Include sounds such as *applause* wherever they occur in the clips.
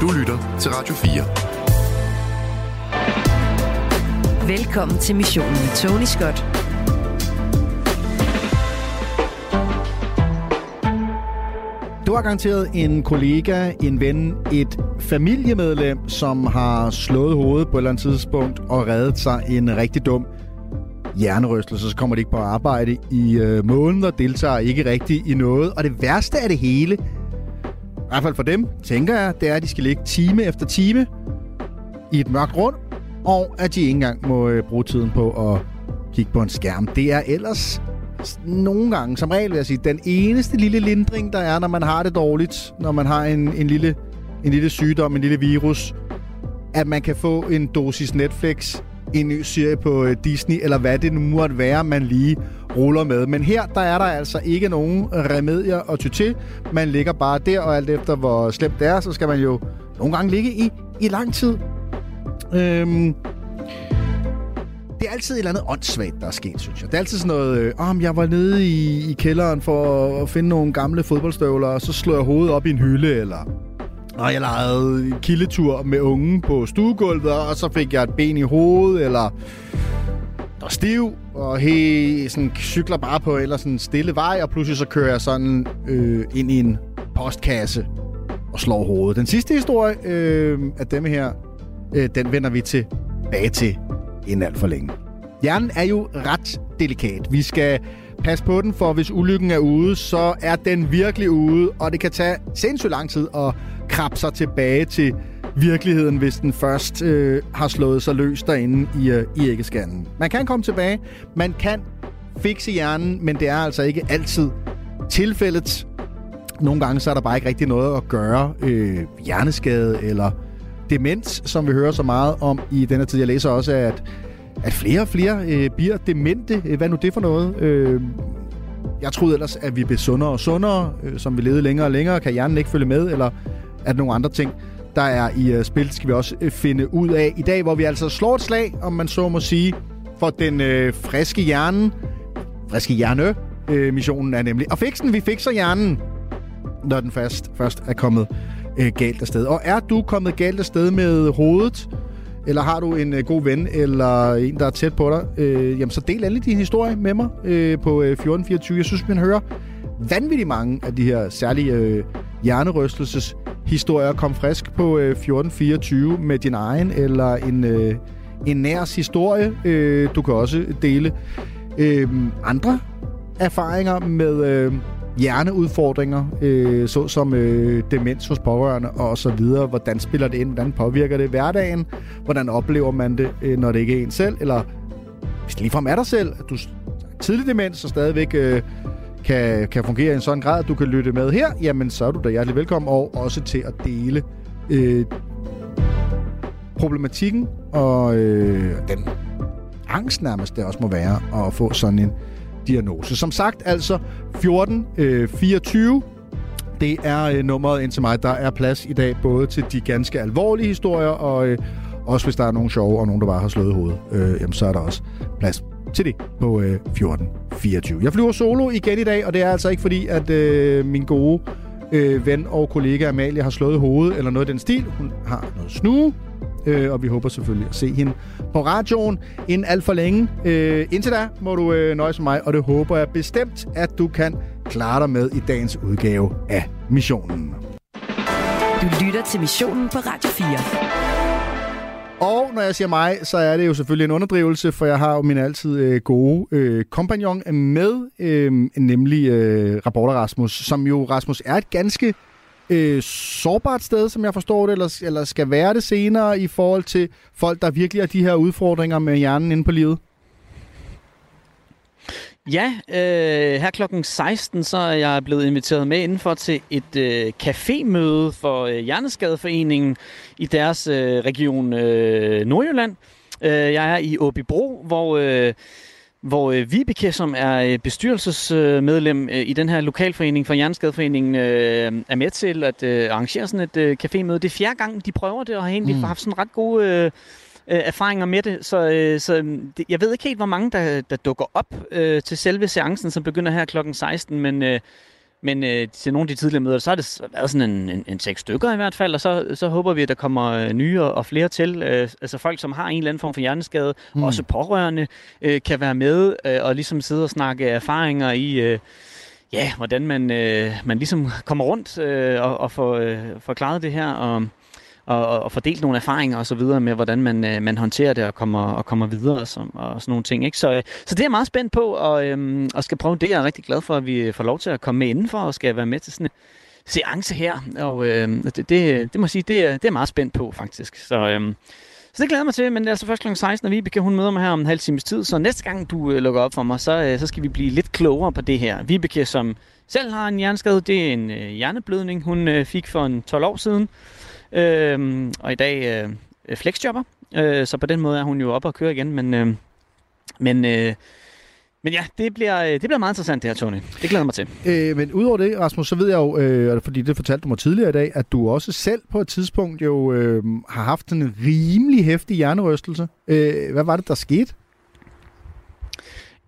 Du lytter til Radio 4. Velkommen til missionen med Tony Scott. Du har garanteret en kollega, en ven, et familiemedlem, som har slået hovedet på et eller andet tidspunkt og reddet sig en rigtig dum hjernerystelse. Så kommer de ikke på arbejde i øh, måneder, deltager ikke rigtig i noget. Og det værste af det hele, hvert fald for dem, tænker jeg, det er, at de skal ligge time efter time i et mørkt rum, og at de ikke engang må øh, bruge tiden på at kigge på en skærm. Det er ellers nogle gange, som regel vil jeg sige, den eneste lille lindring, der er, når man har det dårligt, når man har en, en, lille, en lille sygdom, en lille virus, at man kan få en dosis Netflix, en ny serie på øh, Disney, eller hvad det nu måtte være, man lige ruller med. Men her, der er der altså ikke nogen remedier at ty til. Man ligger bare der, og alt efter hvor slemt det er, så skal man jo nogle gange ligge i, i lang tid. Øhm, det er altid et eller andet åndssvagt, der er sket, synes jeg. Det er altid sådan noget, øh, om jeg var nede i, i kælderen for at finde nogle gamle fodboldstøvler, og så slår jeg hovedet op i en hylde, eller og jeg lavede kildetur med unge på stuegulvet, og så fik jeg et ben i hovedet, eller der stiv, og he, sådan, cykler bare på eller sådan stille vej, og pludselig så kører jeg sådan øh, ind i en postkasse og slår hovedet. Den sidste historie øh, af dem her, øh, den vender vi tilbage til inden alt for længe. Hjernen er jo ret delikat. Vi skal passe på den, for hvis ulykken er ude, så er den virkelig ude, og det kan tage sindssygt lang tid at krabbe sig tilbage til virkeligheden, hvis den først øh, har slået sig løs derinde i, øh, i æggeskallen. Man kan komme tilbage, man kan fikse hjernen, men det er altså ikke altid tilfældet. Nogle gange så er der bare ikke rigtig noget at gøre. Øh, hjerneskade eller demens, som vi hører så meget om i denne tid. Jeg læser også, at, at flere og flere øh, bliver demente. Øh, hvad nu det for noget? Øh, jeg troede ellers, at vi blev sundere og sundere, øh, som vi levede længere og længere. Kan hjernen ikke følge med, eller er der nogle andre ting, der er i øh, spil, skal vi også øh, finde ud af i dag, hvor vi altså slår et slag, om man så må sige, for den øh, friske hjerne. Friske hjerne Øh, missionen er nemlig at fikse den. Vi fikser hjernen, når den først, først er kommet øh, galt afsted. Og er du kommet galt afsted med hovedet, eller har du en øh, god ven, eller en, der er tæt på dig, øh, jamen så del endelig din historie med mig øh, på øh, 1424. Jeg synes, man hører vanvittigt mange af de her særlige øh, hjernerystelses historier. Kom frisk på øh, 1424 med din egen eller en, øh, en nærs historie. Øh, du kan også dele øh, andre erfaringer med øh, hjerneudfordringer, øh, såsom øh, demens hos pårørende og så videre. Hvordan spiller det ind? Hvordan påvirker det hverdagen? Hvordan oplever man det, øh, når det ikke er en selv? Eller hvis det ligefrem er dig selv, at du tidlig demens og stadigvæk øh, kan, kan fungere i en sådan grad, at du kan lytte med her, jamen så er du da hjertelig velkommen, og også til at dele øh, problematikken og øh, den angst nærmest, det også må være at få sådan en diagnose. Som sagt, altså 14 øh, 24. Det er øh, nummeret ind til mig. Der er plads i dag både til de ganske alvorlige historier, og øh, også hvis der er nogle sjove, og nogen, der bare har slået hovedet, øh, jamen, så er der også plads til det på øh, 14.24. Jeg flyver solo igen i dag, og det er altså ikke fordi, at øh, min gode øh, ven og kollega Amalie har slået hovedet eller noget af den stil. Hun har noget snue, øh, og vi håber selvfølgelig at se hende på radioen inden alt for længe. Øh, indtil da må du øh, nøjes med mig, og det håber jeg bestemt, at du kan klare dig med i dagens udgave af Missionen. Du lytter til Missionen på Radio 4. Og når jeg siger mig, så er det jo selvfølgelig en underdrivelse, for jeg har jo min altid øh, gode øh, kompagnon med, øh, nemlig øh, Rapporter Rasmus, som jo, Rasmus, er et ganske øh, sårbart sted, som jeg forstår det, eller, eller skal være det senere i forhold til folk, der virkelig har de her udfordringer med hjernen inde på livet? Ja, øh, her klokken 16, så er jeg blevet inviteret med indenfor til et øh, cafémøde for øh, Hjerneskadeforeningen i deres øh, region øh, Nordjylland. Øh, jeg er i Åbibro, hvor... Øh, hvor øh, Vibeke, som er øh, bestyrelsesmedlem øh, i den her lokalforening for Hjerneskadeforeningen, øh, er med til at øh, arrangere sådan et øh, cafémøde. Det er fjerde gang, de prøver det, og har egentlig mm. haft sådan ret gode øh, øh, erfaringer med det, så, øh, så det, jeg ved ikke helt, hvor mange, der, der dukker op øh, til selve seancen, som begynder her klokken 16, men, øh, men øh, til nogle af de tidligere møder, så har det været sådan en, en, en seks stykker i hvert fald, og så, så håber vi, at der kommer øh, nye og, og flere til. Øh, altså folk, som har en eller anden form for hjerneskade, mm. også pårørende, øh, kan være med øh, og ligesom sidde og snakke erfaringer i... Øh, ja, hvordan man, øh, man ligesom kommer rundt øh, og, og får, øh, forklaret det her, og, og, og fordelt nogle erfaringer og så videre med, hvordan man, øh, man håndterer det og kommer, og kommer videre og, så, og sådan nogle ting. Ikke? Så, øh, så det er jeg meget spændt på, og, øh, og skal prøve det. Jeg er rigtig glad for, at vi får lov til at komme med indenfor og skal være med til sådan en seance her. Og øh, det, det, det må jeg sige, det er, det er meget spændt på faktisk. Så, øh, så det glæder jeg mig til, men det er altså først kl. 16, og Vibeke hun møder mig her om en halv times tid. Så næste gang du øh, lukker op for mig, så, øh, så skal vi blive lidt klogere på det her. Vibeke, som selv har en hjerneskade, det er en øh, hjerneblødning, hun øh, fik for en 12 år siden. Øh, og i dag øh, flexjobber. Øh, så på den måde er hun jo op og køre igen. Men, øh, men øh, men ja, det bliver, øh, det bliver meget interessant det her, Tony. Det glæder mig til. Øh, men udover det, Rasmus, så ved jeg jo, øh, fordi det fortalte du mig tidligere i dag, at du også selv på et tidspunkt jo øh, har haft en rimelig hæftig hjernerystelse. Øh, hvad var det, der skete?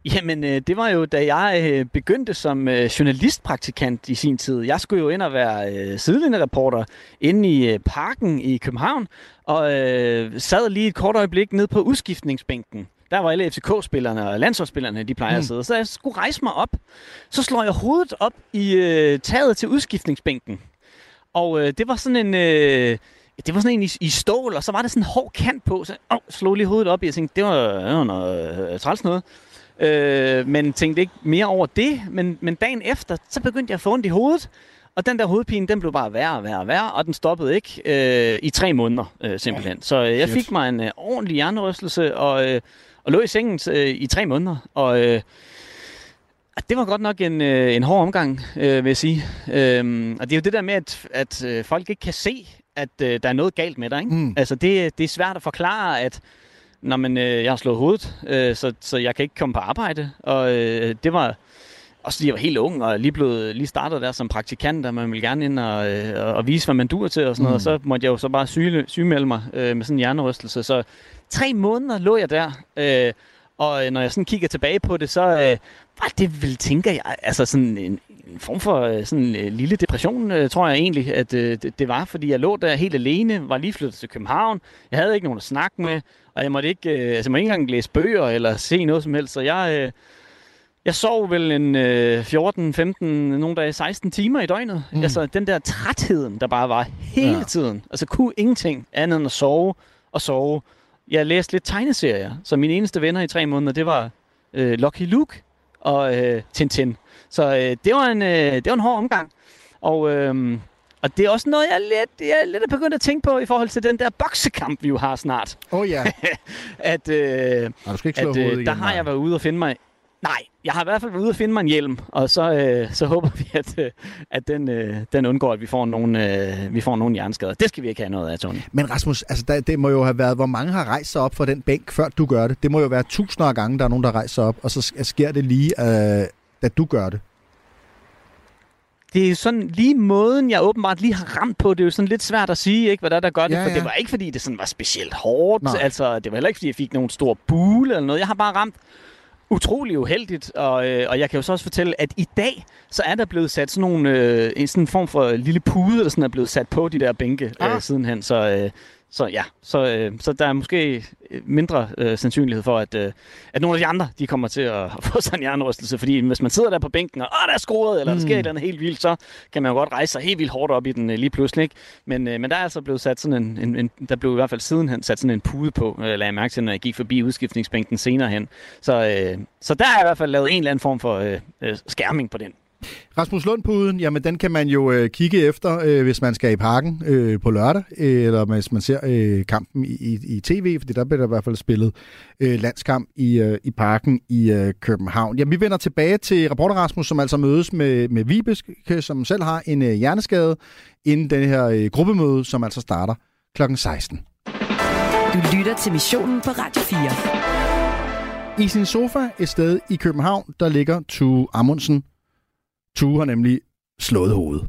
Jamen, øh, det var jo, da jeg øh, begyndte som øh, journalistpraktikant i sin tid. Jeg skulle jo ind og være øh, sidelinjereporter inde i øh, parken i København, og øh, sad lige et kort øjeblik ned på udskiftningsbænken der var alle FCK-spillerne og landsholdsspillerne, de plejer mm. at sidde. Så jeg skulle rejse mig op. Så slår jeg hovedet op i øh, taget til udskiftningsbænken. Og øh, det var sådan en... Øh, det var sådan en i, i stål, og så var der sådan en hård kant på. Så åh, slog lige hovedet op, og jeg tænkte, det var, det var noget øh, træls noget. Øh, men tænkte ikke mere over det. Men, men dagen efter, så begyndte jeg at få ondt i hovedet. Og den der hovedpine, den blev bare værre og værre og værre, og den stoppede ikke øh, i tre måneder øh, simpelthen. Så øh, jeg fik mig en øh, ordentlig hjernerystelse, og, øh, og lå i sengen øh, i tre måneder. Og øh, det var godt nok en, øh, en hård omgang, øh, vil jeg sige. Øh, og det er jo det der med, at, at øh, folk ikke kan se, at øh, der er noget galt med dig. Ikke? Mm. Altså, det, det er svært at forklare, at når man, øh, jeg har slået hovedet, øh, så, så jeg kan ikke komme på arbejde. Og øh, det var også fordi jeg var helt ung, og lige, blevet, lige startet der som praktikant, og man ville gerne ind og, øh, og vise, hvad man dur til og sådan mm. noget. Og så måtte jeg jo så bare syge, sygemelde mig øh, med sådan en hjernerystelse. Så tre måneder lå jeg der, øh, og når jeg sådan kigger tilbage på det, så øh, var det vel, tænker jeg, altså sådan en, en form for øh, sådan en øh, lille depression, øh, tror jeg egentlig, at det, var, fordi jeg lå der helt alene, var lige flyttet til København, jeg havde ikke nogen at snakke med, og jeg måtte ikke, altså, jeg måtte ikke engang læse bøger eller se noget som helst, så jeg... Jeg sov vel en øh, 14, 15, nogle dage 16 timer i døgnet. Mm. Altså den der trætheden, der bare var hele ja. tiden. Altså kunne ingenting andet end at sove og sove jeg læste lidt tegneserier, så mine eneste venner i tre måneder, det var øh, Lucky Luke og øh, Tintin. Så øh, det, var en, øh, det var en hård omgang. Og, øh, og det er også noget, jeg er lidt, jeg er lidt begyndt at tænke på i forhold til den der boksekamp, vi jo har snart. Åh oh, ja. *laughs* at øh, du skal ikke slå at, øh, igen, der har jeg været ude og finde mig Nej, jeg har i hvert fald været ude at finde mig en hjelm, og så, øh, så håber vi, at, øh, at den, øh, den undgår, at vi får, nogle, øh, vi får nogle hjerneskader. Det skal vi ikke have noget af, Tony. Men Rasmus, altså, der, det må jo have været, hvor mange har rejst sig op fra den bænk, før du gør det. Det må jo være tusinder af gange, der er nogen, der rejser sig op, og så sker det lige, øh, da du gør det. Det er sådan lige måden, jeg åbenbart lige har ramt på. Det er jo sådan lidt svært at sige, ikke, hvad der, der gør det. Ja, ja. For det var ikke, fordi det sådan var specielt hårdt. Nej. Altså, det var heller ikke, fordi jeg fik nogen stor bule eller noget. Jeg har bare ramt utrolig uheldigt, og, øh, og jeg kan jo så også fortælle, at i dag, så er der blevet sat sådan nogle, øh, en sådan form for lille pude, der sådan er blevet sat på de der bænke ah. øh, sidenhen, så, øh, så ja, så, øh, så der er måske mindre øh, sandsynlighed for, at, øh, at nogle af de andre, de kommer til at, *laughs* få sig en hjernerystelse, fordi hvis man sidder der på bænken, og der er skruet, eller mm. der sker et eller andet helt vildt, så kan man jo godt rejse sig helt vildt hårdt op i den øh, lige pludselig, ikke? Men, øh, men der er altså blevet sat sådan en, en, en, der blev i hvert fald sidenhen sat sådan en pude på, øh, lagde jeg mærke til, når jeg gik forbi udskiftningsbænken senere hen. Så, øh, så der er i hvert fald lavet en eller anden form for øh, øh, skærming på den. Rasmus Lundpuden, jamen den kan man jo øh, kigge efter, øh, hvis man skal i parken øh, på lørdag, øh, eller hvis man ser øh, kampen i, i, i tv, fordi der bliver der i hvert fald spillet øh, landskamp i, øh, i parken i øh, København. Jamen vi vender tilbage til reporter Rasmus, som altså mødes med, med Vibeke, som selv har en øh, hjerneskade, inden den her øh, gruppemøde, som altså starter kl. 16. Du lytter til missionen på Radio 4. I sin sofa et sted i København, der ligger Tu Amundsen Tue har nemlig slået hovedet.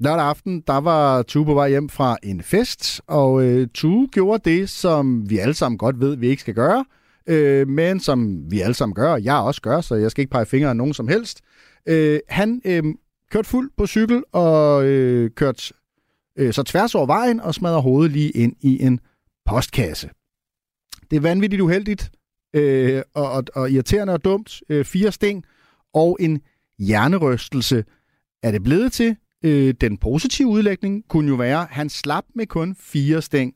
Lørdag aften, der var Tue på vej hjem fra en fest, og øh, Tue gjorde det, som vi alle sammen godt ved, vi ikke skal gøre, øh, men som vi alle sammen gør, og jeg også gør, så jeg skal ikke pege fingre af nogen som helst. Øh, han øh, kørte fuld på cykel og øh, kørte øh, så tværs over vejen og smadrer hovedet lige ind i en postkasse. Det er vanvittigt uheldigt øh, og, og, og irriterende og dumt. Øh, fire sting og en hjernerystelse er det blevet til. Øh, den positive udlægning kunne jo være, at han slap med kun fire sting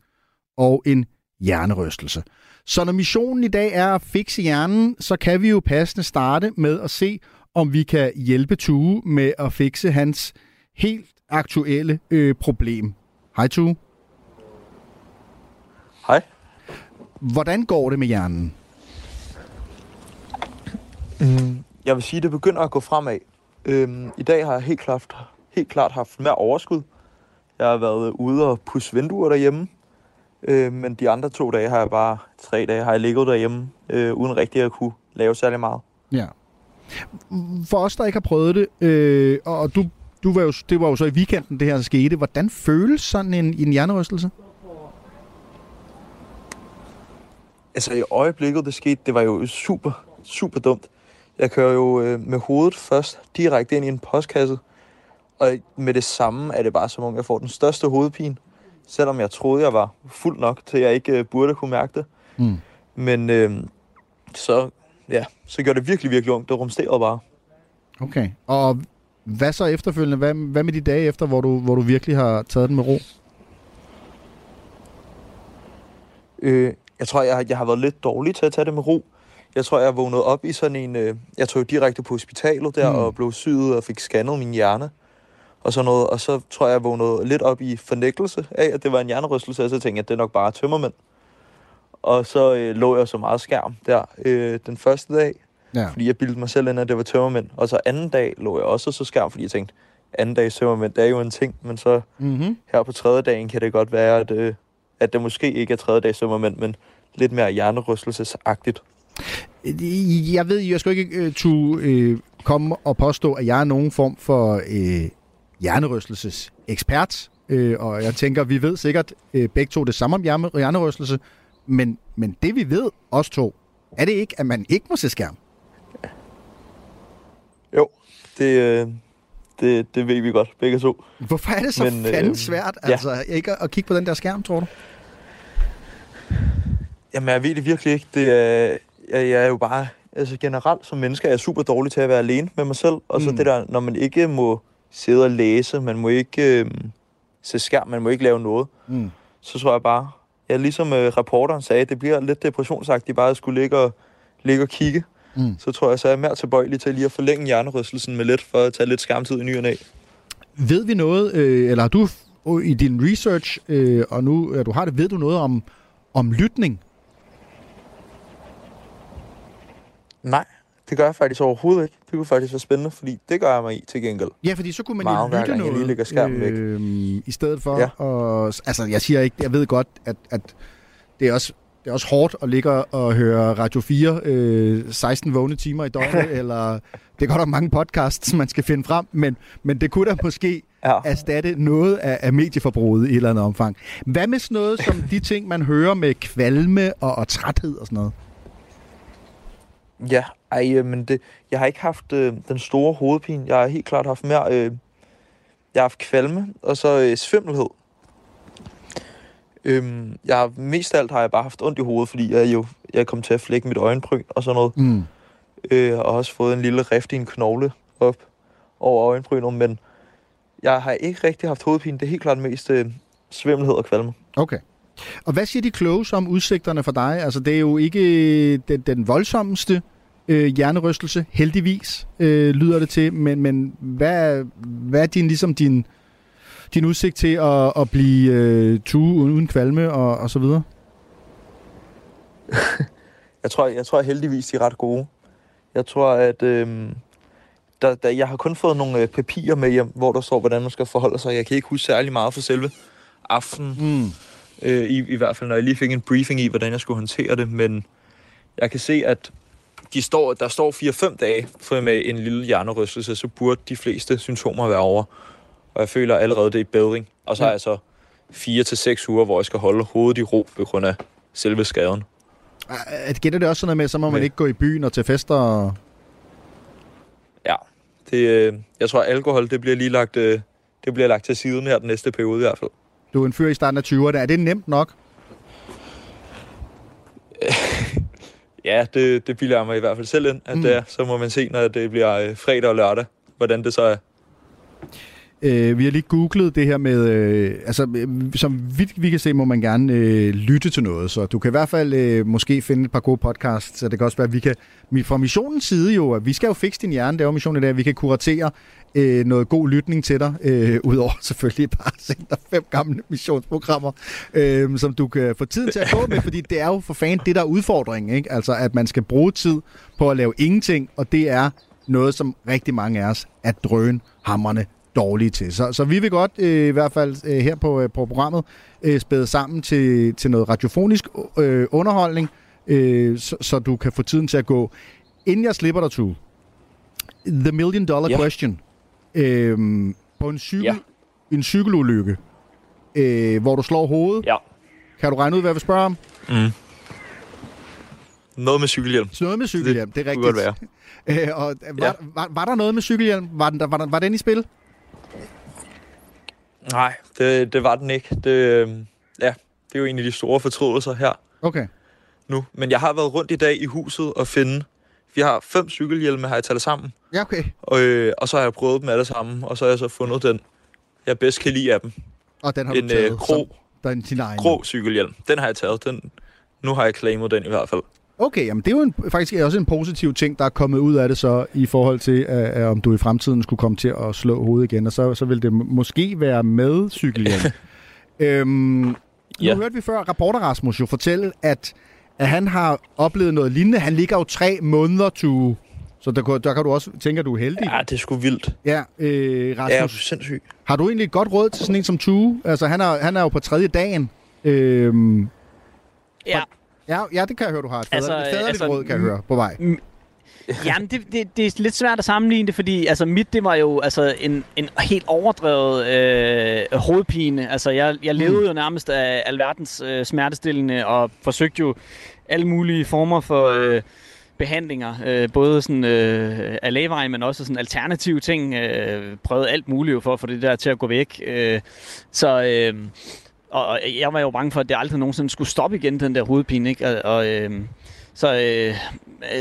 og en hjernerystelse. Så når missionen i dag er at fikse hjernen, så kan vi jo passende starte med at se, om vi kan hjælpe Tue med at fikse hans helt aktuelle øh, problem. Hej Tue. Hej. Hvordan går det med hjernen? Mm, jeg vil sige, at det begynder at gå fremad. Øhm, I dag har jeg helt klart, helt klart haft mere overskud. Jeg har været ude og pusse vinduer derhjemme. Øh, men de andre to dage har jeg bare, tre dage har jeg ligget derhjemme, øh, uden rigtig at kunne lave særlig meget. Ja. For os, der ikke har prøvet det, øh, og du, du var jo, det var jo så i weekenden, det her skete. Hvordan føles sådan en, en hjernerystelse? Altså i øjeblikket, det skete, det var jo super, super dumt. Jeg kører jo øh, med hovedet først direkte ind i en postkasse, og med det samme er det bare som om, jeg får den største hovedpine, selvom jeg troede, jeg var fuld nok, til jeg ikke øh, burde kunne mærke det. Mm. Men øh, så, ja, så gjorde det virkelig, virkelig ondt. Det rumsterede bare. Okay. Og hvad så efterfølgende? Hvad, hvad med de dage efter, hvor du, hvor du virkelig har taget den med ro? Øh, jeg tror, jeg, jeg har været lidt dårlig til at tage det med ro. Jeg tror, jeg vågnede op i sådan en... Øh, jeg tog direkte på hospitalet der Mm. og blev syet og fik scannet min hjerne og sådan noget. Og så tror jeg, jeg vågnede lidt op i fornægtelse af, at det var en hjernerystelse, og så tænkte jeg, at det er nok bare tømmermænd. Og så øh, lå jeg så meget skærm der øh, den første dag, Ja. fordi jeg bildte mig selv ind, at det var tømmermænd. Og så anden dag lå jeg også så skærm, fordi jeg tænkte, anden dags tømmermænd, det er jo en ting, men så Mm-hmm. her på tredje dagen kan det godt være, at, øh, at det måske ikke er tredje dags tømmermænd, men lidt mere hjernerystelsesagtigt. Jeg ved, jeg skal ikke uh, to, uh, komme og påstå, at jeg er nogen form for uh, hjernerystelses ekspert. Uh, og jeg tænker, vi ved sikkert uh, begge to det samme om hjerne- hjernerystelse. Men, men det vi ved, os to, er det ikke, at man ikke må se skærm? Jo, det, øh, det, det ved vi godt, begge to. Hvorfor er det så Men, øh, fanden svært ja. altså, ikke at, at kigge på den der skærm, tror du? Jamen, jeg ved det virkelig ikke. Det er, jeg, jeg er jo bare... Altså generelt som menneske er jeg super dårlig til at være alene med mig selv. Og så Mm. det der, når man ikke må sidde og læse, man må ikke øh, se skærm, man må ikke lave noget, Mm. så tror jeg bare, ja, ligesom øh, reporteren sagde, det bliver lidt depressionsagtigt bare at skulle ligge og, ligge og kigge. Mm. Så tror jeg, så er jeg mere tilbøjelig til lige at forlænge hjernerystelsen med lidt, for at tage lidt skærmtid i ny og næ. Ved vi noget, øh, eller har du i din research, øh, og nu ja, du har det, ved du noget om, om lytning? Nej, det gør jeg faktisk overhovedet ikke. Det kunne faktisk være spændende, fordi det gør jeg mig i til gengæld. Ja, fordi så kunne man Meget, jo lytte noget, lige lægger skærmen væk. øh, i stedet for. Ja. Og, altså, jeg siger ikke, jeg ved godt, at, at det er også det er også hårdt at ligge og høre Radio 4 øh, 16 vågne timer i døgnet, *laughs* eller det er godt nok mange podcasts, man skal finde frem, men, men det kunne da måske Ja. erstatte noget af, af medieforbruget i et eller andet omfang. Hvad med sådan noget som *laughs* de ting, man hører med kvalme og, og træthed og sådan noget? Ja, ej, øh, men det, jeg har ikke haft øh, den store hovedpine. Jeg har helt klart haft mere... Øh, jeg har haft kvalme, og så øh, svimmelhed. Øhm, jeg har, mest af alt har jeg bare haft ondt i hovedet, fordi jeg jo jeg kom til at flække mit øjenbryn og sådan noget. Mm. Øh, og også fået en lille rift i en knogle op over øjenbrynet, men jeg har ikke rigtig haft hovedpine. Det er helt klart mest øh, svimmelhed og kvalme. Okay. Og hvad siger de kloge om udsigterne for dig? Altså, det er jo ikke den, den voldsomste øh, hjernerystelse, heldigvis, øh, lyder det til. Men, men hvad, hvad er din, ligesom din, din udsigt til at, at blive øh, tue uden, uden kvalme og, og så videre? *laughs* Jeg tror, jeg tror heldigvis, de er ret gode. Jeg tror, at øhm, der, der, jeg har kun fået nogle øh, papirer med hjem, hvor der står, hvordan man skal forholde sig. Jeg kan ikke huske særlig meget for selve aftenen. Mm. Øh, i, I hvert fald, når jeg lige fik en briefing i, hvordan jeg skulle håndtere det. Men jeg kan se, at de står, der står 4-5 dage for med en lille hjernerystelse, så burde de fleste symptomer være over. Og jeg føler allerede, det er i bedring. Og så Ja. er jeg så 4-6 uger, hvor jeg skal holde hovedet i ro på grund af selve skaden. At gætter det også sådan noget med, så må man Ja. ikke gå i byen og til fester? Og... Ja, Det, øh, jeg tror, at alkohol det bliver lige lagt, øh, det bliver lagt til siden her den næste periode i hvert fald. Du er en fyr i starten af 20'erne. Er det nemt nok? *laughs* Ja, det, det bilder jeg mig i hvert fald selv ind, at mm. det er. Så må man se, når det bliver øh, fredag og lørdag, hvordan det så er. Øh, vi har lige googlet det her med, øh, altså øh, som vi, vi kan se, må man gerne øh, lytte til noget, så du kan i hvert fald øh, måske finde et par gode podcasts, så det kan også være, at vi kan, fra missionens side jo, at vi skal jo fikse din hjerne, det er jo missionen i dag, at vi kan kuratere øh, noget god lytning til dig, øh, *laughs* udover selvfølgelig bare at sende dig fem gamle missionsprogrammer, øh, som du kan få tid til at gå med, fordi det er jo for fan det der er udfordringen, ikke? altså at man skal bruge tid på at lave ingenting, og det er noget, som rigtig mange af os er drøn hammerne dårlige til. Så, så vi vil godt øh, i hvert fald øh, her på, øh, på programmet øh, spæde sammen til, til noget radiofonisk øh, underholdning, øh, så, så du kan få tiden til at gå. Inden jeg slipper dig, to, The Million Dollar Ja. Question. Øh, på en, cykel, Ja. en cykelulykke, øh, hvor du slår hovedet. Ja. Kan du regne ud, hvad jeg vil spørge om? Noget med cykelhjelm. Så noget med cykelhjelm, det, er kunne rigtigt. godt *laughs* Øh, og var, Ja. var, var der noget med cykelhjelm? Var den, der, var, den, var den i spil? Nej, det, det var den ikke. Det, øh, ja, det er jo en af de store fortrydelser her Okay. nu. Men jeg har været rundt i dag i huset og finde... Vi har fem cykelhjelme, har jeg taget sammen. Ja, okay. Og, øh, og så har jeg prøvet dem alle sammen, og så har jeg så fundet den, jeg bedst kan lide af dem. Og den har En du taget øh, grå, som den, din egen. grå cykelhjelm. Den har jeg taget. Den, nu har jeg claimet den i hvert fald. Okay, jamen det er jo en, faktisk også en positiv ting, der er kommet ud af det så, i forhold til, at, at om du i fremtiden skulle komme til at slå hovedet igen, og så, så vil det må- måske være med cykelhjelm. *laughs* øhm, nu Ja. hørte vi før rapporter Rasmus jo fortælle, at, at han har oplevet noget lignende. Han ligger jo tre måneder to, så der, kan- der kan du også tænke, at du er heldig. Ja, det er sgu vildt. Ja, øh, Ja, jeg er Rasmus, sindssyg. har du egentlig et godt råd til sådan en som Tue? Altså, han er, han er jo på tredje dagen. Øhm, Ja, ja, ja, det kan jeg høre, du har. Et Altså, faderligt altså, råd, kan jeg høre, på vej. Jamen, det, det, det er lidt svært at sammenligne det, fordi altså, mit, det var jo altså, en, en helt overdrevet øh, hovedpine. Altså, jeg, jeg levede jo nærmest af alverdens øh, smertestillende, og forsøgte jo alle mulige former for øh, behandlinger. Øh, både sådan øh, af lægevej, men også sådan alternative ting. Øh, prøvede alt muligt for at få det der til at gå væk. Øh, så... Øh, og og jeg var jo bange for, at det aldrig nogensinde skulle stoppe igen, den der hovedpine. Ikke? Og, og, øh, så, øh,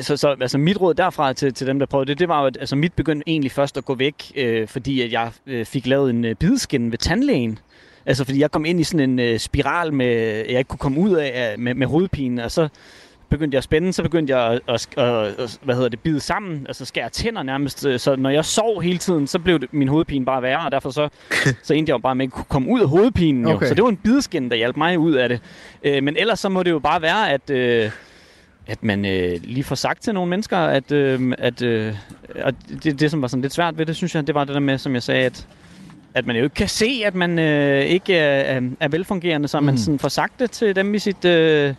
så, så altså mit råd derfra til, til dem, der prøvede det, det var jo, at altså mit begyndte egentlig først at gå væk, øh, fordi at jeg øh, fik lavet en øh, bideskin ved tandlægen. Altså fordi jeg kom ind i sådan en øh, spiral, med, jeg ikke kunne komme ud af af- med, med hovedpine, og så begyndte jeg at spænde, så begyndte jeg at, at, at, at hvad hedder det, bide sammen, altså skære tænder nærmest. øh, Så når jeg sov hele tiden, så blev det, min hovedpine bare værre, og derfor så, *laughs* så endte jeg jo bare med at kunne komme ud af hovedpinen. Jo. Okay. Så det var en bideskin, der hjalp mig ud af det. Øh, men ellers så må det jo bare være, at... Øh, at man øh, lige får sagt til nogle mennesker, at, øh, at øh, og det, det, som var sådan lidt svært ved det, synes jeg, det var det der med, som jeg sagde, at, at man jo ikke kan se, at man øh, ikke er, er- er velfungerende, så mm. man sådan får sagt det til dem i sit, øh,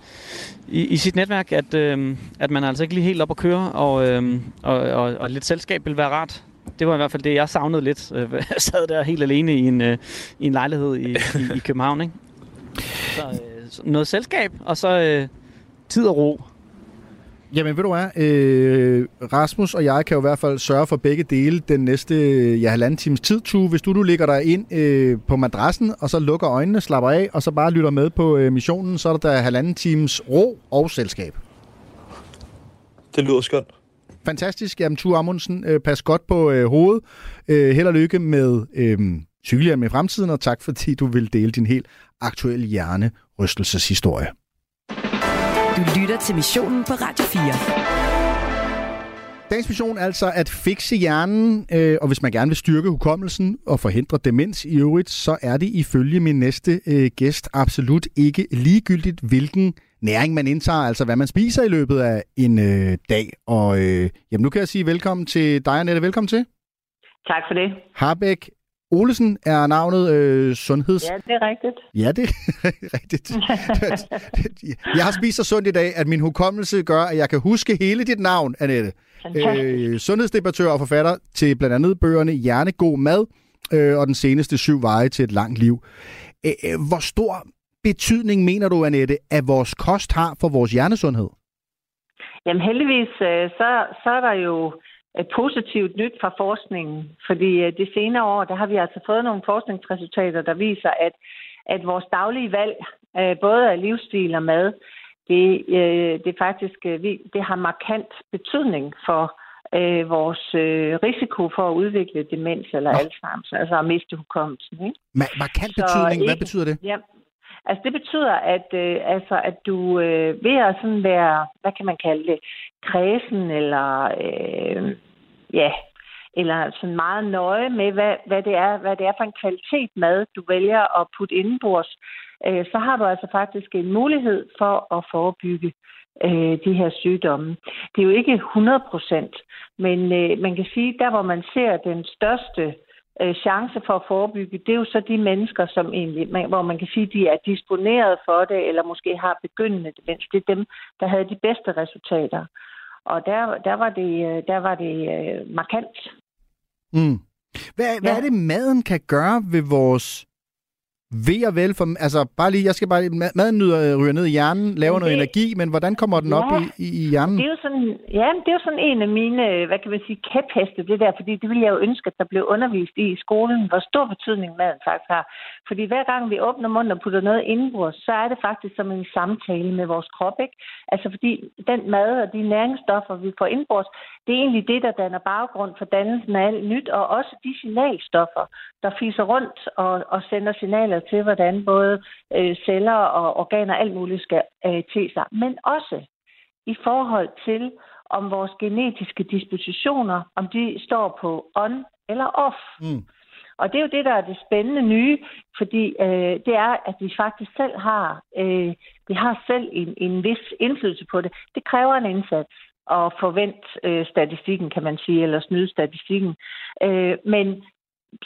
i, i sit netværk, at, øh, at man er altså ikke lige helt op at køre, og, øh, og, og, og lidt selskab vil være rart. Det var i hvert fald det, jeg savnede lidt. Øh, *laughs* Jeg sad der helt alene i en, øh, i en lejlighed i, i, i København. Ikke? Så øh, noget selskab, og så øh, tid og ro. Jamen ved du hvad, øh, Rasmus og jeg kan jo i hvert fald sørge for begge dele den næste ja, halvanden times tid, Tue. Hvis du nu ligger dig ind øh, på madrassen, og så lukker øjnene, slapper af, og så bare lytter med på øh, missionen, så er der, der halvanden times ro og selskab. Det lyder skønt. Fantastisk. Jamen, Tue Amundsen, øh, pas godt på øh, hovedet. Øh, held og lykke med øh, cykelhjelm i fremtiden, og tak fordi du vil dele din helt aktuelle hjernerystelseshistorie. Du lytter til missionen på Radio 4. Dagens mission er altså at fikse hjernen, øh, og hvis man gerne vil styrke hukommelsen og forhindre demens i øvrigt, så er det ifølge min næste øh, gæst absolut ikke ligegyldigt, hvilken næring man indtager, altså hvad man spiser i løbet af en øh, dag. Og øh, jamen, nu kan jeg sige velkommen til dig, Annette. Velkommen til. Tak for det. Harbæk Olesen er navnet øh, sundheds... Ja, det er rigtigt. Ja, det er *laughs* rigtigt. *laughs* Jeg har spist så sundt i dag, at min hukommelse gør, at jeg kan huske hele dit navn, Annette. Øh, sundhedsdebattør og forfatter til blandt andet bøgerne Hjernegod Mad øh, og den seneste syv veje til et langt liv. Øh, hvor stor betydning mener du, Annette, at vores kost har for vores hjernesundhed? Jamen heldigvis, øh, så, så er der jo positivt nyt fra forskningen. Fordi øh, det senere år, der har vi altså fået nogle forskningsresultater, der viser, at, at vores daglige valg, øh, både af livsstil og mad, det, øh, det faktisk det har markant betydning for øh, vores øh, risiko for at udvikle demens eller Alzheimer's, altså at miste hukommelsen. Ikke? Ma- markant betydning, hvad betyder det? Ja, altså det betyder, at, øh, altså, at du øh, ved at sådan være, hvad kan man kalde det, kredsen eller øh, ja, eller sådan meget nøje med, hvad, hvad, det er, hvad det er for en kvalitet mad, du vælger at putte indenbords, øh, så har du altså faktisk en mulighed for at forebygge øh, de her sygdomme. Det er jo ikke 100 procent, men øh, man kan sige, der hvor man ser den største øh, chance for at forebygge, det er jo så de mennesker, som egentlig, man, hvor man kan sige, de er disponeret for det, eller måske har begyndende demens. Det er dem, der havde de bedste resultater. Og der, der var det, øh, der var det øh, markant. Mm. Hvad, ja. hvad er det, maden kan gøre ved vores ved og vel, for, altså bare lige, jeg skal bare, maden nyder, øh, ryger ned i hjernen, laver det, noget energi, men hvordan kommer den ja, op i, i, i hjernen? Det er jo sådan, ja, det er jo sådan en af mine, hvad kan man sige, kæpheste, det der, fordi det ville jeg jo ønske, at der blev undervist i i skolen, hvor stor betydning maden faktisk har. Fordi hver gang vi åbner munden og putter noget indenbords, så er det faktisk som en samtale med vores krop, ikke? Altså fordi den mad og de næringsstoffer, vi får indenbords, det er egentlig det, der danner baggrund for dannelsen af alt nyt, og også de signalstoffer, der fiser rundt og, og sender signaler til, hvordan både øh, celler og organer alt muligt skal øh, til sig. Men også i forhold til, om vores genetiske dispositioner, om de står på on eller off. Mm. Og det er jo det, der er det spændende nye, fordi øh, det er, at vi faktisk selv har, øh, vi har selv en, en vis indflydelse på det. Det kræver en indsats at forvente øh, statistikken, kan man sige, eller snyde statistikken. Øh, men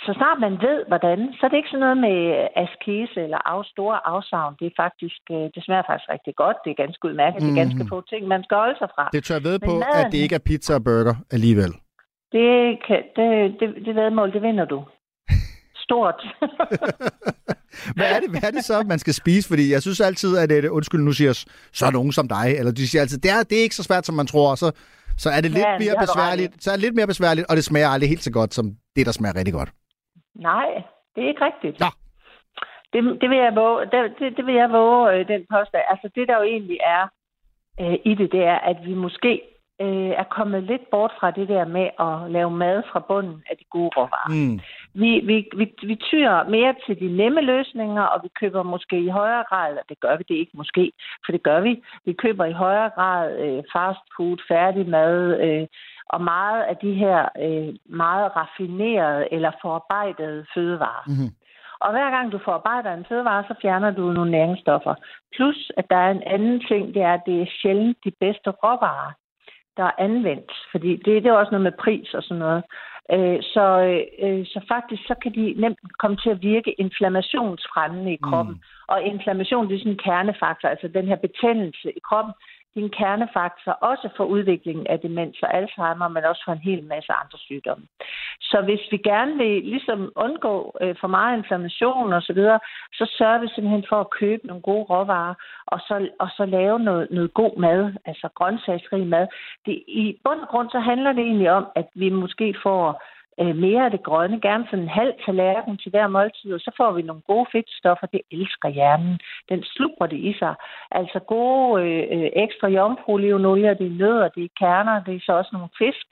så snart man ved, hvordan, så er det ikke sådan noget med askese eller af, store afsavn. Det er faktisk, øh, det smager faktisk rigtig godt. Det er ganske udmærket. Mm. Det er ganske mhm. få ting, man skal holde sig fra. Det tør jeg ved på, maden, at det ikke er pizza og burger alligevel. Det, kan, det, det, det vedmål, det vinder du. Stort. *laughs* hvad, er det, hvad er det så, man skal spise? Fordi jeg synes altid, at det, undskyld, nu siger så er nogen som dig, eller de siger altid, det er, det er ikke så svært, som man tror, og så, så er det lidt ja, mere besværligt, så er det lidt mere besværligt, og det smager aldrig helt så godt, som det, der smager rigtig godt. Nej, det er ikke rigtigt. Nå. Det, det vil jeg våge, det, det, det vil jeg våge øh, den påstand. Altså det, der jo egentlig er øh, i det, det er, at vi måske øh, er kommet lidt bort fra det der med at lave mad fra bunden af de gode råvarer. Mm. Vi, vi, vi, vi tyrer mere til de nemme løsninger, og vi køber måske i højere grad, eller det gør vi det ikke måske, for det gør vi, vi køber i højere grad øh, fast food, færdig mad, øh, og meget af de her øh, meget raffinerede eller forarbejdede fødevarer. Mm-hmm. Og hver gang du forarbejder en fødevare, så fjerner du nogle næringsstoffer. Plus, at der er en anden ting, det er, at det er sjældent de bedste råvarer der er anvendt. Fordi det, det er også noget med pris og sådan noget. Øh, så, øh, så faktisk så kan de nemt komme til at virke inflammationsfremmende i kroppen. Mm. Og inflammation det er sådan en kernefaktor, altså den her betændelse i kroppen, det er en kernefaktor også for udviklingen af demens og Alzheimer, men også for en hel masse andre sygdomme. Så hvis vi gerne vil ligesom undgå øh, for meget inflammation og så videre, så sørger vi simpelthen for at købe nogle gode råvarer, og så, og så lave noget, noget god mad, altså grøntsagsrig mad. Det, I bund og grund så handler det egentlig om, at vi måske får øh, mere af det grønne, gerne sådan en halv tallerken til hver måltid, og så får vi nogle gode fedtstoffer, det elsker hjernen. Den slupper det i sig. Altså gode øh, øh ekstra jomfruolivenolie, det er nødder, det er kerner, det er så også nogle fisk,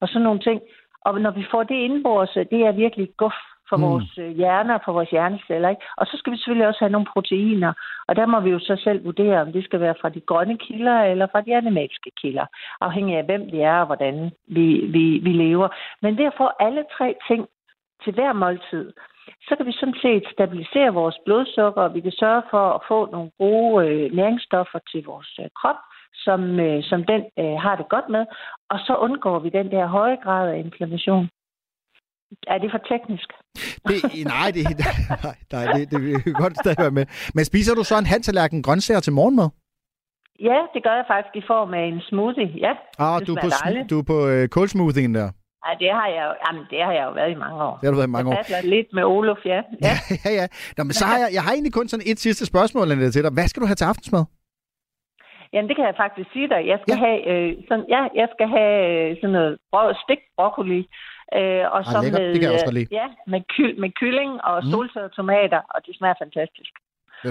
og sådan nogle ting. Og når vi får det indbords, det er virkelig guf for mm. vores øh, hjerner, for vores hjerneceller. Ikke? Og så skal vi selvfølgelig også have nogle proteiner, og der må vi jo så selv vurdere, om det skal være fra de grønne kilder eller fra de animalske kilder, afhængig af hvem vi er og hvordan vi, vi, vi lever. Men ved at få alle tre ting til hver måltid, så kan vi sådan set stabilisere vores blodsukker, og vi kan sørge for at få nogle gode øh, næringsstoffer til vores øh, krop, som, øh, som den øh, har det godt med, og så undgår vi den der høje grad af inflammation. Er det for teknisk? Det, nej, det, *laughs* nej, nej, det, det vil jeg godt stadig være med. Men spiser du så en halvtallerken grøntsager til morgenmad? Ja, det gør jeg faktisk i form af en smoothie, ja. Ah, du er, på, du er på uh, kålsmoothien der? Ja, det har jeg jo, jamen, det har jeg jo været i mange år. Det har du været i mange år. Jeg lidt med Olof, ja. *laughs* Ja, ja, ja. Nå, men så har jeg, jeg har egentlig kun sådan et sidste spørgsmål til dig. Hvad skal du have til aftensmad? Jamen, det kan jeg faktisk sige dig. Jeg skal Ja. ja. have, øh, sådan, ja, jeg skal have øh, sådan noget brød, stik broccoli. Øh, og så Ah, lækkert. med, Det kan jeg også øh, godt lide. Ja, med, ky- med kylling og Mm. soltørrede tomater, og det smager fantastisk.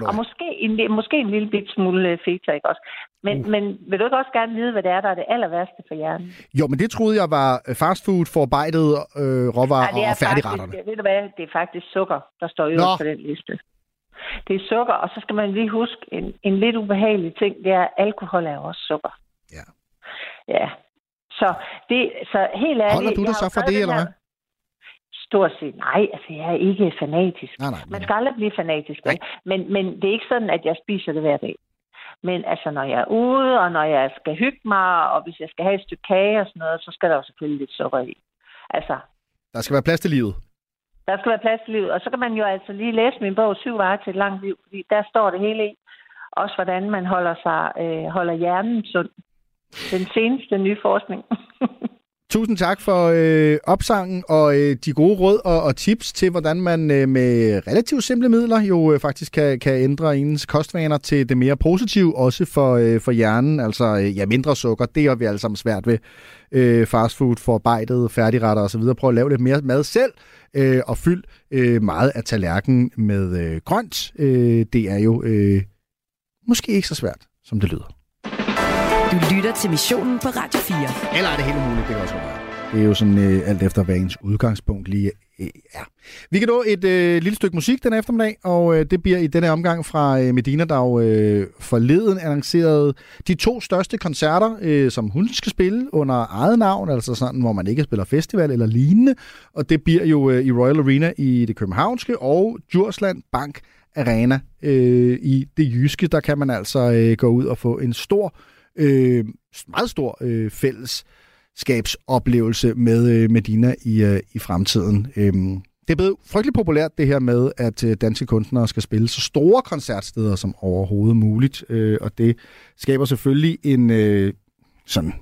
Og måske en, måske en lille bit smule øh, feta, ikke også? Men, Uh. men vil du ikke også gerne vide, hvad det er, der er det aller værste for hjernen? Jo, men det troede jeg var fastfood, forarbejdet øh, råvarer er og færdigretterne. faktisk, ved du hvad, det er faktisk sukker, der står øverst på den liste. Det er sukker, og så skal man lige huske en, en lidt ubehagelig ting, det er, at alkohol er også sukker. Ja. Ja. Så, det, så helt ærligt... Holder du dig så for det, eller hvad? Stort set nej, altså jeg er ikke fanatisk. Nej, nej. Man Men, skal aldrig blive fanatisk, vel? Men, men det er ikke sådan, at jeg spiser det hver dag. Men altså, når jeg er ude, og når jeg skal hygge mig, og hvis jeg skal have et stykke kage og sådan noget, så skal der jo selvfølgelig lidt sukker i. Altså, der skal være plads til livet. der skal være plads til livet. Og så kan man jo altså lige læse min bog, Syv veje til et langt liv, fordi der står det hele i. Også hvordan man holder, sig, øh, holder hjernen sund. Den seneste nye forskning. *laughs* Tusind tak for øh, opsangen og øh, de gode råd og, og tips til, hvordan man øh, med relativt simple midler jo øh, faktisk kan, kan ændre ens kostvaner til det mere positive, også for, øh, for hjernen. Altså øh, ja, mindre sukker, det er vi alle sammen svært ved. Øh, fastfood, forarbejdet, færdigretter osv. Prøv at lave lidt mere mad selv, øh, og fyld øh, meget af tallerkenen med øh, grønt. Øh, det er jo øh, måske ikke så svært, som det lyder. Du lytter til missionen på Radio 4. Eller er det helt umuligt, det kan også være. Det er jo sådan øh, alt efter, hvad ens udgangspunkt lige øh, er. Vi kan nå et øh, lille stykke musik den eftermiddag, og øh, det bliver i denne omgang fra øh, Medina, der jo øh, forleden annoncerede de to største koncerter, øh, som hun skal spille under eget navn, altså sådan, hvor man ikke spiller festival eller lignende. Og det bliver jo øh, i Royal Arena i det københavnske og Djursland Bank Arena øh, i det jyske. Der kan man altså øh, gå ud og få en stor øh, meget stor øh, fællesskabsoplevelse med øh, Medina i, øh, i fremtiden. Øh, det er blevet frygtelig populært det her med, at øh, danske kunstnere skal spille så store koncertsteder som overhovedet muligt, øh, og det skaber selvfølgelig en øh, sådan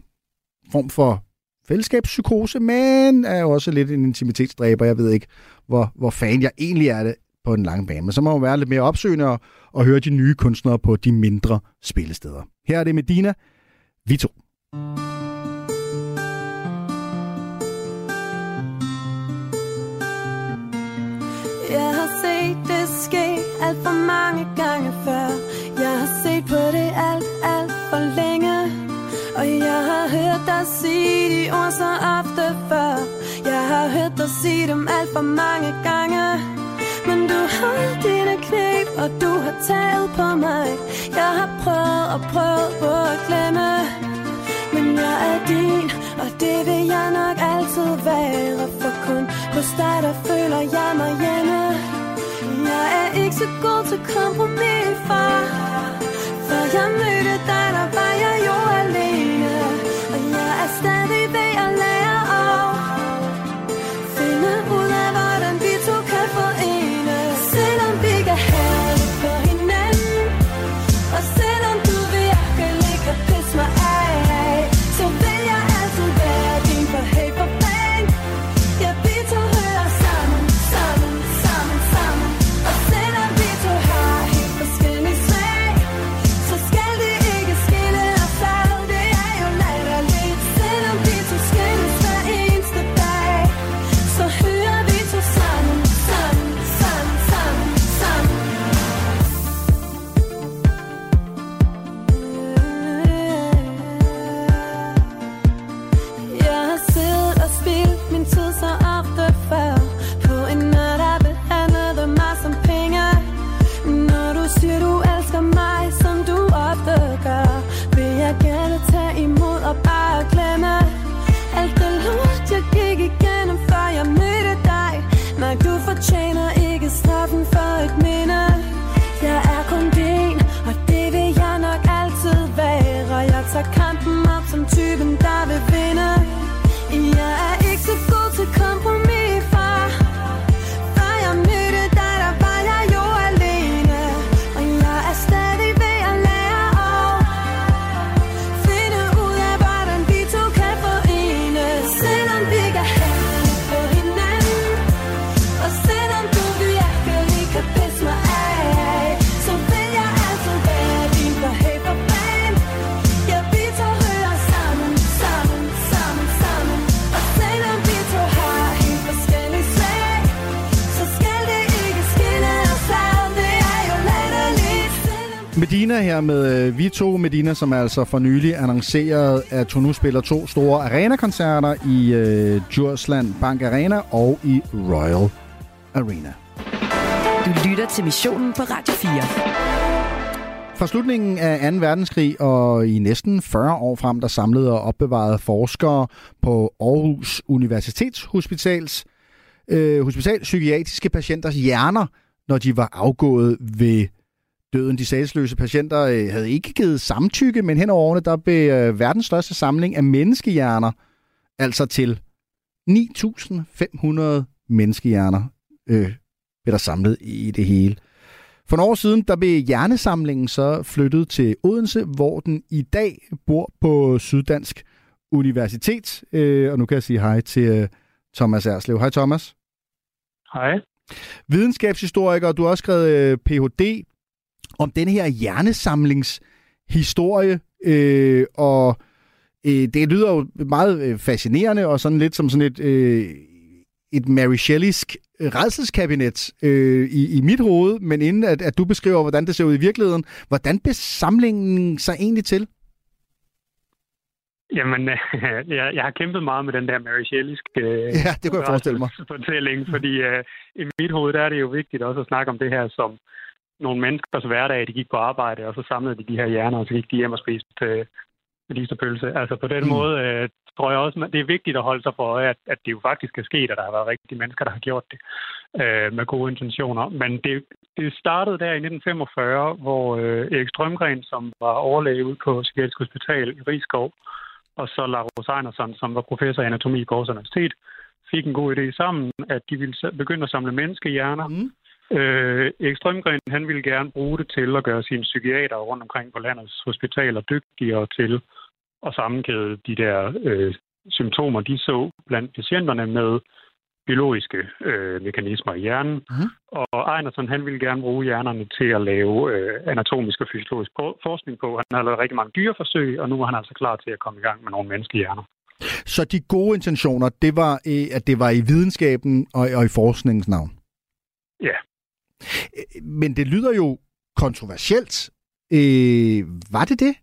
form for fællesskabspsykose, men er jo også lidt en intimitetsdræber. Jeg ved ikke, hvor, hvor fan jeg egentlig er det på den lange bane. Men så må man være lidt mere opsøgende og, og høre de nye kunstnere på de mindre spillesteder. Her er det Medina, vi to. Jeg har set det ske alt for mange gange før Jeg har set på det alt, alt for længe Og jeg har hørt dig sige de ord så ofte før Jeg har hørt dig sige dem alt for mange gange taget på mig. Jeg har prøvet og prøvet på at glemme men jeg er din, og det vil jeg nok altid være. For kun hos dig, der føler jeg mig hjemme. Jeg er ikke så god til kompromis, far. For jeg mødte Medina her med øh, vi to. Medina, som altså for nylig annonceret, at hun nu spiller to store arena-koncerter i øh, Djursland Bank Arena og i Royal Arena. Du lytter til missionen på Radio 4. Fra slutningen af 2. verdenskrig og i næsten 40 år frem, der samlede og opbevarede forskere på Aarhus Universitetshospitals øh, hospital psykiatriske patienters hjerner, når de var afgået ved døden. De sagsløse patienter øh, havde ikke givet samtykke, men hen over årene, der blev øh, verdens største samling af menneskehjerner, altså til 9.500 menneskehjerner, øh, blev der samlet i det hele. For nogle år siden, der blev hjernesamlingen så flyttet til Odense, hvor den i dag bor på Syddansk Universitet. Øh, og nu kan jeg sige hej til øh, Thomas Erslev. Hej Thomas. Hej. Videnskabshistoriker, du har også skrevet øh, Ph.D. om denne her hjernesamlingshistorie, øh, og øh, det lyder jo meget øh, fascinerende og sådan lidt som sådan et, øh, et Mary Shelleysk redselskabinet øh, i, i mit hoved, men inden at, at du beskriver, hvordan det ser ud i virkeligheden, hvordan blev samlingen sig egentlig til? Jamen, *laughs* jeg, jeg har kæmpet meget med den der Mary Shelleysk øh, ja, det kunne jeg forestille mig. *laughs* fortælling, fordi øh, i mit hoved der er det jo vigtigt også at snakke om det her som nogle menneskers hverdag. De gik på arbejde, og så samlede de de her hjerner, og så gik de hjem og spiste øh, medisterpølse. Altså på den mm. måde øh, tror jeg også, det er vigtigt at holde sig for øje, at, at det jo faktisk er sket, at der har været rigtig mennesker, der har gjort det øh, med gode intentioner. Men det, det startede der i 1945, hvor øh, Erik Strømgren, som var overlæge ude på Psykiatrisk Hospital i Rigskov, og så Lars Einerson, som var professor i anatomi på Aarhus Universitet, fik en god idé sammen, at de ville begynde at samle menneskehjerner. Mm. Øh, Erik Strømgren, han ville gerne bruge det til at gøre sine psykiater rundt omkring på landets hospitaler dygtigere til at sammenkæde de der øh, symptomer, de så blandt patienterne med biologiske øh, mekanismer i hjernen. Mm. Og Einerson, han ville gerne bruge hjernerne til at lave øh, anatomisk og fysiologisk forskning på. Han har lavet rigtig mange dyreforsøg, og nu er han altså klar til at komme i gang med nogle menneskelige hjerner. Så de gode intentioner, det var, at det var i videnskaben og, og i forskningens navn? Ja. Men det lyder jo kontroversielt. Øh, var det det?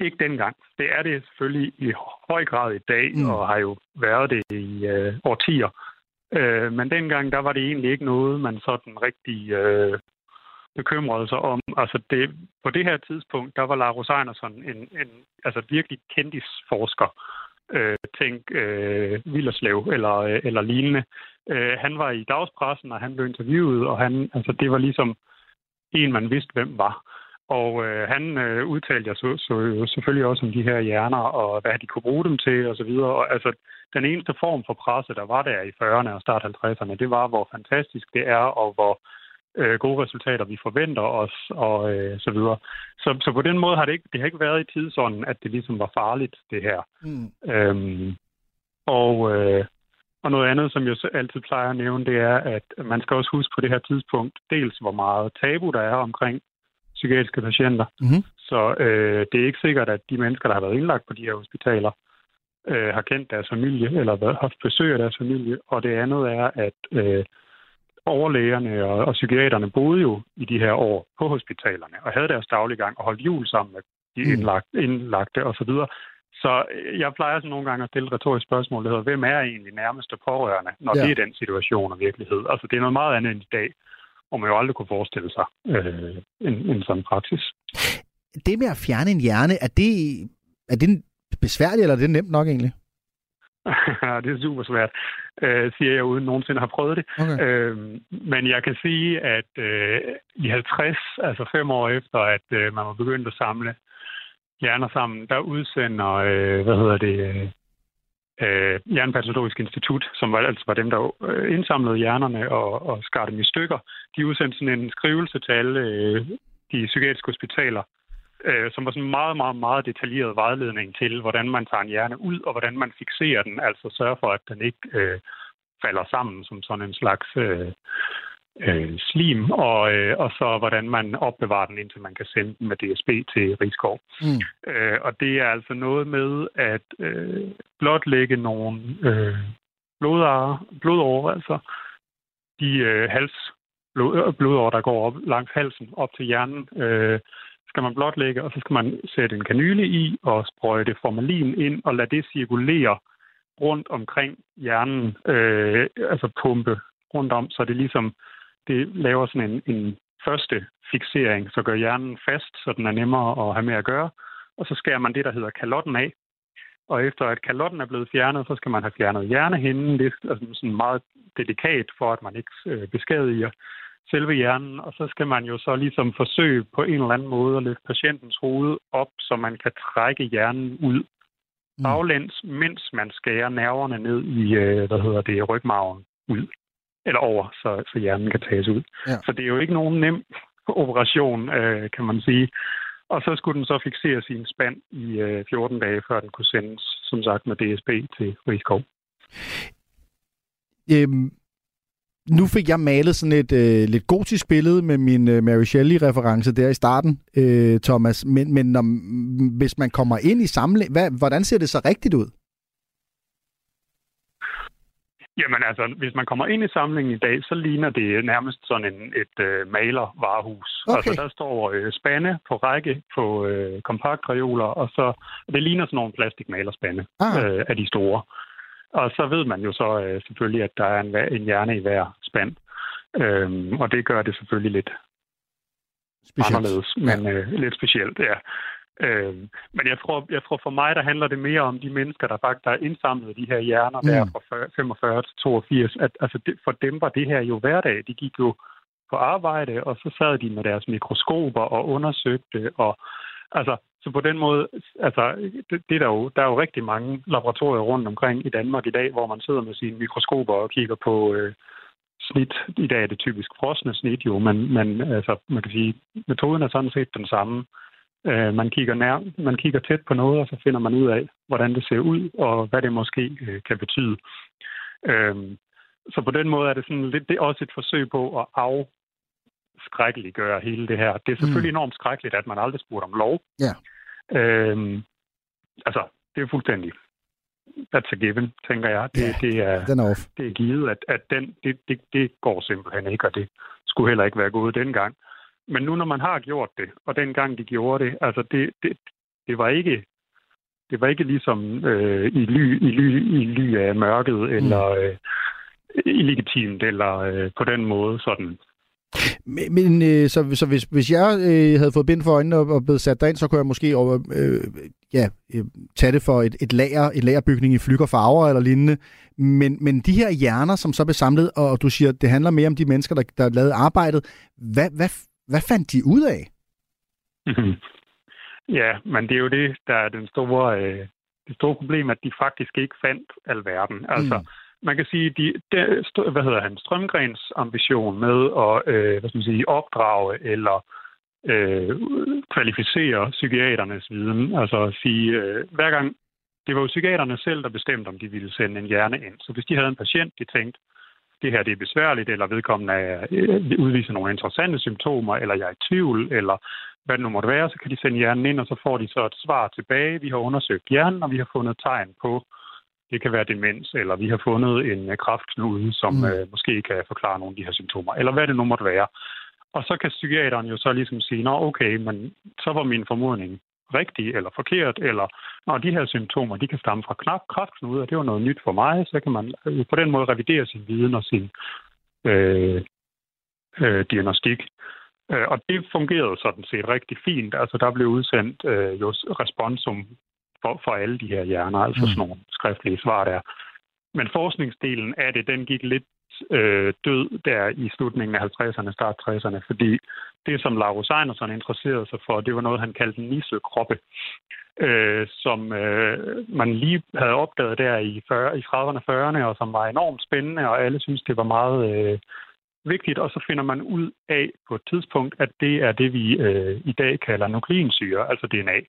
Ikke dengang. Det er det selvfølgelig i høj grad i dag, mm. og har jo været det i øh, årtier. Øh, men dengang, der var det egentlig ikke noget, man sådan rigtig øh, bekymrede sig om. Altså det, på det her tidspunkt, der var Lars Einerson en, en altså virkelig kendisforsker. Øh, tænk øh, Villerslev eller, øh, eller lignende. Øh, han var i dagspressen, og han blev interviewet, og han, altså, det var ligesom en, man vidste, hvem var. Og øh, han øh, udtalte så, så selvfølgelig også om de her hjerner, og hvad de kunne bruge dem til, og så videre. Og, altså, den eneste form for presse, der var der i 40'erne og start 50'erne, det var, hvor fantastisk det er, og hvor øh, gode resultater vi forventer os, og øh, så videre. Så, så på den måde har det ikke, det har ikke været i tidsånden, at det ligesom var farligt, det her. Mm. Øhm, og, øh, og noget andet, som jeg altid plejer at nævne, det er, at man skal også huske på det her tidspunkt, dels hvor meget tabu der er omkring psykiatriske patienter. Mm-hmm. Så øh, det er ikke sikkert, at de mennesker, der har været indlagt på de her hospitaler, øh, har kendt deres familie eller haft besøg af deres familie. Og det andet er, at øh, overlægerne og, og psykiaterne boede jo i de her år på hospitalerne og havde deres dagliggang og holdt jul sammen med de mm. indlagt, indlagte osv. Så, så jeg plejer så nogle gange at stille et retorisk spørgsmål, der hedder, hvem er egentlig nærmeste pårørende, når ja. det er den situation og virkelighed? Altså det er noget meget andet end i dag og man jo aldrig kunne forestille sig øh, en, en sådan praksis. Det med at fjerne en hjerne, er det, er det besværligt, eller er det nemt nok egentlig? *laughs* det er super svært, øh, siger jeg, uden nogensinde har prøvet det. Okay. Øh, men jeg kan sige, at øh, i 50, altså fem år efter, at øh, man var begyndt at samle hjerner sammen, der udsender, øh, hvad hedder det, øh, øh, Hjernepatologisk Institut, som var, altså var dem, der øh, indsamlede hjernerne og, og skar dem i stykker. De udsendte sådan en skrivelse til alle øh, de psykiatriske hospitaler, øh, som var sådan en meget, meget, meget detaljeret vejledning til, hvordan man tager en hjerne ud, og hvordan man fixerer den, altså sørger for, at den ikke øh, falder sammen som sådan en slags øh, øh, slim, og, øh, og så hvordan man opbevarer den, indtil man kan sende den med DSB til Rigskov. Mm. Øh, og det er altså noget med at øh, blotlægge nogle øh, blodårer, blodårer, altså de øh, hals blod, blodår, der går op langs halsen op til hjernen, øh, skal man blotlægge, og så skal man sætte en kanyle i og sprøjte formalin ind og lade det cirkulere rundt omkring hjernen, øh, altså pumpe rundt om, så det ligesom det laver sådan en, en første fixering, så gør hjernen fast, så den er nemmere at have med at gøre. Og så skærer man det, der hedder kalotten af. Og efter at kalotten er blevet fjernet, så skal man have fjernet hjernehinden. Det er altså sådan meget delikat, for at man ikke øh, beskadiger selve hjernen. Og så skal man jo så ligesom forsøge på en eller anden måde at løfte patientens hoved op, så man kan trække hjernen ud baglæns, mens man skærer nerverne ned i, øh, hvad hedder det, rygmarven ud. Eller over, så, så hjernen kan tages ud. Ja. Så det er jo ikke nogen nem operation, øh, kan man sige. Og så skulle den så fixere sin spand i øh, 14 dage, før den kunne sendes, som sagt, med DSB til Rigskov. Øhm, nu fik jeg malet sådan et øh, lidt gotisk billede med min øh, Mary Shelley-reference der i starten, øh, Thomas. Men, men når, hvis man kommer ind i samling, hvad, hvordan ser det så rigtigt ud? Jamen altså, hvis man kommer ind i samlingen i dag, så ligner det nærmest sådan en, et øh, malervarehus. Okay. Altså, der står øh, spande på række på øh, kompaktreoler, og så det ligner sådan nogle plastikmalerspande Ah. øh, af de store. Og så ved man jo så øh, selvfølgelig, at der er en, en hjerne i hver spand. Øhm, og det gør det selvfølgelig lidt Specielt. anderledes, men øh, lidt specielt, ja. Øh, men jeg tror, jeg tror for mig, der handler det mere om de mennesker, der faktisk der er indsamlet de her hjerner der Mm. fra 40 45 til 82. At, altså det, for dem var det her jo hverdag. De gik jo på arbejde, og så sad de med deres mikroskoper og undersøgte. Og, altså, så på den måde, altså, det, det er der, jo, der er jo rigtig mange laboratorier rundt omkring i Danmark i dag, hvor man sidder med sine mikroskoper og kigger på øh, snit. I dag er det typisk frosne snit jo, men, men altså, man kan sige, metoden er sådan set den samme. Øh, man, kigger nær, man kigger tæt på noget, og så finder man ud af, hvordan det ser ud, og hvad det måske øh, kan betyde. Øh, så på den måde er det sådan lidt, det er også et forsøg på at afskrækkeliggøre hele det her. Det er selvfølgelig mm. enormt skrækkeligt, at man aldrig spurgte om lov. Ja. Øh, altså, det er fuldstændig that's a given, tænker jeg. Det, Ja, det er, Den er off. det er givet, at, at den, det, det, det går simpelthen ikke, og det skulle heller ikke være gået dengang. Men nu, når man har gjort det, og dengang de gjorde det, altså det, det, det var ikke det var ikke ligesom øh, i, ly, i, ly, i ly af mørket, mm. eller øh, illegitimt, eller øh, på den måde sådan. Men, men øh, så, så hvis, hvis jeg øh, havde fået bind for øjnene og, og blevet sat derind, så kunne jeg måske over, øh, ja, øh, tage det for et, et lager, et lagerbygning i flyg og farver eller lignende. Men, men de her hjerner, som så blev samlet, og du siger, det handler mere om de mennesker, der, der lavede arbejdet. Hvad, hvad, hvad fandt de ud af? *laughs* ja, men det er jo det, der er den store, øh, det store problem, at de faktisk ikke fandt alverden. Altså, mm man kan sige, de, de, hvad hedder han, Strømgrens ambition med at øh, hvad skal man sige, opdrage eller øh, kvalificere psykiaternes viden, altså at sige, øh, hver gang, det var jo psykiaterne selv, der bestemte, om de ville sende en hjerne ind. Så hvis de havde en patient, de tænkte, det her det er besværligt, eller vedkommende er, øh, udviser nogle interessante symptomer, eller jeg er i tvivl, eller hvad det nu måtte være, så kan de sende hjernen ind, og så får de så et svar tilbage. Vi har undersøgt hjernen, og vi har fundet tegn på, det kan være demens, eller vi har fundet en øh, kræftknude, som mm. øh, måske kan forklare nogle af de her symptomer, eller hvad det nu måtte være. Og så kan psykiateren jo så ligesom sige, nå okay, men så var min formodning rigtig eller forkert, eller når de her symptomer, de kan stamme fra knap kræftknude, og det var noget nyt for mig, så kan man øh, på den måde revidere sin viden og sin øh, øh, diagnostik. Øh, og det fungerede sådan set rigtig fint. Altså der blev udsendt øh, jo responsum for, for alle de her hjerner, altså sådan nogle skriftlige svar der. Men forskningsdelen af det, den gik lidt øh, død der i slutningen af 50'erne, start 60'erne, fordi det, som Laurus Einerson interesserede sig for, det var noget, han kaldte nissekroppe, øh, som øh, man lige havde opdaget der i, 40, i 30'erne og 40'erne, og som var enormt spændende, og alle synes det var meget øh, vigtigt, og så finder man ud af på et tidspunkt, at det er det, vi øh, i dag kalder nukleinsyre, altså DNA.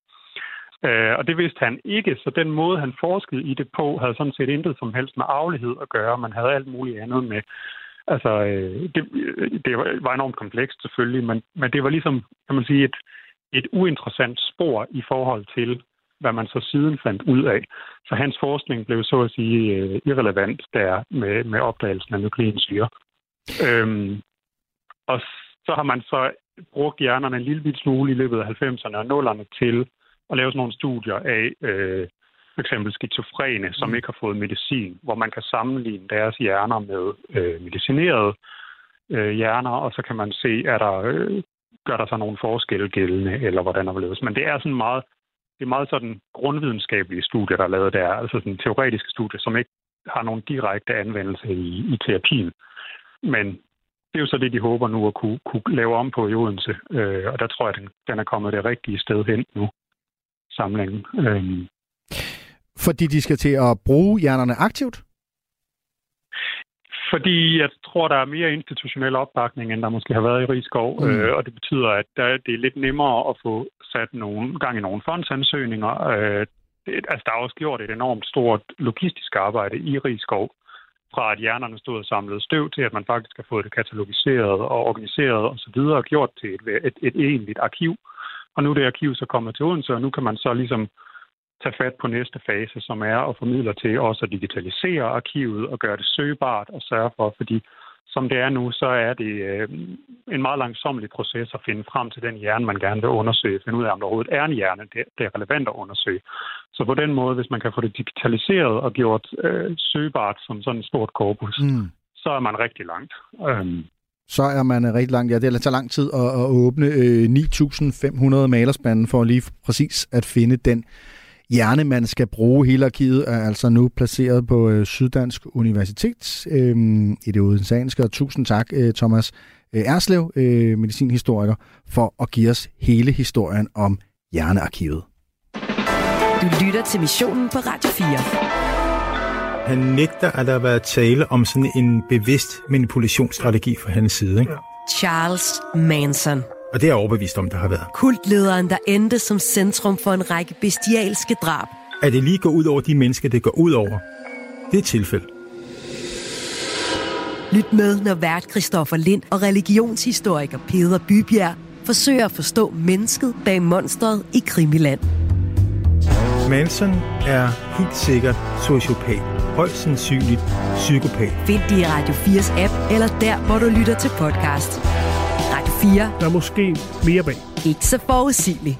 Øh, og det vidste han ikke, så den måde, han forskede i det på, havde sådan set intet som helst med arvelighed at gøre. Man havde alt muligt andet med. Altså, øh, det, øh, det var enormt komplekst selvfølgelig, men, men det var ligesom, kan man sige, et, et uinteressant spor i forhold til, hvad man så siden fandt ud af. Så hans forskning blev så at sige øh, irrelevant der med, med opdagelsen af nukleinsyre. Øhm, Og så har man så brugt hjernerne en lille smule i løbet af 90'erne og 0'erne til at lave sådan nogle studier af øh, for eksempel skizofrene, som mm. ikke har fået medicin, hvor man kan sammenligne deres hjerner med øh, medicinerede øh, hjerner, og så kan man se, er der, øh, gør der så nogle forskelle gældende, eller hvordan der vil Men det er sådan meget, det er meget sådan grundvidenskabelige studier, der er lavet der, altså sådan teoretiske studier, som ikke har nogen direkte anvendelse i, i terapien. Men det er jo så det, de håber nu at kunne, kunne lave om på i Odense. Øh, og der tror jeg, den, den er kommet det rigtige sted hen nu, samlingen. Øh. Fordi de skal til at bruge hjernerne aktivt? Fordi jeg tror, der er mere institutionel opbakning, end der måske har været i Rigskov. Mm. Øh, og det betyder, at der, det er lidt nemmere at få sat nogle gang i nogle fondsansøgninger. Øh, det, altså, der er også gjort et enormt stort logistisk arbejde i Rigskov, fra at hjernerne stod og samlede støv til, at man faktisk har fået det katalogiseret og organiseret osv. Og, gjort til et, et, et egentligt arkiv. Og nu er det arkiv så kommet til Odense, og nu kan man så ligesom tage fat på næste fase, som er at formidle til også at digitalisere arkivet og gøre det søgbart og sørge for, fordi som det er nu, så er det øh, en meget langsomlig proces at finde frem til den hjerne, man gerne vil undersøge, finde ud af, om der overhovedet er en hjerne, det, det er relevant at undersøge. Så på den måde, hvis man kan få det digitaliseret og gjort øh, søgbart som sådan et stort korpus, mm. så er man rigtig langt. Øhm. Så er man øh, rigtig langt. Ja, det tager lang tid at, at åbne øh, 9.500 malerspanden for lige præcis at finde den hjerne, man skal bruge. Hele arkivet er altså nu placeret på øh, Syddansk Universitet øh, i det odenseanske. Og tusind tak, øh, Thomas øh, Erslev, øh, medicinhistoriker, for at give os hele historien om hjernearkivet. Du lytter til missionen på Radio 4. Han nægter, at der har været tale om sådan en bevidst manipulationsstrategi fra hans side. Ikke? Charles Manson. Og det er jeg overbevist om, der har været. Kultlederen, der endte som centrum for en række bestialske drab. At det lige går ud over de mennesker, det går ud over, det er et tilfælde. Lyt med, når vært Christoffer Lind og religionshistoriker Peder Bybjerg forsøger at forstå mennesket bag monstret i Krimiland. Manson er helt sikkert sociopat. Højst sandsynligt psykopat. Find det i Radio 4's app, eller der, hvor du lytter til podcast. 4. Der er måske mere bag. Ikke så forudsigeligt.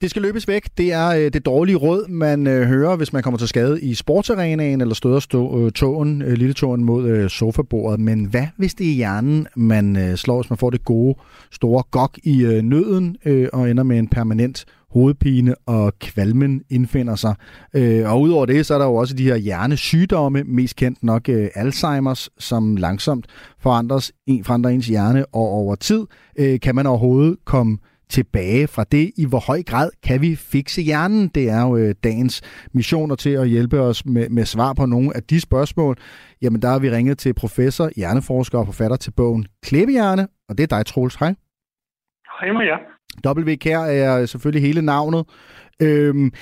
Det skal løbes væk. Det er øh, det dårlige råd, man øh, hører, hvis man kommer til skade i sportsarenaen eller støder stå, øh, tågen, øh, lille tågen mod øh, sofabordet. Men hvad hvis det er hjernen, man øh, slår, hvis man får det gode, store gok i øh, nøden øh, og ender med en permanent hovedpine og kvalmen indfinder sig. Øh, og udover det, så er der jo også de her hjernesygdomme, mest kendt nok øh, Alzheimers, som langsomt forandres, forandrer ens hjerne, og over tid øh, kan man overhovedet komme tilbage fra det. I hvor høj grad kan vi fikse hjernen? Det er jo øh, dagens missioner til at hjælpe os med, med svar på nogle af de spørgsmål. Jamen, der har vi ringet til professor, hjerneforsker og forfatter til bogen Klippehjerne, og det er dig, Troels. Hej. Hej med jer. WKR er selvfølgelig hele navnet. Øhm,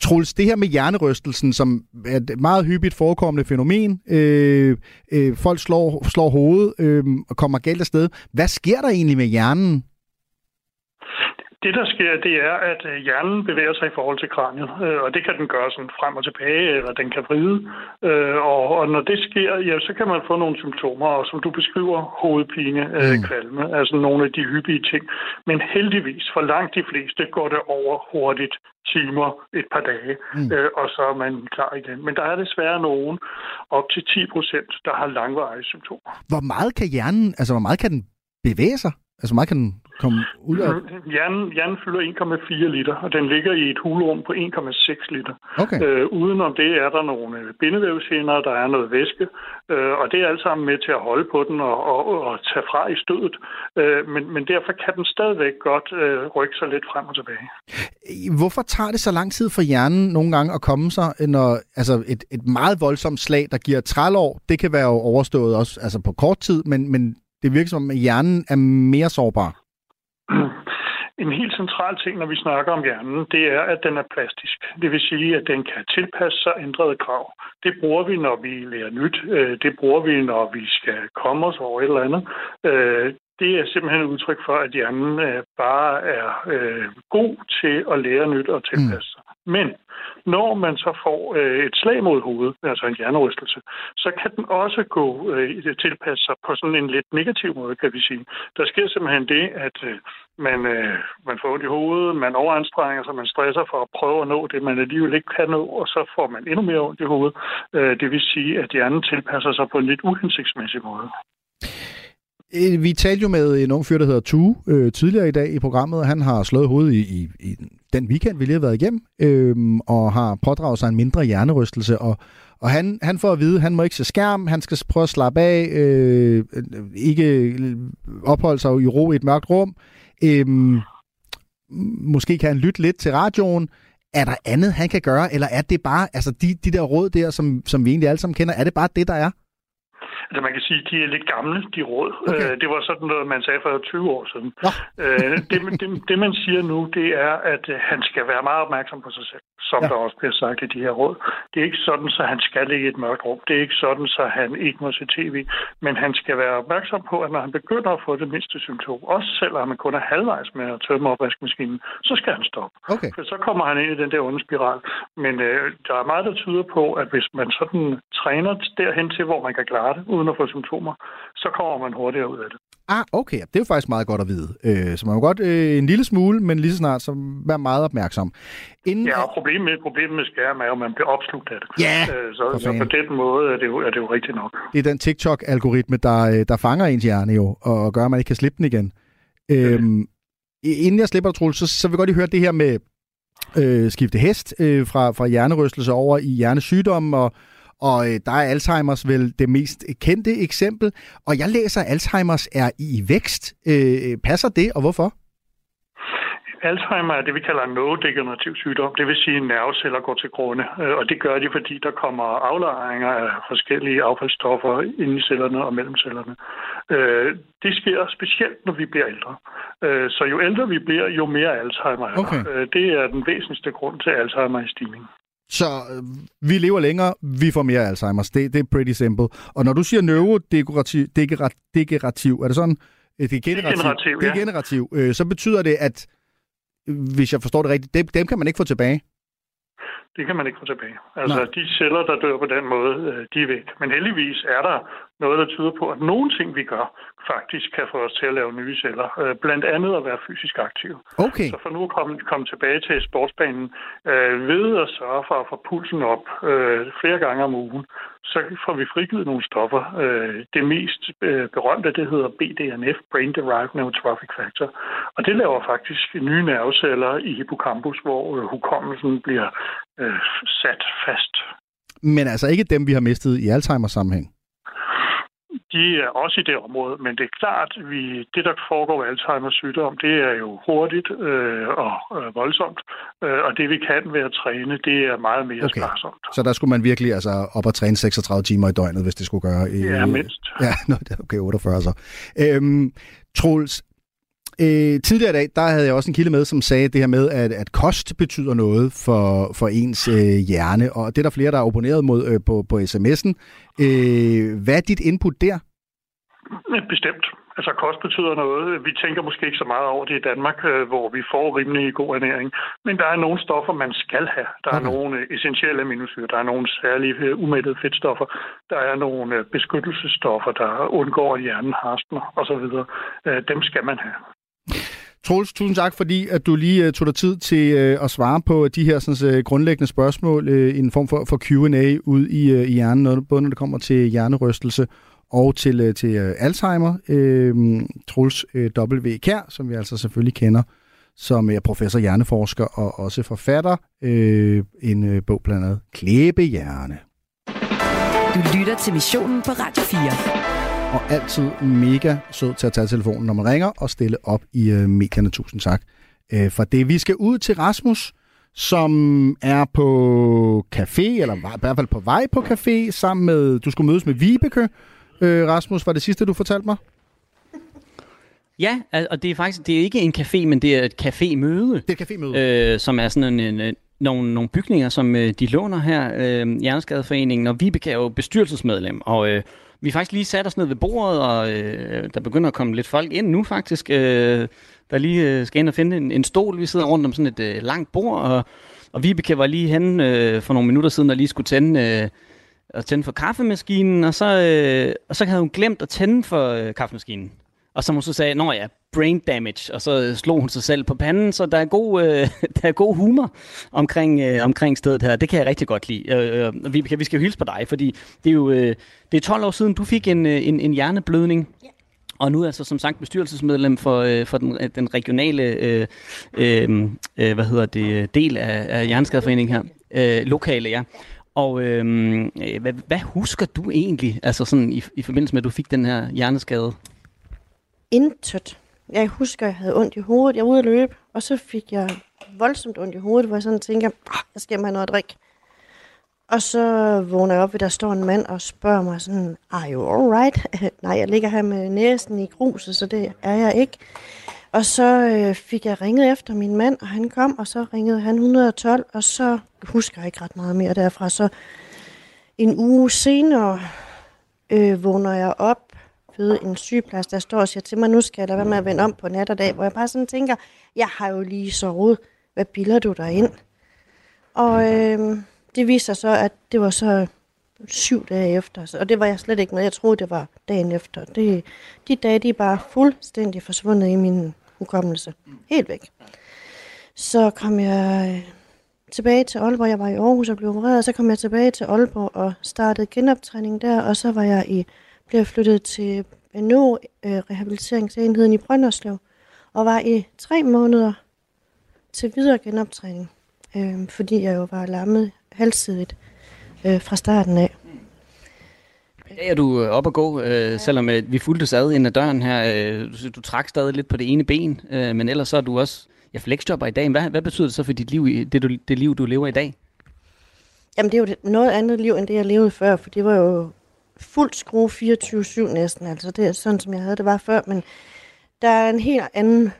Troels, det her med hjernerystelsen, som er et meget hyppigt forekommende fænomen, øh, øh, folk slår, slår hovedet øh, og kommer galt afsted. Hvad sker der egentlig med hjernen, det, der sker, det er, at øh, hjernen bevæger sig i forhold til kraniet, øh, og det kan den gøre sådan frem og tilbage, eller den kan vride. Øh, og, og når det sker, ja, så kan man få nogle symptomer, og som du beskriver, hovedpine, mm. kvalme, altså nogle af de hyppige ting. Men heldigvis, for langt de fleste, går det over hurtigt timer, et par dage, mm. øh, og så er man klar igen. Men der er desværre nogen, op til 10 procent, der har langvarige symptomer. Hvor meget kan hjernen, altså hvor meget kan den bevæge sig? Altså meget kan den komme ud af? Hjernen, hjernen fylder 1,4 liter, og den ligger i et hulrum på 1,6 liter. Okay. Øh, udenom det er der nogle bindevævshinder, der er noget væske, øh, og det er alt sammen med til at holde på den og, og, og tage fra i stødet. Øh, men, men derfor kan den stadigvæk godt øh, rykke sig lidt frem og tilbage. Hvorfor tager det så lang tid for hjernen nogle gange at komme sig, når altså et, et meget voldsomt slag, der giver trælår, det kan være overstået også altså på kort tid, men, men det virker som, at hjernen er mere sårbar. *clears throat* En helt central ting, når vi snakker om hjernen, det er, at den er plastisk. Det vil sige, at den kan tilpasse sig ændrede krav. Det bruger vi, når vi lærer nyt. Øh, det bruger vi, når vi skal komme os over et eller andet. Øh, det er simpelthen et udtryk for, at hjernen øh, bare er god til at lære nyt og tilpasse sig. Men når man så får øh, et slag mod hovedet, altså en hjernerystelse, så kan den også gå øh, tilpasse sig på sådan en lidt negativ måde, kan vi sige. Der sker simpelthen det, at øh, man, øh, man får ondt i hovedet, man overanstrenger sig, man stresser for at prøve at nå det, man alligevel ikke kan nå, og så får man endnu mere ondt i hovedet. Øh, det vil sige, at hjernen tilpasser sig på en lidt uhensigtsmæssig måde. Øh, vi talte jo med en ung fyr, der hedder Tue, øh, tidligere i dag i programmet. Han har slået hovedet i, i, i den weekend, vi lige har været igennem, øh, og har pådraget sig en mindre hjernerystelse. Og, og han, han får at vide, at han må ikke se skærm, han skal prøve at slappe af, øh, ikke opholde sig i ro i et mørkt rum. Øh, måske kan han lytte lidt til radioen. Er der andet, han kan gøre, eller er det bare, altså de, de der råd der, som, som vi egentlig alle sammen kender, er det bare det, der er? Altså man kan sige, at de er lidt gamle, de råd. Okay. Øh, det var sådan noget, man sagde for 20 år siden. Øh, det, det, det man siger nu, det er, at han skal være meget opmærksom på sig selv, som ja. der også bliver sagt i de her råd. Det er ikke sådan, så han skal ligge i et mørkt rum. Det er ikke sådan, så han ikke må se tv. Men han skal være opmærksom på, at når han begynder at få det mindste symptom, også selvom han kun er halvvejs med at tømme opvaskemaskinen, så skal han stoppe. Okay. For så kommer han ind i den der onde spiral. Men øh, der er meget, der tyder på, at hvis man sådan træner derhen til, hvor man kan klare det, uden at få symptomer, så kommer man hurtigere ud af det. Ah, okay. Det er jo faktisk meget godt at vide. Øh, så man må godt øh, en lille smule, men lige så snart så være meget opmærksom. Inden... Ja, og problemet med, problemet med skærm er jo, at man bliver opslugt af det. Ja, øh, så, så på den måde er det, jo, er det jo rigtigt nok. Det er den TikTok-algoritme, der, øh, der fanger ens hjerne jo, og gør, at man ikke kan slippe den igen. Øhm, inden jeg slipper Troels, så, så vil jeg godt lige høre det her med øh, skifte hest øh, fra, fra hjernerystelse over i hjernesygdomme og og øh, der er Alzheimers vel det mest kendte eksempel. Og jeg læser, at Alzheimers er i vækst. Øh, passer det, og hvorfor? Alzheimer er det, vi kalder en neurodegenerativ sygdom. Det vil sige, at nerveceller går til grunde. Øh, og det gør de, fordi der kommer aflejringer af forskellige affaldsstoffer ind i cellerne og mellem cellerne. Øh, det sker specielt, når vi bliver ældre. Øh, så jo ældre vi bliver, jo mere Alzheimer er okay. Det er den væsentligste grund til Alzheimer i stigning. Så øh, vi lever længere, vi får mere Alzheimer's. Det, det er pretty simple. Og når du siger neurodegenerativ, degenerativ, er det sådan? Det er generativ, det er generativ ja. øh, så betyder det, at hvis jeg forstår det rigtigt, dem, dem kan man ikke få tilbage? Det kan man ikke få tilbage. Altså, Nej. de celler, der dør på den måde, øh, de er væk. Men heldigvis er der noget, der tyder på, at nogle ting, vi gør, faktisk kan få os til at lave nye celler. Øh, blandt andet at være fysisk aktiv. Okay. Så for nu at komme, komme tilbage til sportsbanen, øh, ved at sørge for at få pulsen op øh, flere gange om ugen, så får vi frigivet nogle stoffer. Øh, det mest øh, berømte, det hedder BDNF, Brain Derived Neurotrophic Factor. Og det laver faktisk nye nerveceller i hippocampus, hvor øh, hukommelsen bliver øh, sat fast. Men altså ikke dem, vi har mistet i Alzheimer's sammenhæng? De er også i det område, men det er klart, vi, det, der foregår ved Alzheimer's sygdom, det er jo hurtigt øh, og øh, voldsomt, øh, og det, vi kan ved at træne, det er meget mere okay. sparsomt. Så der skulle man virkelig altså op og træne 36 timer i døgnet, hvis det skulle gøre? I, ja, mindst. Ja, *laughs* okay, 48 så. Øhm, Troels, Øh, tidligere i dag, der havde jeg også en kilde med, som sagde det her med, at, at kost betyder noget for, for ens øh, hjerne, og det er der flere, der er opponeret mod øh, på, på sms'en. Øh, hvad er dit input der? Bestemt. Altså kost betyder noget. Vi tænker måske ikke så meget over det i Danmark, øh, hvor vi får rimelig god ernæring. Men der er nogle stoffer, man skal have. Der er okay. nogle essentielle aminosyre. Der er nogle særlige øh, umættede fedtstoffer. Der er nogle øh, beskyttelsesstoffer, der undgår, at hjernen harstner osv. Dem skal man have. Troels, tusind tak, fordi at du lige uh, tog dig tid til uh, at svare på de her sådan, uh, grundlæggende spørgsmål uh, i en form for, for Q&A ud i, uh, i hjernen, både når det kommer til hjernerystelse og til, uh, til uh, Alzheimer. Uh, Troels uh, W. Kær, som vi altså selvfølgelig kender, som er professor hjerneforsker og også forfatter. Uh, en uh, bog blandt andet Klæbehjerne. Du lytter til missionen på Radio 4 og altid mega sød til at tage telefonen, når man ringer og stille op i øh, medierne. Tusind tak øh, for det. Vi skal ud til Rasmus, som er på café, eller i hvert fald på vej på café, sammen med, du skulle mødes med Vibeke. Øh, Rasmus, var det sidste, du fortalte mig? *laughs* Ja, og det er faktisk det er ikke en café, men det er et cafémøde. Det er et cafémøde. Øh, som er sådan en, en, nogle, nogle bygninger, som øh, de låner her, øh, Hjerneskadeforeningen, og Vibeke er jo bestyrelsesmedlem, og øh, vi har faktisk lige sat os ned ved bordet, og øh, der begynder at komme lidt folk ind nu faktisk, øh, der lige øh, skal ind og finde en, en stol. Vi sidder rundt om sådan et øh, langt bord, og og Vibeke var lige hen øh, for nogle minutter siden, og lige skulle tænde, øh, at tænde for kaffemaskinen, og så, øh, og så havde hun glemt at tænde for øh, kaffemaskinen. Og som hun så sagde, nå ja, brain damage, og så slog hun sig selv på panden, så der er god, øh, *laughs* der er god humor omkring, øh, omkring stedet her. Det kan jeg rigtig godt lide. Øh, øh, vi, vi skal jo hilse på dig, fordi det er jo øh, det er 12 år siden, du fik en, øh, en, en hjerneblødning. Ja. Og nu er altså som sagt bestyrelsesmedlem for, øh, for den, den regionale øh, øh, øh hvad hedder det, del af, af Hjerneskadeforeningen her. Øh, lokale, ja. Og øh, hvad, hvad husker du egentlig, altså sådan i, i forbindelse med, at du fik den her hjerneskade? Intet. Jeg husker, jeg havde ondt i hovedet. Jeg var ude at løbe, og så fik jeg voldsomt ondt i hovedet, hvor jeg sådan tænker, ah, jeg skal have noget at drikke. Og så vågner jeg op ved, der står en mand og spørger mig sådan, are you alright? *laughs* Nej, jeg ligger her med næsen i gruset, så det er jeg ikke. Og så øh, fik jeg ringet efter min mand, og han kom, og så ringede han 112, og så husker jeg ikke ret meget mere derfra. Så en uge senere øh, vågner jeg op ved en sygeplejerske, der står og siger til mig, nu skal jeg lade være med at vende om på nat og dag, hvor jeg bare sådan tænker, jeg har jo lige sovet, hvad bilder du dig ind? Og øh, det viser så, at det var så syv dage efter, og det var jeg slet ikke med. Jeg troede, det var dagen efter. Det, de dage, de er bare fuldstændig forsvundet i min hukommelse. Helt væk. Så kom jeg øh, tilbage til Aalborg. Jeg var i Aarhus og blev opereret, og så kom jeg tilbage til Aalborg og startede genoptræning der, og så var jeg i, blev flyttet til NO øh, rehabiliteringsenheden i Brønderslev, og var i tre måneder til videre genoptræning, øh, fordi jeg jo var lammet halvsidigt øh, fra starten af. I dag er du øh, op at gå, øh, ja. selvom øh, vi fulgte sad ind ad døren her. Øh, du, du trak stadig lidt på det ene ben, øh, men ellers så er du også ja, flexjobber i dag. Hvad, hvad betyder det så for dit liv, det, du, det liv, du lever i dag? Jamen, det er jo noget andet liv, end det, jeg levede før, for det var jo fuldt skrue 24-7 næsten. Altså, det er sådan, som jeg havde det var før, men der er en helt anden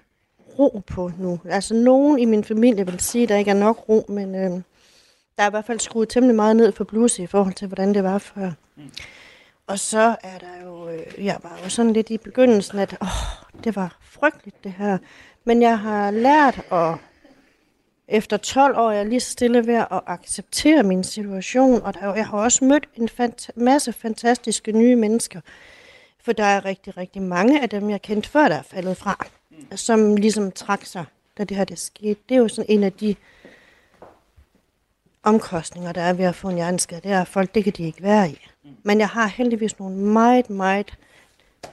ro på nu. Altså, nogen i min familie vil sige, at der ikke er nok ro, men øh, der er i hvert fald skruet temmelig meget ned for blues i forhold til, hvordan det var før. Mm. Og så er der jo, øh, jeg var jo sådan lidt i begyndelsen, at åh, det var frygteligt det her. Men jeg har lært at, efter 12 år, er jeg lige så stille ved at acceptere min situation, og der, jeg har også mødt en fant- masse fantastiske nye mennesker. For der er rigtig, rigtig mange af dem, jeg kendte før, der er faldet fra, som ligesom trak sig, da det her det skete. Det er jo sådan en af de omkostninger, der er ved at få en hjerneskade, det er, at folk, det kan de ikke være i. Men jeg har heldigvis nogle meget, meget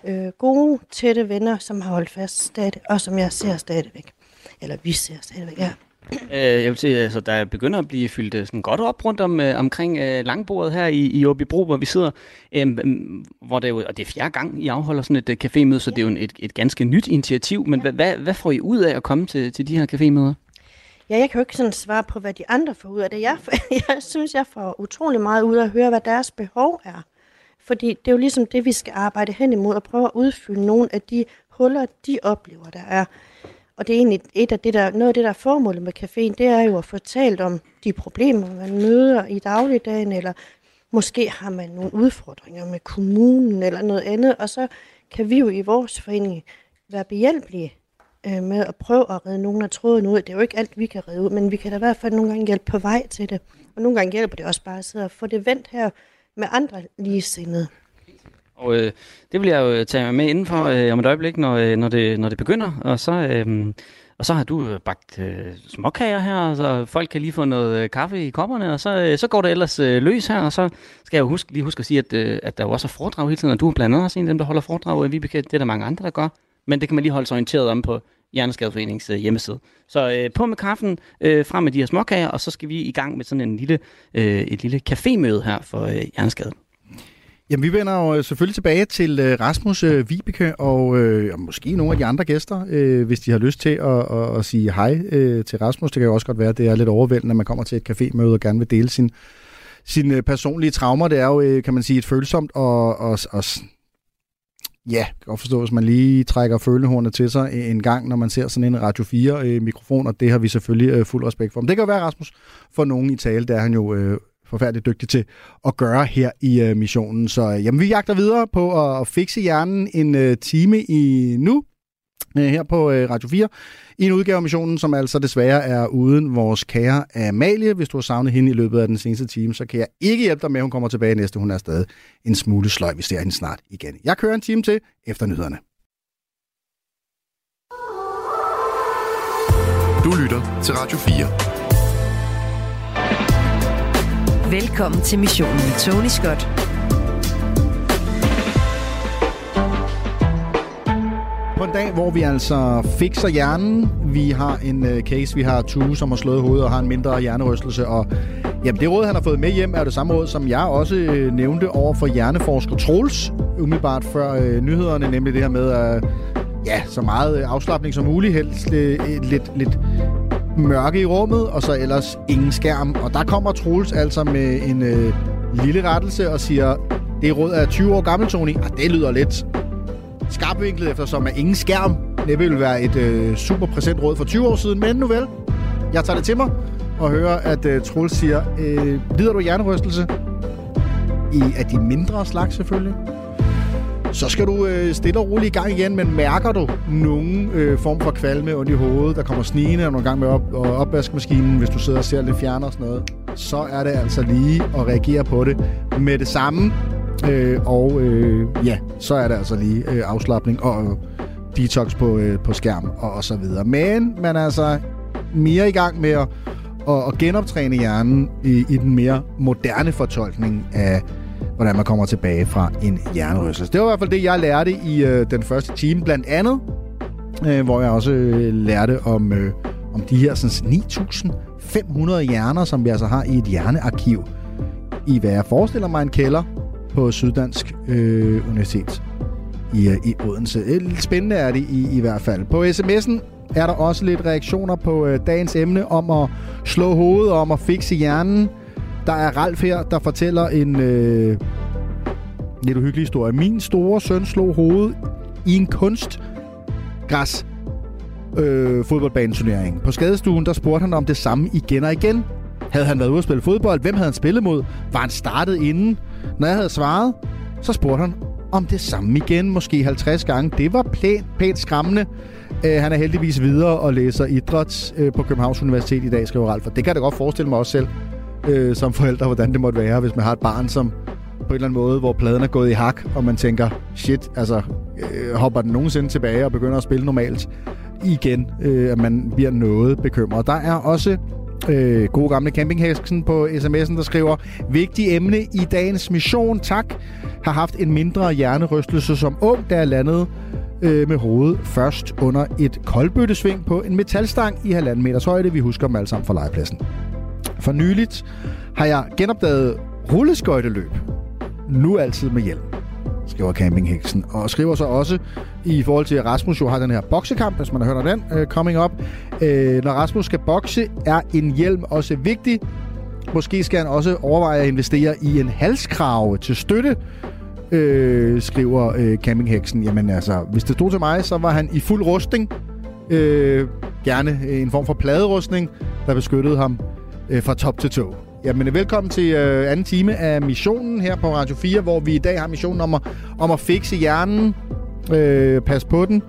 øh, gode, tætte venner, som har holdt fast stadig, og som jeg ser stadigvæk. Eller vi ser stadigvæk, ja. Øh, jeg vil sige, altså, der begynder at blive fyldt øh, sådan godt op rundt om, øh, omkring øh, langbordet her i, i Åbibro, hvor vi sidder, øh, hvor det er jo, og det er fjerde gang, I afholder sådan et cafémøde, så det er jo et, et ganske nyt initiativ. Men ja. hvad, hvad, hvad får I ud af at komme til, til de her cafémøder? Ja, jeg kan jo ikke sådan svare på, hvad de andre får ud af det. Jeg, *laughs* jeg synes, jeg får utrolig meget ud af at høre, hvad deres behov er. Fordi det er jo ligesom det, vi skal arbejde hen imod, og prøve at udfylde nogle af de huller, de oplever, der er. Og det er egentlig et af det, der, noget af det, der er formålet med caféen, det er jo at få talt om de problemer, man møder i dagligdagen, eller måske har man nogle udfordringer med kommunen eller noget andet, og så kan vi jo i vores forening være behjælpelige øh, med at prøve at redde nogen af tråden ud. Det er jo ikke alt, vi kan redde ud, men vi kan da i hvert fald nogle gange hjælpe på vej til det. Og nogle gange hjælper det også bare at sidde og få det vendt her med andre ligesindede. Og øh, det vil jeg jo tage med indenfor øh, om et øjeblik, når, øh, når, det, når det begynder. Og så, øh, og så har du øh, bagt øh, småkager her, så folk kan lige få noget øh, kaffe i kopperne, og så, øh, så går det ellers øh, løs her. Og så skal jeg jo huske, lige huske at sige, at, øh, at der jo også er foredrag hele tiden, og du er blandt andet også en af dem, der holder foredrag i Vibeke. Det er der mange andre, der gør men det kan man lige holde sig orienteret om på Hjerneskadeforeningens øh, hjemmeside. Så øh, på med kaffen, øh, frem med de her småkager, og så skal vi i gang med sådan en lille, øh, et lille cafémøde her for øh, Hjerneskade. Jamen, vi vender jo øh, selvfølgelig tilbage til øh, Rasmus øh, Vibeke og, øh, og måske nogle af de andre gæster, øh, hvis de har lyst til at, at, at sige hej øh, til Rasmus. Det kan jo også godt være, at det er lidt overvældende, at man kommer til et cafémøde og gerne vil dele sin, sine øh, personlige traumer. Det er jo, kan man sige, et følsomt og, og, og Ja, jeg kan godt forstå, hvis man lige trækker følehornet til sig en gang, når man ser sådan en Radio 4-mikrofon, og det har vi selvfølgelig øh, fuld respekt for. Men det kan jo være, Rasmus, for nogen i tale, der er han jo øh, forfærdeligt dygtig til at gøre her i øh, missionen. Så øh, jamen, vi jagter videre på at, at fikse hjernen en øh, time i nu. øh, her på øh, Radio 4 i en udgave af missionen, som altså desværre er uden vores kære Amalie. Hvis du har savnet hende i løbet af den seneste time, så kan jeg ikke hjælpe dig med, at hun kommer tilbage næste. Hun er stadig en smule sløj. Vi ser hende snart igen. Jeg kører en time til efter nyhederne. Du lytter til Radio 4. Velkommen til missionen med Tony Scott. På en dag, hvor vi altså fikser hjernen. Vi har en uh, case, vi har Tue, som har slået hovedet og har en mindre hjernerystelse. Og jamen, det råd, han har fået med hjem, er det samme råd, som jeg også uh, nævnte over for hjerneforsker Troels, umiddelbart før uh, nyhederne, nemlig det her med uh, ja, så meget afslappning som muligt, helst lidt, lidt, lidt mørke i rummet, og så ellers ingen skærm. Og der kommer Troels altså med en øh, lille rettelse og siger, det råd er 20 år gammel, Tony. Ah, det lyder lidt skarpvinklet, eftersom at ingen skærm næppe vil være et øh, super præsent råd for 20 år siden. Men nu vel, jeg tager det til mig og hører, at øh, Troels siger, øh, lider du hjernerystelse? I af de mindre slags selvfølgelig. Så skal du øh, stille og roligt i gang igen, men mærker du nogen øh, form for kvalme ondt i hovedet, der kommer snigende, og nogle gang med op, og opvaskemaskinen, hvis du sidder og ser lidt fjerner og sådan noget, så er det altså lige at reagere på det med det samme. Øh, og øh, ja, så er det altså lige øh, afslappning og øh, detox på, øh, på skærm og, og så videre. Men man er altså mere i gang med at, at, at genoptræne hjernen i, i den mere moderne fortolkning af, hvordan man kommer tilbage fra en hjernerystelse. Det var i hvert fald det, jeg lærte i øh, den første time, blandt andet, øh, hvor jeg også øh, lærte om, øh, om de her sådan 9.500 hjerner, som vi altså har i et hjernearkiv i, hvad jeg forestiller mig, en kælder på Syddansk øh, Universitet i, øh, i Odense. Øh, lidt spændende er det i, i hvert fald. På sms'en er der også lidt reaktioner på øh, dagens emne om at slå hovedet, om at fikse hjernen. Der er Ralf her, der fortæller en øh, lidt uhyggelig historie. Min store søn slog hovedet i en kunstgræs øh, fodboldbaneturnering. På skadestuen, der spurgte han om det samme igen og igen. Havde han været ude at spille fodbold? Hvem havde han spillet mod? Var han startet inden? Når jeg havde svaret, så spurgte han om det samme igen, måske 50 gange. Det var pænt, pænt skræmmende. Uh, han er heldigvis videre og læser idræt uh, øh, på Københavns Universitet i dag, skriver Ralf. Og det kan jeg da godt forestille mig også selv, øh, som forældre, hvordan det måtte være, hvis man har et barn, som på en eller anden måde, hvor pladen er gået i hak, og man tænker, shit, altså, øh, hopper den nogensinde tilbage og begynder at spille normalt igen, øh, at man bliver noget bekymret. Der er også øh, gode gamle campinghæsken på sms'en, der skriver, vigtig emne i dagens mission, tak, har haft en mindre hjernerystelse som ung, da jeg landede øh, med hovedet først under et koldbøttesving på en metalstang i halvanden meters højde. Vi husker dem alle sammen fra legepladsen. For nyligt har jeg genopdaget rulleskøjteløb. Nu altid med hjelm skriver campingheksen. Og skriver så også, i forhold til at Rasmus jo har den her boksekamp, hvis man har hørt om den, uh, coming up. Uh, når Rasmus skal bokse, er en hjelm også vigtig. Måske skal han også overveje at investere i en halskrave til støtte, uh, skriver uh, campingheksen. Jamen altså, hvis det stod til mig, så var han i fuld rustning. Uh, gerne en form for pladerustning, der beskyttede ham uh, fra top til tog. Jamen, velkommen til øh, anden time af missionen her på Radio 4, hvor vi i dag har missionen om at, om at fikse hjernen, øh, passe på den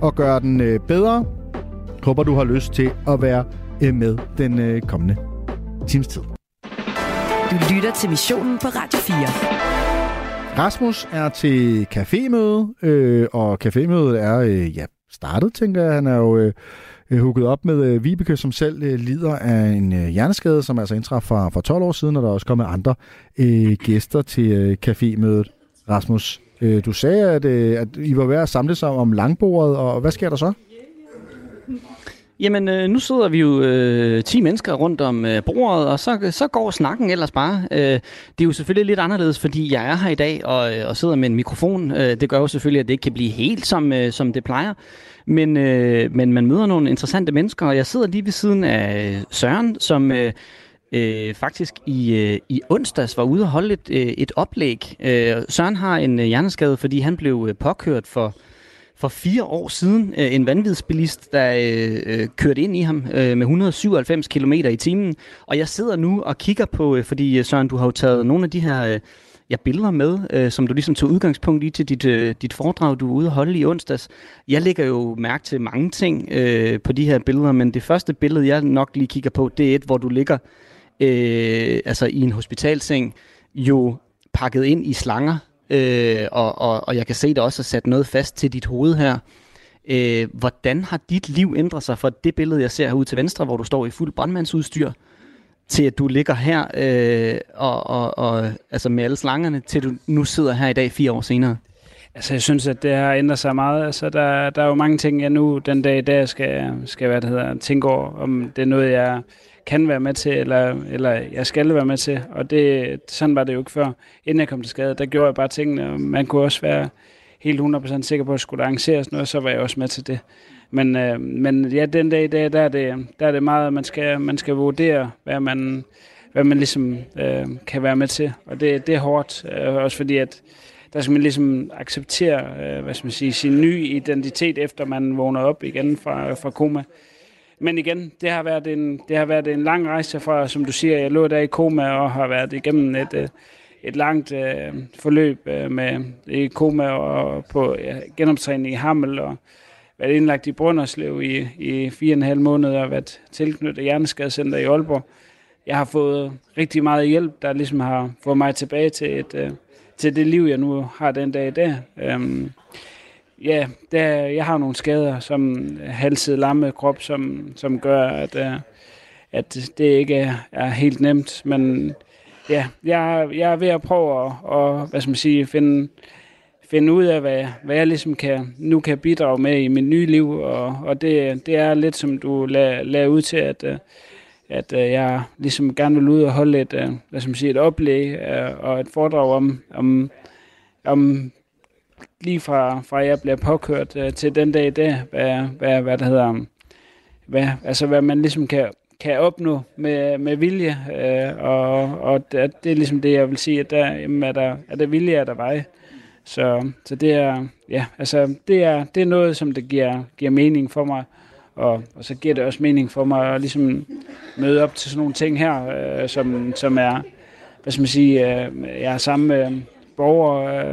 og gøre den øh, bedre. Håber, du har lyst til at være øh, med den øh, kommende times tid. Du lytter til missionen på Radio 4. Rasmus er til cafémøde, øh, og cafémødet er øh, ja, startet, tænker jeg. Han er jo... Øh, øh hugget op med øh, Vibeke, som selv øh, lider af en øh, hjerneskade, som altså indtraf for, for 12 år siden, og der er også kommet andre øh, gæster til øh, cafémødet. Rasmus, øh, du sagde, at, øh, at I var ved at samle sig om langbordet, og hvad sker der så? Jamen, øh, nu sidder vi jo øh, 10 mennesker rundt om øh, bordet, og så, så går snakken ellers bare. Øh, det er jo selvfølgelig lidt anderledes, fordi jeg er her i dag og, øh, og sidder med en mikrofon. Øh, det gør jo selvfølgelig, at det ikke kan blive helt som, øh, som det plejer. Men, øh, men man møder nogle interessante mennesker, og jeg sidder lige ved siden af Søren, som øh, øh, faktisk i, øh, i onsdags var ude og holde et, øh, et oplæg. Øh, Søren har en øh, hjerneskade, fordi han blev øh, påkørt for for fire år siden øh, en vanvidsbilist, der øh, øh kørte ind i ham øh, med 197 km i timen. Og jeg sidder nu og kigger på, øh, fordi øh, Søren, du har jo taget nogle af de her øh, ja, billeder med, øh, som du ligesom tog udgangspunkt i til dit, øh, dit foredrag, du var ude at holde i onsdags. Jeg lægger jo mærke til mange ting øh, på de her billeder, men det første billede, jeg nok lige kigger på, det er et, hvor du ligger øh, altså i en hospitalseng, jo pakket ind i slanger, øh, og, og, og jeg kan se, at der også er sat noget fast til dit hoved her. Øh, hvordan har dit liv ændret sig fra det billede, jeg ser herude til venstre, hvor du står i fuld brandmandsudstyr, til at du ligger her øh, og, og, og, altså med alle slangerne, til du nu sidder her i dag fire år senere? Altså, jeg synes, at det har ændret sig meget. Altså, der, der er jo mange ting, jeg nu den dag i dag skal, skal hvad det hedder, tænke over, om det er noget, jeg kan være med til, eller, eller jeg skal være med til. Og det, sådan var det jo ikke før. Inden jeg kom til skade, der gjorde jeg bare tingene, og man kunne også være helt 100% sikker på, at skulle der arrangeres noget, så var jeg også med til det. Men, øh, men ja, den dag i dag, der er det, der er det meget, man skal, man skal vurdere, hvad man, hvad man ligesom øh, kan være med til. Og det, det er hårdt, øh, også fordi at der skal man ligesom acceptere, øh, hvad skal man sige, sin nye identitet, efter man vågner op igen fra, fra koma. Men igen, det har været en, det har været en lang rejse fra, som du siger, jeg lå der i koma og har været igennem et, øh, et langt øh, forløb øh, med i koma og på ja, genoptræning i Hammel og været indlagt i Brønderslev i, i fire og en halv måneder og været tilknyttet Hjerneskadecenter i Aalborg. Jeg har fået rigtig meget hjælp, der ligesom har fået mig tilbage til, et, øh, til det liv, jeg nu har den dag i dag. Øh, ja, der, jeg har nogle skader, som halset lamme krop, som, som gør, at, øh, at det ikke er, er helt nemt. Men ja, jeg, jeg er ved at prøve at, at hvad skal man sige, finde, finde ud af, hvad, hvad jeg ligesom kan, nu kan bidrage med i mit nye liv. Og, og det, det er lidt, som du lader ud til, at, øh, at øh, jeg ligesom gerne vil ud og holde et, øh, hvad skal man sige, et oplæg og et foredrag om, om, om lige fra, fra jeg bliver påkørt øh, til den dag i dag, hvad, hvad, hvad der hedder, hvad, altså hvad man ligesom kan, kan opnå med, med vilje, øh, og, og det, det er ligesom det, jeg vil sige, at der, jamen, er, der, er der vilje, er der vej. Så, så det er, ja, altså det er, det er noget, som det giver, giver mening for mig, og, og så giver det også mening for mig at ligesom møde op til sådan nogle ting her, øh, som, som er, hvad skal man sige, øh, jeg er sammen med, borgere,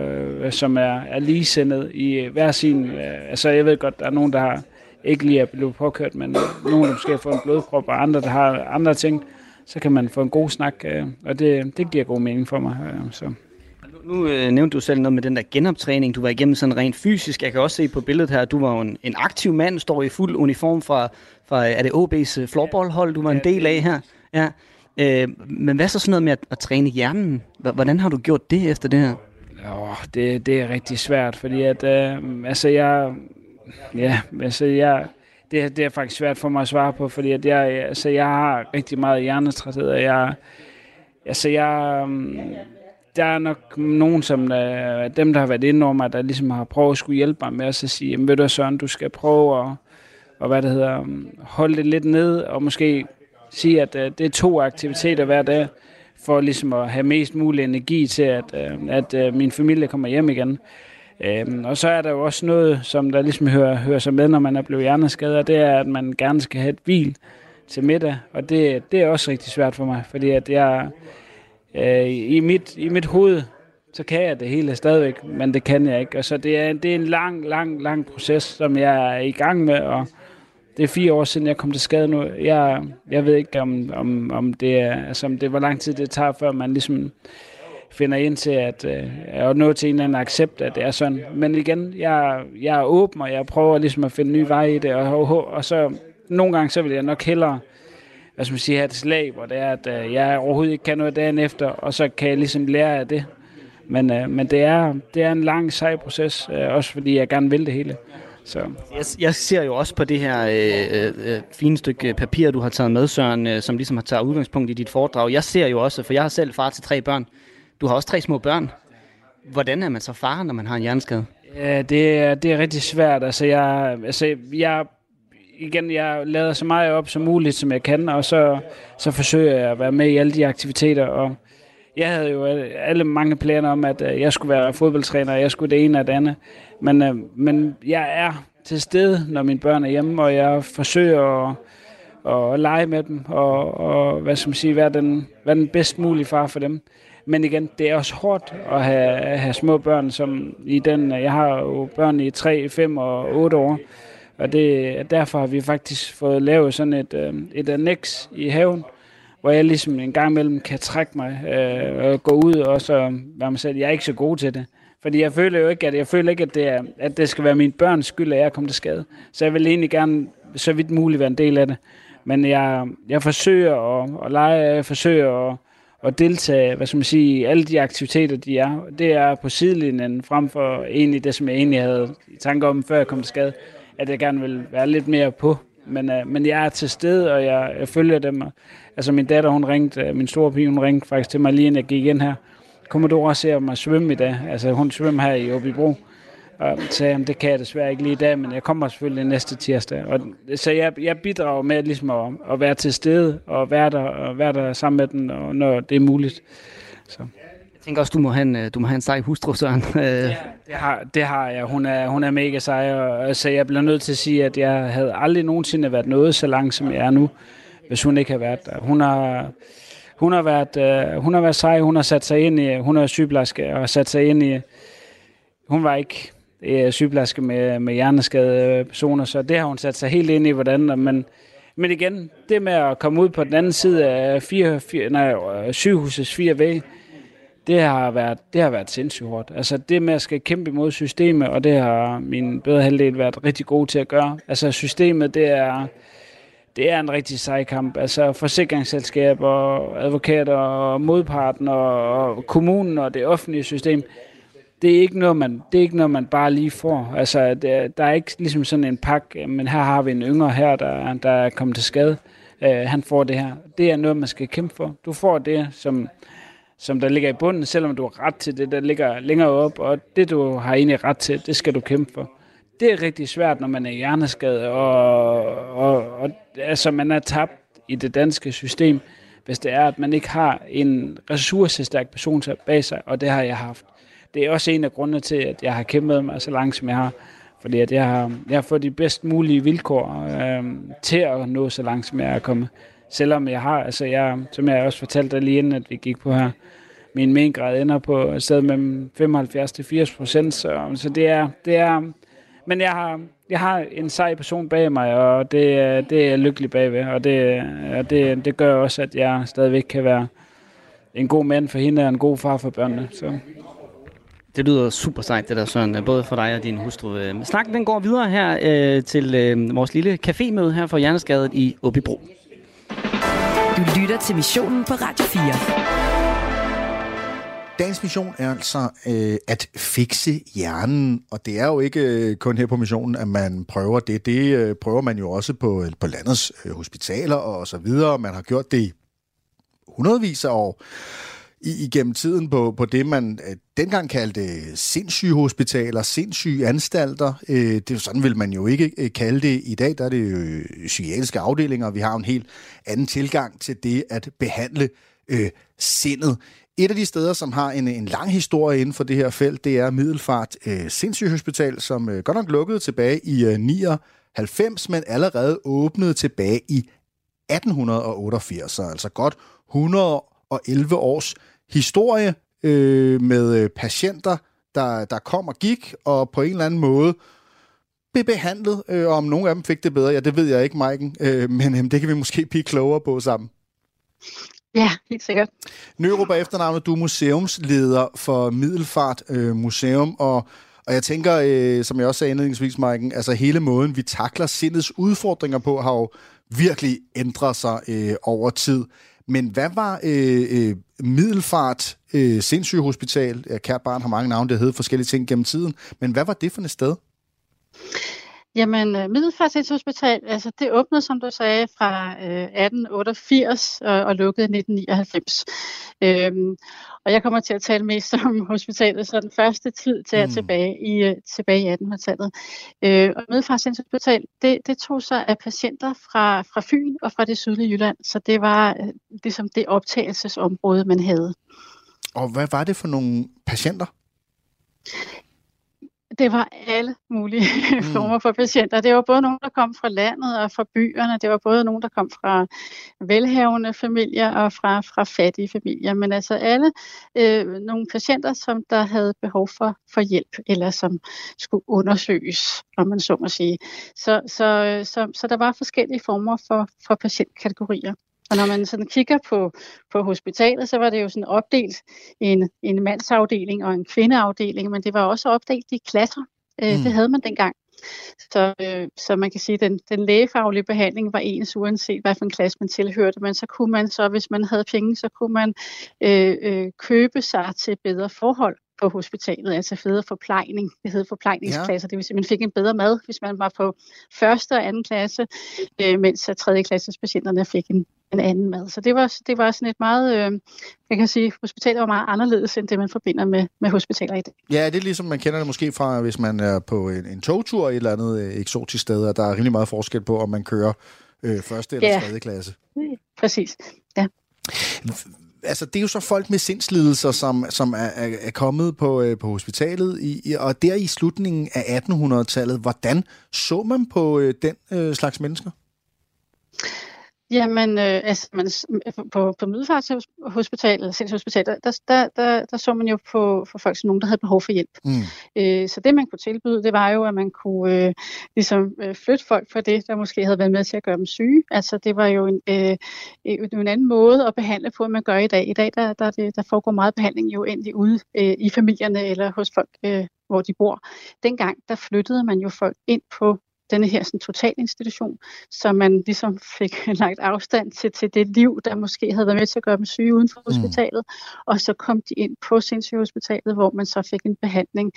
øh, som er, er ligesindet i hver sin... Øh, altså, jeg ved godt, der er nogen, der har ikke lige er blevet påkørt, men nogen, der måske har fået en blodprop, og andre, der har andre ting, så kan man få en god snak, øh, og det, det giver god mening for mig. Øh, så. Nu øh, nævnte du selv noget med den der genoptræning, du var igennem sådan rent fysisk. Jeg kan også se på billedet her, at du var en, en aktiv mand, står i fuld uniform fra, fra er det OB's floorballhold, du var en del af her? Ja. Øh, men hvad så sådan noget med at, at træne hjernen? Hvordan har du gjort det efter det her? Oh, det, det er rigtig svært, fordi at, øh, altså jeg, ja, altså jeg, det, det er faktisk svært for mig at svare på, fordi at jeg, altså jeg har rigtig meget hjernetræthed, og jeg, altså jeg, øhm, der er nok nogen, som der, dem, der har været inde over mig, der ligesom har prøvet at skulle hjælpe mig med at så sige, jamen ved du Søren, du skal prøve at, og hvad det hedder, holde det lidt ned, og måske sige, at uh, det er to aktiviteter hver dag, for ligesom at have mest mulig energi til, at, uh, at uh, min familie kommer hjem igen. Uh, og så er der jo også noget, som der ligesom hører, hører sig med, når man er blevet hjerneskadet, og det er, at man gerne skal have et hvil til middag, og det, det er også rigtig svært for mig, fordi at jeg uh, i, mit, i mit hoved, så kan jeg det hele stadigvæk, men det kan jeg ikke. Og så det er, det er en lang, lang, lang proces, som jeg er i gang med, og det er fire år siden, jeg kom til skade nu. Jeg, jeg ved ikke, om, om, om det er, altså, om det, hvor lang tid det tager, før man ligesom finder ind til at, øh, at nå til en eller anden accept, at det er sådan. Men igen, jeg, jeg er åben, og jeg prøver ligesom at finde nye veje i det, og, og, og så nogle gange, så vil jeg nok hellere hvad skal man sige, have et slag, hvor det er, at øh, jeg overhovedet ikke kan noget dagen efter, og så kan jeg ligesom lære af det. Men, øh, men det, er, det er en lang, sej proces, øh, også fordi jeg gerne vil det hele. Så. Jeg, jeg ser jo også på det her øh, øh, fine stykke papir, du har taget med, Søren, øh, som ligesom har taget udgangspunkt i dit foredrag. Jeg ser jo også, for jeg har selv far til tre børn. Du har også tre små børn. Hvordan er man så far, når man har en hjerneskade? Ja, det er, det er rigtig svært. Altså, jeg, altså, jeg, igen, jeg lader så meget op som muligt, som jeg kan, og så, så forsøger jeg at være med i alle de aktiviteter. Og jeg havde jo alle mange planer om, at øh, jeg skulle være fodboldtræner, og jeg skulle det ene og det andet. Men, øh, men jeg er til stede, når mine børn er hjemme, og jeg forsøger at, at lege med dem, og, og hvad skal man sige, være den, være den bedst mulige far for dem. Men igen, det er også hårdt at have, have små børn, som i den, jeg har jo børn i 3, 5 og 8 år, og det, derfor har vi faktisk fået lavet sådan et, øh, et annex i haven, hvor jeg ligesom en gang imellem kan trække mig øh, og gå ud og så være mig selv. Jeg er ikke så god til det. Fordi jeg føler jo ikke, at jeg føler ikke, at det, er, at det skal være min børns skyld, at jeg kommer til skade. Så jeg vil egentlig gerne så vidt muligt være en del af det. Men jeg, jeg forsøger at, at lege, jeg forsøger at, at deltage, hvad skal man sige, i alle de aktiviteter, de er. Det er på sidelinjen frem for egentlig det, som jeg egentlig havde i tanke om, før jeg kom til skade, at jeg gerne vil være lidt mere på. Men, uh, men jeg er til stede, og jeg, jeg følger dem. Altså min datter, hun ringte, øh, min store pige, hun ringte faktisk til mig lige inden jeg gik ind her. Kommer du også se mig svømme i dag? Altså hun svømmer her i Åbibro. Og sagde, at det kan jeg desværre ikke lige i dag, men jeg kommer selvfølgelig næste tirsdag. Og, så jeg, jeg bidrager med ligesom at, at være til stede og være der, og være der sammen med den, og når det er muligt. Så. Jeg tænker også, du må have en, du må have en sej hustru, Søren. ja, det har, det har jeg. Hun er, hun er mega sej, og altså, jeg bliver nødt til at sige, at jeg havde aldrig nogensinde været noget så langt, som jeg er nu, hvis hun ikke har været der. Hun har, hun har været, øh, hun har været sej, hun har sat sig ind i, hun er sygeplejerske og sat sig ind i, hun var ikke øh, sygeplejerske med, med hjerneskadede personer, så det har hun sat sig helt ind i, hvordan, men, men igen, det med at komme ud på den anden side af fire, fire, nej, øh, sygehusets fire væg, det har været, det har været sindssygt hårdt. Altså det med at skal kæmpe imod systemet, og det har min bedre halvdel været rigtig god til at gøre. Altså systemet, det er, det er en rigtig sej kamp. Altså forsikringsselskaber, advokater og modparten og, og kommunen og det offentlige system, det er ikke noget, man, det er ikke noget, man bare lige får. Altså, det, der er ikke ligesom sådan en pakke, men her har vi en yngre her, der, der er kommet til skade. Uh, han får det her. Det er noget, man skal kæmpe for. Du får det, som, som der ligger i bunden, selvom du har ret til det, der ligger længere op, og det, du har egentlig ret til, det skal du kæmpe for. Det er rigtig svært, når man er hjerneskadet, og, og, og altså, man er tabt i det danske system, hvis det er, at man ikke har en ressourcestærk person bag sig, og det har jeg haft det er også en af grundene til, at jeg har kæmpet mig så langt, som jeg har. Fordi at jeg har, jeg har fået de bedst mulige vilkår øh, til at nå så langt, som jeg er kommet. Selvom jeg har, altså jeg, som jeg også fortalte dig lige inden, at vi gik på her, min mengrad ender på et sted mellem 75 til 80 procent, så, så det er, det er, men jeg har, jeg har en sej person bag mig, og det, det er jeg lykkelig bagved, og det, og det, det gør også, at jeg stadigvæk kan være en god mand for hende og en god far for børnene. Så. Det lyder super sejt, det der, Søren, både for dig og din hustru. Øh, snakken den går videre her øh, til øh, vores lille cafémøde her for Hjerneskadet i Åbibro. Du lytter til missionen på Radio 4. Dagens mission er altså øh, at fikse hjernen, og det er jo ikke øh, kun her på missionen, at man prøver det. Det øh, prøver man jo også på, øh, på landets øh, hospitaler og så videre. Man har gjort det hundredvis af år i, igennem tiden på, på det, man øh, dengang kaldte sindssyge hospitaler, sindssyge anstalter. Øh, det, sådan vil man jo ikke øh, kalde det i dag. Der er det jo øh, psykiatriske afdelinger, og vi har en helt anden tilgang til det at behandle øh, sindet. Et af de steder, som har en, en lang historie inden for det her felt, det er Middelfart øh, Sindssygehospital, som øh, godt nok lukkede tilbage i øh, 99, men allerede åbnede tilbage i 1888, altså godt 111 års historie øh, med øh, patienter, der, der kom og gik, og på en eller anden måde blev behandlet, øh, og om nogle af dem fik det bedre, ja, det ved jeg ikke, Maiken, øh, men øh, det kan vi måske blive klogere på sammen. Ja, helt sikkert. Nørup er efternavnet, du er museumsleder for Middelfart øh, Museum, og, og jeg tænker, øh, som jeg også sagde indledningsvis, Maiken, altså hele måden, vi takler sindets udfordringer på, har jo virkelig ændret sig øh, over tid. Men hvad var øh, øh, Middelfart øh, Sindssygehospital? Ja, kært barn har mange navne, det hedder forskellige ting gennem tiden. Men hvad var det for et sted? Jamen, øh, Middelfart Hospital, altså det åbnede, som du sagde, fra øh, 1888 og, og lukkede i 1999. Øhm, og jeg kommer til at tale mest om *laughs* hospitalet, så den første tid til at mm. tilbage i, uh, tilbage i 1800-tallet. Øh, og Middelfart Hospital, det, det tog sig af patienter fra, fra Fyn og fra det sydlige Jylland, så det var uh, ligesom det optagelsesområde, man havde. Og hvad var det for nogle patienter? Det var alle mulige *laughs* mm. former for patienter. Det var både nogen, der kom fra landet og fra byerne. Det var både nogen, der kom fra velhavende familier og fra, fra fattige familier. Men altså alle øh, nogle patienter, som der havde behov for, for hjælp, eller som skulle undersøges, om man så må sige. Så, så, så, så der var forskellige former for, for patientkategorier. Og når man sådan kigger på, på hospitalet, så var det jo sådan opdelt i en, en mandsafdeling og en kvindeafdeling, men det var også opdelt i klasser. Øh, mm. Det havde man dengang. Så, øh, så man kan sige, at den, den lægefaglige behandling var ens, uanset hvad for en klasse man tilhørte. Men så kunne man så, hvis man havde penge, så kunne man øh, øh, købe sig til bedre forhold på hospitalet, altså federe forplejning. Det hedder forplejningsklasser, ja. det vil sige, at man fik en bedre mad, hvis man var på første og anden klasse, øh, mens tredje klasses patienterne fik en, en anden mad. Så det var, det var sådan et meget, øh, jeg kan sige, hospitalet var meget anderledes end det, man forbinder med, med hospitaler i dag. Ja, det er ligesom man kender det måske fra, hvis man er på en, en togtur et eller andet øh, eksotisk sted, og der er rimelig meget forskel på, om man kører øh, første eller ja. tredje klasse. Præcis, ja altså, det er jo så folk med sindslidelser, som, som er, er, er kommet på, øh, på hospitalet, i, og der i slutningen af 1800-tallet, hvordan så man på øh, den øh, slags mennesker? Jamen, øh, altså, man, på, på Middelfartshospitalet, Sindshospitalet, der, der, der, der så man jo på for folk som nogen, der havde behov for hjælp. Mm. Øh, så det, man kunne tilbyde, det var jo, at man kunne øh, ligesom, øh, flytte folk fra det, der måske havde været med til at gøre dem syge. Altså, det var jo en, øh, en anden måde at behandle på, end man gør i dag. I dag, der, der, der, der foregår meget behandling jo endelig ude øh, i familierne eller hos folk, øh, hvor de bor. Dengang, der flyttede man jo folk ind på denne her sådan, totalinstitution, så man ligesom fik *laughs* lagt afstand til, til det liv, der måske havde været med til at gøre dem syge uden for mm. hospitalet, og så kom de ind på sindssygehospitalet, hvor man så fik en behandling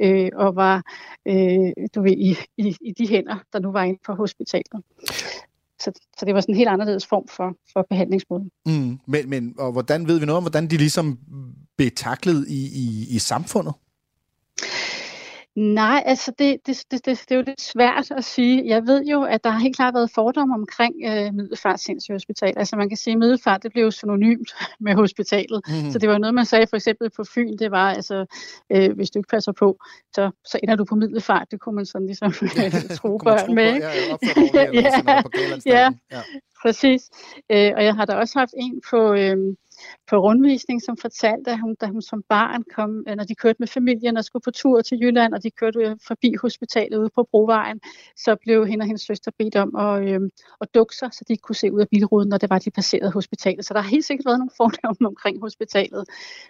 øh, og var øh, du ved, i, i, i de hænder, der nu var inde på hospitalet. Så, så det var sådan en helt anderledes form for, for behandlingsmåde. Mm, men, men og hvordan ved vi noget om, hvordan de ligesom blev taklet i, i, i samfundet? Nej, altså det, det, det, det, det er jo lidt svært at sige. Jeg ved jo, at der har helt klart været fordomme omkring øh, Middelfart Hospital. Altså man kan sige, at Middelfart det blev jo synonymt *laughs* med hospitalet. Mm-hmm. Så det var noget, man sagde for eksempel på Fyn, det var, altså, øh, hvis du ikke passer på, så, så ender du på Middelfart. Det kunne man sådan ligesom *laughs* tro børn med. Ja, *laughs* ja, ja, ja, præcis. Øh, og jeg har da også haft en på... Øh, på rundvisning, som fortalte, at hun, da hun som barn kom, øh, når de kørte med familien og skulle på tur til Jylland, og de kørte øh, forbi hospitalet ude på Brovejen, så blev hende og hendes søster bedt om at, øh, at dukke sig, så de kunne se ud af bilruden, når det var, de passerede hospitalet. Så der har helt sikkert været nogle fordomme *laughs* omkring hospitalet.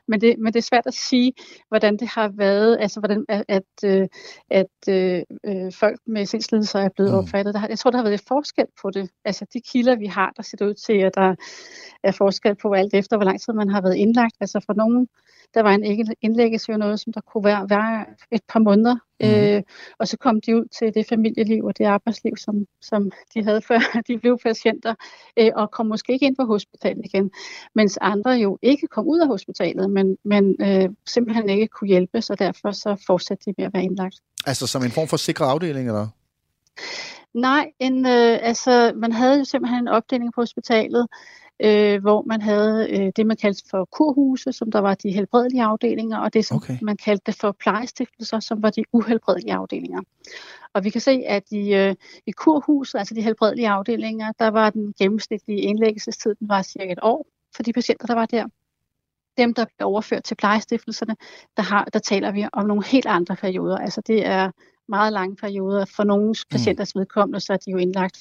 Men det, men det er svært at sige, hvordan det har været, altså hvordan at, at, øh, at, at øh, folk med sindslidelser er blevet mm. opfattet. Der, jeg tror, der har været et forskel på det. Altså de kilder, vi har, der ser det ud til, at der er forskel på alt efter, hvor lang tid man har været indlagt. Altså for nogen, der var en indlæggelse jo noget, som der kunne være, være et par måneder. Mm. Øh, og så kom de ud til det familieliv og det arbejdsliv, som, som de havde *laughs* før de blev patienter, øh, og kom måske ikke ind på hospitalet igen. Mens andre jo ikke kom ud af hospitalet, men, men øh, simpelthen ikke kunne hjælpe, så derfor så fortsatte de med at være indlagt. Altså som en form for sikret afdeling, eller? Nej, en, øh, altså, man havde jo simpelthen en opdeling på hospitalet, øh, hvor man havde øh, det, man kaldte for kurhuse, som der var de helbredelige afdelinger, og det, som okay. man kaldte det for plejestiftelser, som var de uhelbredelige afdelinger. Og vi kan se, at i, øh, i kurhuset, altså de helbredelige afdelinger, der var den gennemsnitlige indlæggelsestid, den var cirka et år for de patienter, der var der. Dem, der blev overført til plejestiftelserne, der, har, der taler vi om nogle helt andre perioder. Altså det er meget lange perioder. For nogle mm. patienters vedkommende, så er de jo indlagt 40-50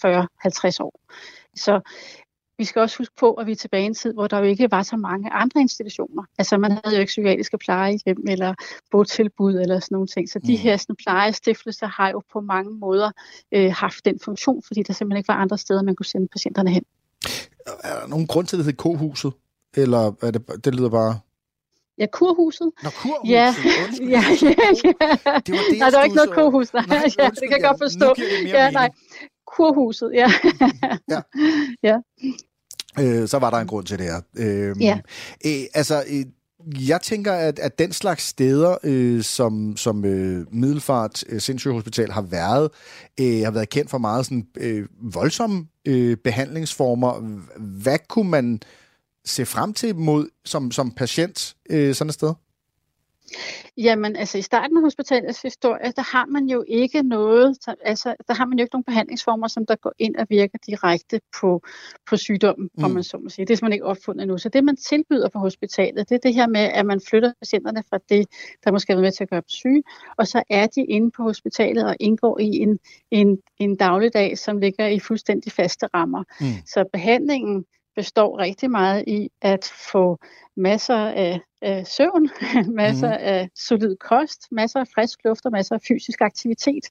år. Så vi skal også huske på, at vi er tilbage i en tid, hvor der jo ikke var så mange andre institutioner. Altså man havde jo ikke psykiatriske plejehjem eller botilbud eller sådan nogle ting. Så de mm. her sådan, plejestiftelser har jo på mange måder øh, haft den funktion, fordi der simpelthen ikke var andre steder, man kunne sende patienterne hen. Er der nogen grund til, at det hedder kohuset? Eller er det, det lyder bare... Ja, kurhuset. Nå, kurhuset. Ja, *laughs* ja, ja, ja. Det var det, nej, der er ikke noget kurhus. Nej, nej *laughs* ja, det kan jeg godt forstå. Ja, nej. Kurhuset, ja. ja. *laughs* ja. Øh, så var der en grund til det her. Øh, ja. Øh, altså, øh, jeg tænker, at, at den slags steder, øh, som, som øh, Middelfart øh, Sindssyge Hospital har været, øh, har været kendt for meget sådan, øh, voldsomme øh, behandlingsformer. Hvad kunne man se frem til mod som, som patient øh, sådan et sted? Jamen, altså i starten af hospitalets historie, der har man jo ikke noget, altså der har man jo ikke nogen behandlingsformer, som der går ind og virker direkte på, på sygdommen, mm. om man så må sige. Det er simpelthen ikke opfundet endnu. Så det, man tilbyder på hospitalet, det er det her med, at man flytter patienterne fra det, der måske er med til at gøre dem syge, og så er de inde på hospitalet og indgår i en, en, en dagligdag, som ligger i fuldstændig faste rammer. Mm. Så behandlingen består rigtig meget i at få masser af, af søvn, *laughs* masser mm. af solid kost, masser af frisk luft og masser af fysisk aktivitet.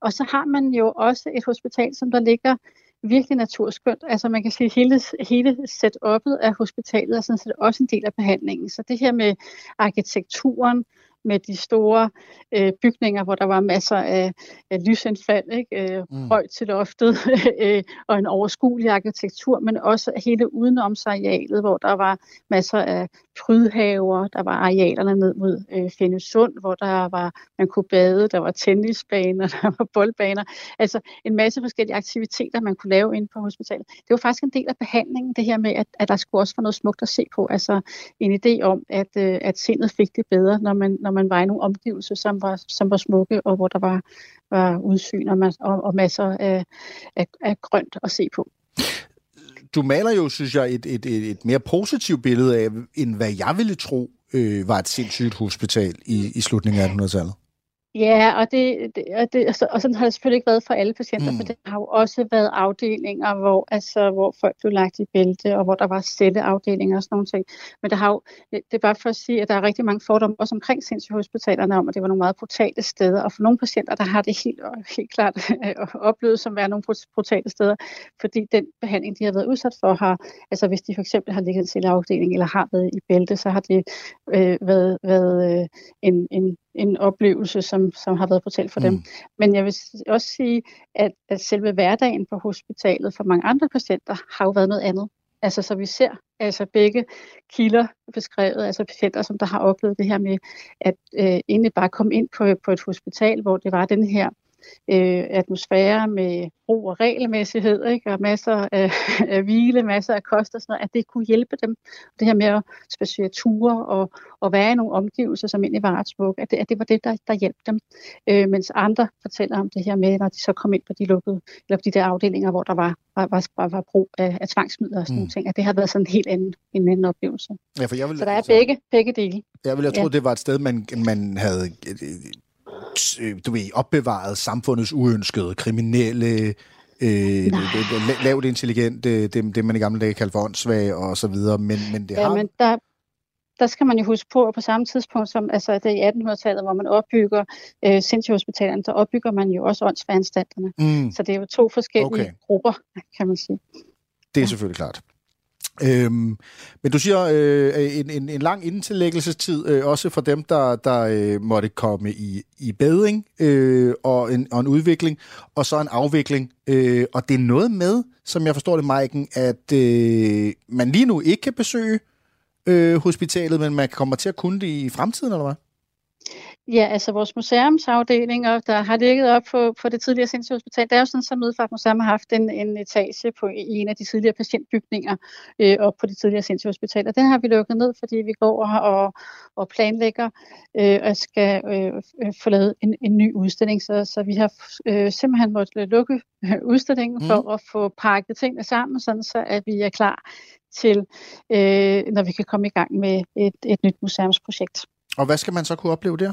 Og så har man jo også et hospital, som der ligger virkelig naturskønt. Altså man kan sige, at hele, hele setup'et af hospitalet er sådan set også en del af behandlingen. Så det her med arkitekturen, med de store øh, bygninger, hvor der var masser af, af lysindfald, ikke? Øh, mm. højt til loftet *laughs* øh, og en overskuelig arkitektur, men også hele udenomsarealet, hvor der var masser af prydhaver, der var arealerne ned mod øh, Fennesund, hvor der var, man kunne bade, der var tennisbaner, *laughs* der var boldbaner, altså en masse forskellige aktiviteter, man kunne lave ind på hospitalet. Det var faktisk en del af behandlingen, det her med, at, at der skulle også være noget smukt at se på, altså en idé om, at, øh, at sindet fik det bedre, når man, når man var i nogle omgivelser, som var, som var smukke, og hvor der var, var udsyn og, og, og masser af, af, af grønt at se på du maler jo, synes jeg, et, et, et, et mere positivt billede af, end hvad jeg ville tro øh, var et sindssygt hospital i, i slutningen af 1800-tallet. Ja, og, det, det, og, det, og sådan har det selvfølgelig ikke været for alle patienter, mm. for det har jo også været afdelinger, hvor, altså, hvor folk blev lagt i bælte, og hvor der var celleafdelinger og sådan nogle ting. Men der har jo, det er bare for at sige, at der er rigtig mange fordomme også omkring sindssygehospitalerne om, at det var nogle meget brutale steder. Og for nogle patienter, der har det helt, helt klart oplevet som være nogle brutale steder, fordi den behandling, de har været udsat for, har, altså hvis de for eksempel har ligget i en celleafdeling eller har været i bælte, så har det øh, været, været øh, en, en en oplevelse, som, som har været brutal for mm. dem. Men jeg vil også sige, at, at selve hverdagen på hospitalet for mange andre patienter har jo været noget andet. Altså, så vi ser altså begge kilder beskrevet, altså patienter, som der har oplevet det her med, at øh, egentlig bare komme ind på, på et hospital, hvor det var den her øh, atmosfære med ro og regelmæssighed, ikke? og masser af, *laughs* af hvile, masser af kost og sådan noget, at det kunne hjælpe dem. Det her med at spacere ture og, og være i nogle omgivelser, som egentlig var ret smukke, at det, at det var det, der, der hjalp dem. Øh, mens andre fortæller om det her med, når de så kom ind på de lukkede, eller på de der afdelinger, hvor der var, var, var, var brug af, af tvangsmidler og sådan mm. nogle ting, at det har været sådan en helt anden, en anden oplevelse. Ja, for jeg vil, så der er altså, begge, begge dele. Jeg ville have troet, ja. det var et sted, man, man havde du ved, opbevaret samfundets uønskede, kriminelle, øh, lavt intelligente, det, det man i gamle dage kaldte for åndssvage og så videre, men, men det ja, har... Men der, der skal man jo huske på, at på samme tidspunkt som altså det i 1800-tallet, hvor man opbygger øh, sindssygehospitalerne, der opbygger man jo også åndssvageanstalterne. Mm. Så det er jo to forskellige okay. grupper, kan man sige. Det er selvfølgelig klart. Øhm, men du siger øh, en, en, en lang indtillæggelsestid, øh, også for dem, der, der øh, måtte komme i, i bedring øh, og, en, og en udvikling, og så en afvikling. Øh, og det er noget med, som jeg forstår det, Maiken, at øh, man lige nu ikke kan besøge øh, hospitalet, men man kommer til at kunne det i fremtiden, eller hvad? Ja, altså vores museumsafdelinger, der har ligget op på, på det tidligere sindssygehospital, der er jo sådan, at Middelfart Museum har haft en, en etage på i en af de tidligere patientbygninger øh, op på det tidligere sindssygehospital. Og den har vi lukket ned, fordi vi går og, og, planlægger øh, og skal øh, øh få lavet en, en ny udstilling. Så, så vi har øh, simpelthen måttet lukke øh, udstillingen mm. for at få pakket tingene sammen, sådan så at vi er klar til, øh, når vi kan komme i gang med et, et nyt museumsprojekt. Og hvad skal man så kunne opleve der?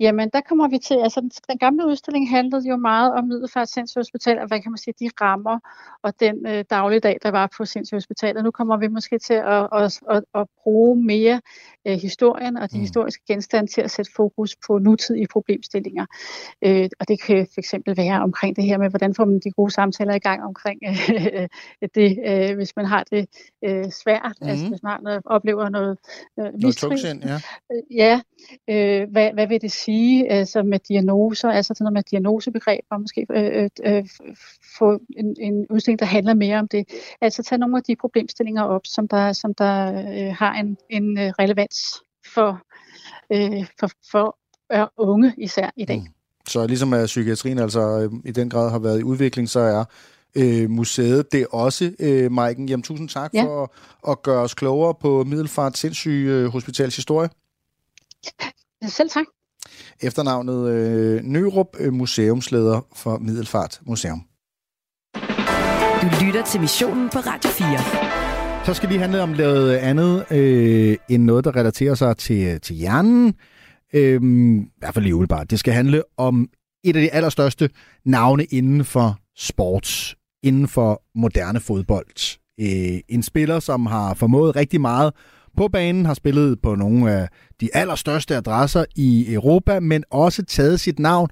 Jamen, der kommer vi til, altså den gamle udstilling handlede jo meget om Middelfart Sindssygehospital, og hvad kan man sige, de rammer og den øh, dagligdag, der var på Sindssygehospitalet. Nu kommer vi måske til at, at, at, at bruge mere øh, historien og de mm. historiske genstande til at sætte fokus på nutidige problemstillinger. Øh, og det kan fx være omkring det her med, hvordan får man de gode samtaler i gang omkring *laughs* øh, det, øh, hvis man har det øh, svært, mm. altså hvis man oplever noget øh, Noget ja. Øh, ja, øh, hvad, hvad vil det sige altså med diagnoser, altså sådan noget med diagnosebegreber, måske øh, øh, øh, få en, en udstilling, der handler mere om det. Altså tage nogle af de problemstillinger op, som der, som der øh, har en, en øh, relevans for, øh, for, for øh, unge især i dag. Mm. Så ligesom at psykiatrien altså øh, i den grad har været i udvikling, så er øh, museet det også, øh, Maiken. Jamen tusind tak ja. for at, gøre os klogere på Middelfart Sindssyge Hospitals historie. Selv tak. Efternavnet øh, Nørup, øh, museumsleder for Middelfart Museum. Du lytter til missionen på Radio 4. Så skal vi handle om noget andet øh, end noget, der relaterer sig til, til hjernen. Øh, I hvert fald lige umiddelbart. Det skal handle om et af de allerstørste navne inden for sports, inden for moderne fodbold. Øh, en spiller, som har formået rigtig meget på banen, har spillet på nogle af de allerstørste adresser i Europa, men også taget sit navn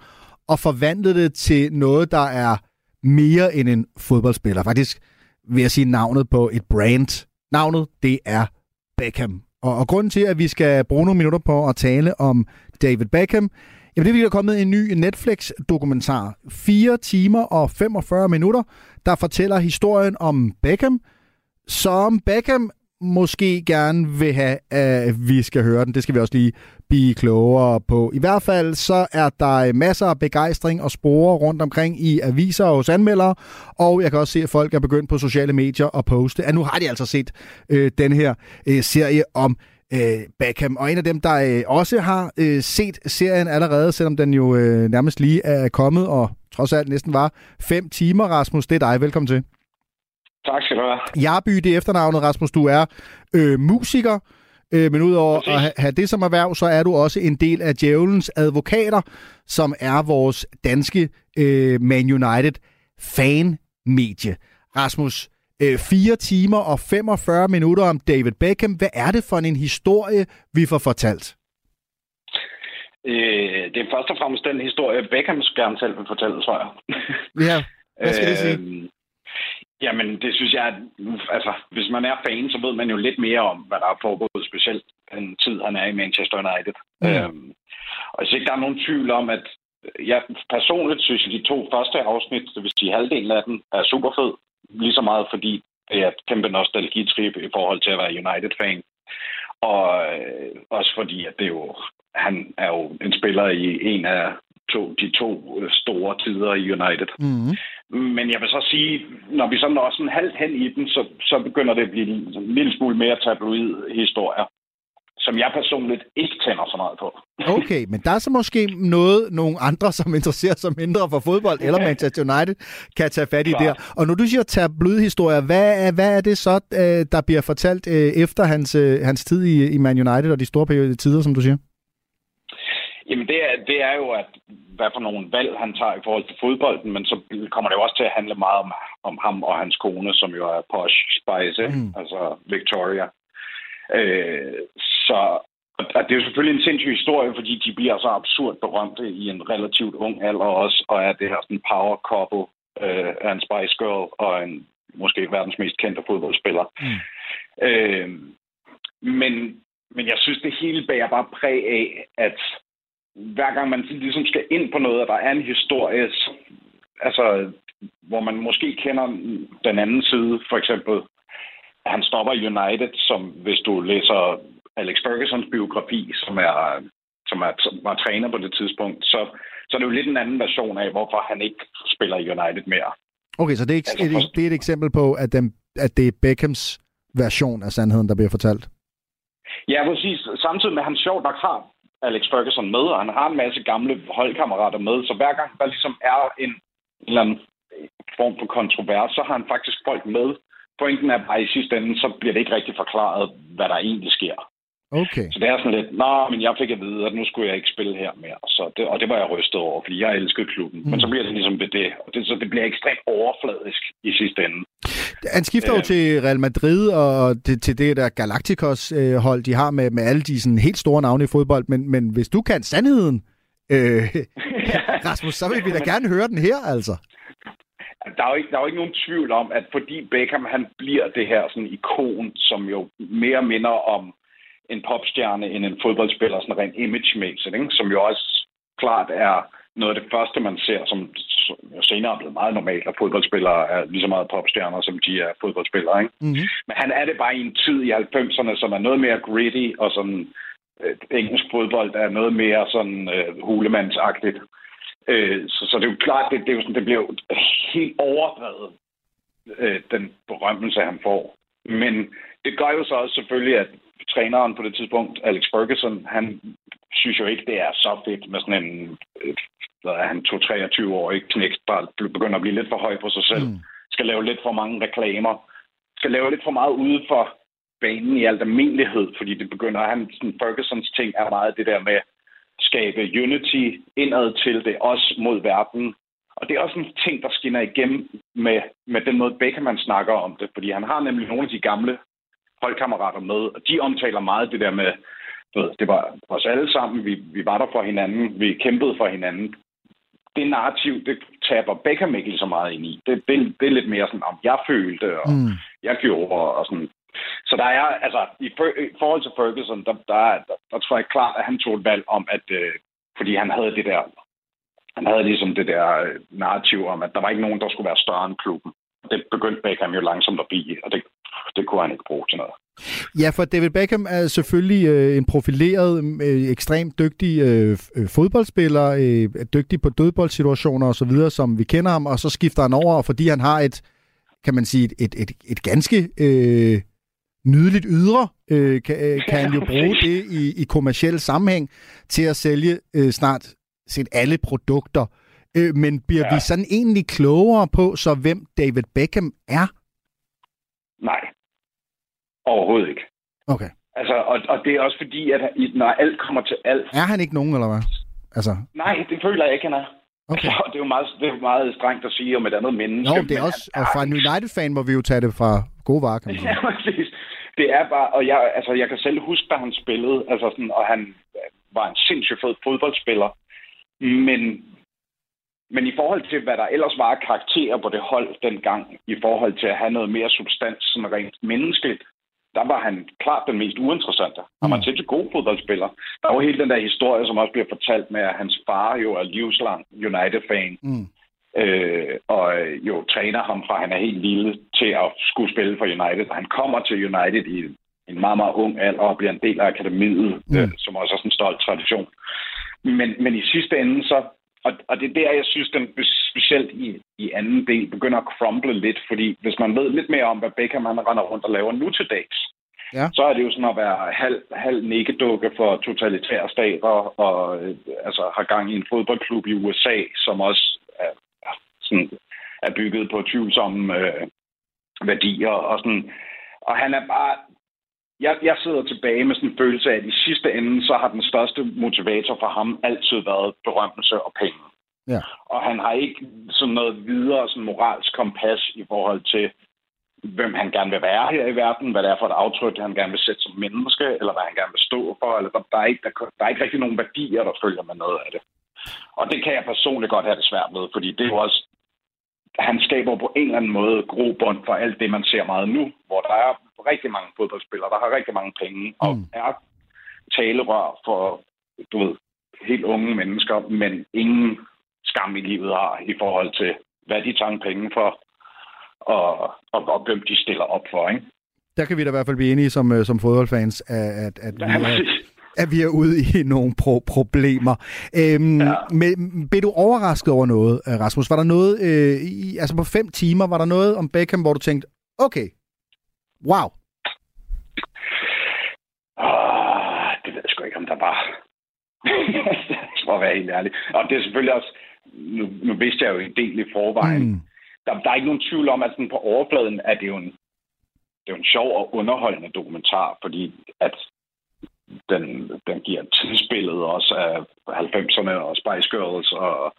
og forvandlet det til noget, der er mere end en fodboldspiller. Faktisk vil jeg sige navnet på et brand. Navnet, det er Beckham. Og, og grunden til, at vi skal bruge nogle minutter på at tale om David Beckham, jamen det er, fordi der er kommet en ny Netflix-dokumentar. 4 timer og 45 minutter, der fortæller historien om Beckham, som Beckham måske gerne vil have, at vi skal høre den. Det skal vi også lige blive klogere på. I hvert fald så er der masser af begejstring og spore rundt omkring i aviser og hos anmeldere, og jeg kan også se, at folk er begyndt på sociale medier at poste, at nu har de altså set øh, den her øh, serie om øh, Beckham. Og en af dem, der øh, også har øh, set serien allerede, selvom den jo øh, nærmest lige er kommet, og trods alt næsten var fem timer, Rasmus, det er dig. Velkommen til. Tak skal du have. Jarby, det er efternavnet, Rasmus. Du er øh, musiker, øh, men udover Præcis. at ha- have det som erhverv, så er du også en del af Djævelens Advokater, som er vores danske øh, Man United fan-medie. Rasmus, øh, 4 timer og 45 minutter om David Beckham. Hvad er det for en historie, vi får fortalt? Øh, det er først og fremmest den historie, Beckham gerne selv vil fortælle, tror jeg. Ja, hvad skal det sige? Øh, Jamen, det synes jeg, at altså, hvis man er fan, så ved man jo lidt mere om, hvad der er foregået, specielt den tid, han er i Manchester United. Mm. Øhm, og jeg synes ikke, der er nogen tvivl om, at jeg personligt synes, at de to første afsnit, det vil sige halvdelen af den, er super fed. Lige så meget, fordi det er et kæmpe nostalgitrip i forhold til at være United-fan. Og øh, også fordi, at det jo, han er jo en spiller i en af to, de to store tider i United. Mm. Men jeg vil så sige, når vi så når sådan halvt hen i den, så, så begynder det at blive en lille smule mere tabloid historier, som jeg personligt ikke tænder så meget på. *laughs* Okay, men der er så måske noget, nogle andre, som interesserer sig mindre for fodbold *laughs* eller Manchester United, kan tage fat i Klart. der. Og når du siger tabloid-historier, hvad, er, hvad er det så, øh, der bliver fortalt øh, efter hans, øh, hans tid i, i Man United og de store periode tider, som du siger? Jamen det er, det er jo, at hvad for nogle valg han tager i forhold til fodbolden, men så kommer det jo også til at handle meget om, om ham og hans kone, som jo er Posh Spice, Mm. altså Victoria. Øh, så og det er jo selvfølgelig en sindssyg historie, fordi de bliver så absurd berømte i en relativt ung alder også, og er det her sådan power couple øh, af en Spice Girl og en måske verdens mest kendte fodboldspiller. Mm. Øh, men, men jeg synes, det hele bærer bare præg af, at hver gang man ligesom skal ind på noget, og der er en historie, så- altså, hvor man måske kender den anden side, for eksempel, han stopper United, som hvis du læser Alex Fergusons biografi, som er som, er, som var træner på det tidspunkt, så, så er det jo lidt en anden version af, hvorfor han ikke spiller i United mere. Okay, så det er, ikke, Altså, et, det er et eksempel på, at, den, at det er Beckhams version af sandheden, der bliver fortalt. Ja, præcis. Samtidig med, at han sjovt nok har Alex Ferguson med, og han har en masse gamle holdkammerater med, så hver gang der ligesom er en, en eller anden form for kontrovers, så har han faktisk folk med. Pointen er bare, i sidste ende, så bliver det ikke rigtig forklaret, hvad der egentlig sker. Okay. Så det er sådan lidt, nå, men jeg fik at vide, at nu skulle jeg ikke spille her mere. Så det, og det var jeg rystet over, fordi jeg elskede klubben. Mm. Men så bliver det ligesom ved det. Og det, så det bliver ekstremt overfladisk i sidste ende. Han skifter jo Øh. til Real Madrid og det, til det der Galacticos-hold, de har med, med alle de sådan, helt store navne i fodbold. Men, men hvis du kan sandheden, øh, *laughs* Rasmus, så vil vi da gerne høre den her, altså. Der er, jo ikke, der er jo ikke nogen tvivl om, at fordi Beckham han bliver det her sådan ikon, som jo mere minder om en popstjerne end en fodboldspiller, sådan rent image-mæssigt, ikke? som jo også klart er noget af det første, man ser, som, jo senere er blevet meget normalt, at fodboldspillere er lige så meget popstjerner, som de er fodboldspillere. Ikke? Mm-hmm. Men han er det bare i en tid i 90'erne, som er noget mere gritty, og sådan øh, engelsk fodbold er noget mere sådan øh, hulemandsagtigt. Øh, så, så det er jo klart, det, det, er jo sådan, det bliver jo helt overdrevet, øh, den berømmelse, han får. Men det gør jo så også selvfølgelig, at træneren på det tidspunkt, Alex Ferguson, han synes jo ikke, det er så fedt med sådan en, hvad er han, 2-23-årig knæk, der begynder at blive lidt for høj på sig selv. Mm. Skal lave lidt for mange reklamer. Skal lave lidt for meget ude for banen i alt almindelighed, fordi det begynder, han, sådan Fergusons ting er meget det der med at skabe unity indad til det, også mod verden. Og det er også en ting, der skinner igennem med, med den måde, Beckerman snakker om det, fordi han har nemlig nogle af de gamle holdkammerater med, og de omtaler meget det der med, ved, det var os alle sammen, vi, vi var der for hinanden, vi kæmpede for hinanden. Det narrativ, det taber Beckham ikke så meget ind i. Det, det, det er lidt mere sådan, om jeg følte, og mm. jeg gjorde, og sådan. Så der er, altså, i, i forhold til Ferguson, der, der, der, der tror jeg klart, at han tog et valg om, at øh, fordi han havde det der, han havde ligesom det der øh, narrativ om, at der var ikke nogen, der skulle være større end klubben. Det begyndte Beckham jo langsomt at blive, og det, det kunne han ikke bruge til noget. Ja, for David Beckham er selvfølgelig øh, en profileret, øh, ekstremt dygtig øh, øh fodboldspiller, øh, dygtig på dødboldsituationer osv., som vi kender ham, og så skifter han over, fordi han har et, kan man sige, et, et, et, et ganske øh, nydeligt ydre, øh, kan, øh, kan han jo *laughs* bruge det i, i kommersiel sammenhæng til at sælge øh, snart set alle produkter. Øh, men bliver ja. vi sådan egentlig klogere på, så hvem David Beckham er? Nej, overhovedet ikke. Okay. Altså, og, og det er også fordi, at når alt kommer til alt... Er han ikke nogen, eller hvad? Altså... Nej, det føler jeg ikke, han er. Okay. Altså, det, er jo meget, det er meget strengt at sige om et andet menneske. Jo, det er også, og fra en United-fan må vi jo tage det fra gode varer, kan man *laughs* sige. Ja, præcis. Det er bare, og jeg, altså, jeg kan selv huske, da han spillede, altså sådan, og han var en sindssygt fed fodboldspiller. Men, men i forhold til, hvad der ellers var af karakterer på det hold dengang, i forhold til at have noget mere substans, sådan rent menneskeligt, der var han klart den mest uinteressante. Han var mm. sindssygt god fodboldspiller. Der var hele den der historie, som også bliver fortalt med, at hans far jo er livslang United-fan. Mm. Øh, og jo træner ham fra, han er helt lille til at skulle spille for United. Han kommer til United i en meget, meget ung alder og bliver en del af akademiet, mm. øh, som også er sådan en stolt tradition. Men, men i sidste ende så, og, og det er der, jeg synes, den specielt i, i anden del begynder at crumble lidt, fordi hvis man ved lidt mere om, hvad Beckham han render rundt og laver nu til dags, ja. så er det jo sådan at være halv, halv nikkedukke for totalitære stater, og øh, altså har gang i en fodboldklub i USA, som også er, sådan, er bygget på tvivlsomme øh, værdier. Og, sådan. og han er bare jeg, jeg sidder tilbage med sådan en følelse af, at i sidste ende, så har den største motivator for ham altid været berømmelse og penge. Ja. Og han har ikke sådan noget videre sådan moralsk kompas i forhold til, hvem han gerne vil være her i verden, hvad det er for et aftryk, han gerne vil sætte som menneske, eller hvad han gerne vil stå for. Eller der, der, er ikke, der, der er ikke rigtig nogen værdier, der følger med noget af det. Og det kan jeg personligt godt have det svært med, fordi det er jo også han skaber på en eller anden måde grobund for alt det, man ser meget nu, hvor der er rigtig mange fodboldspillere, der har rigtig mange penge, og mm. er talerør for, du ved, helt unge mennesker, men ingen skam i livet har i forhold til, hvad de tager penge for, og, og, og hvem de stiller op for, ikke? Der kan vi da i hvert fald blive enige som, øh, som fodboldfans, at, at, at vi, er, at vi er ude i nogle pro- problemer. Øhm, ja. men, blev du overrasket over noget, øh, Rasmus? Var der noget, øh, i, altså på fem timer, var der noget om Beckham, hvor du tænkte, okay, wow. Oh, det ved jeg sgu ikke, om der var. *laughs* for at være helt ærlig. Og det er selvfølgelig også, nu, nu vidste jeg jo en del i forvejen. Mm. Der, der er ikke nogen tvivl om, at sådan på overfladen er det jo en, det er jo en sjov og underholdende dokumentar, fordi at den, den giver tidsbilledet også af 90'erne og Spice Girls, og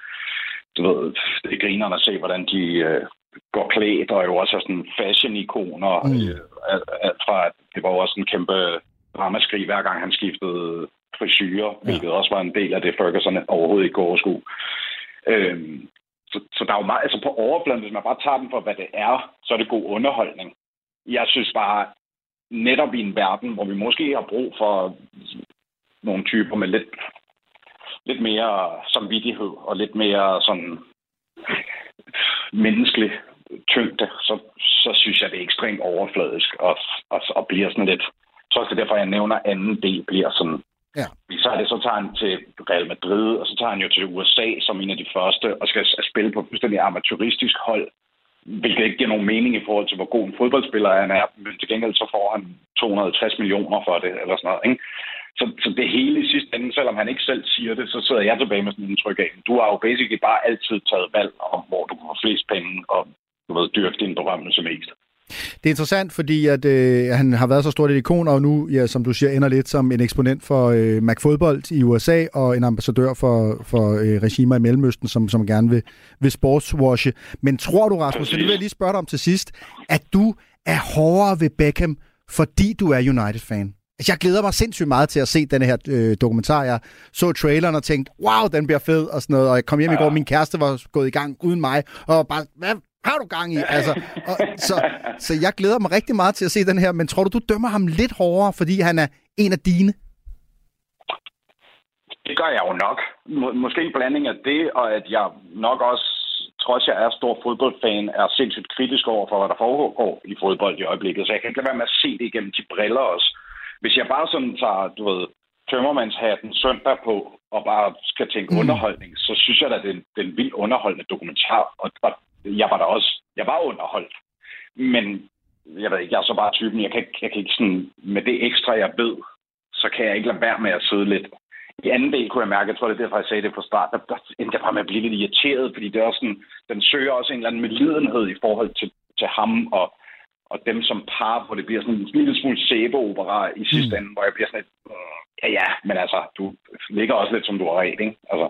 du ved, det er grinerne at se, hvordan de øh, går klædt, og jo også er sådan fashion-ikoner. Mm. Øh, alt fra, det var jo også en kæmpe ramaskrig, hver gang han skiftede frisyrer, ja. hvilket også var en del af det, Ferguson overhovedet ikke går sko. Øhm, så, så der er jo meget, altså på overfladen, hvis man bare tager den for, hvad det er, så er det god underholdning. Jeg synes bare, netop i en verden, hvor vi måske har brug for nogle typer med lidt, lidt mere samvittighed og lidt mere sådan menneskelig tyngde, så, så synes jeg, det er ekstremt overfladisk og, og, og bliver sådan lidt... Så er det derfor, jeg nævner, anden del bliver sådan... Ja. Så er det, så tager han til Real Madrid, og så tager han jo til USA som en af de første, og skal spille på fuldstændig amatøristisk hold, hvilket ikke giver nogen mening i forhold til, hvor god en fodboldspiller han er, men til gengæld så får han 260 millioner for det, eller sådan noget. Ikke? så, så det hele i sidste ende, selvom han ikke selv siger det, så sidder jeg tilbage med sådan en indtryk af, du har jo basically bare altid taget valg om, hvor du har flest penge og du ved, dyrke din berømmelse mest. Det er interessant, fordi at, øh, han har været så stort et ikon, og nu, ja, som du siger, ender lidt som en eksponent for øh, McFodbold i USA, og en ambassadør for, for øh, regimer i Mellemøsten, som, som gerne vil, vil sportswashe. Men tror du, Rasmus, så det vil jeg lige spørge dig om til sidst, at du er hårdere ved Beckham, fordi du er United-fan? Altså, jeg glæder mig sindssygt meget til at se den her øh, dokumentar. Jeg så traileren og tænkte, wow, den bliver fed og sådan noget. Og jeg kom hjem i går, min kæreste var gået i gang uden mig. Og bare, hvad har du gang i? Altså, og, så, så jeg glæder mig rigtig meget til at se den her. Men tror du, du dømmer ham lidt hårdere, fordi han er en af dine? Det gør jeg jo nok. Må, måske en blanding af det, og at jeg nok også, trods jeg er stor fodboldfan, er sindssygt kritisk over for, hvad der foregår i fodbold i øjeblikket. Så jeg kan ikke lade være med at se det igennem de briller også. Hvis jeg bare sådan tager, du ved, tømmermandshatten søndag på, og bare skal tænke mm. underholdning, så synes jeg da, det er en, det er en vild underholdende dokumentar. Og, og jeg var da også, jeg var underholdt. Men jeg ved ikke, jeg er så bare typen, jeg kan, jeg kan ikke sådan, med det ekstra, jeg ved, så kan jeg ikke lade være med at sidde lidt. I anden del kunne jeg mærke, jeg tror, det er derfor, jeg sagde det fra start, der, der endte jeg bare med at blive lidt irriteret, fordi det er også sådan, den søger også en eller anden medlidenhed i forhold til, til ham og, og dem som par, hvor det bliver sådan en lille smule sæbeopera i sidste mm. ende, hvor jeg bliver sådan lidt, ja ja, men altså, du ligger også lidt som du har ret, ikke? Altså.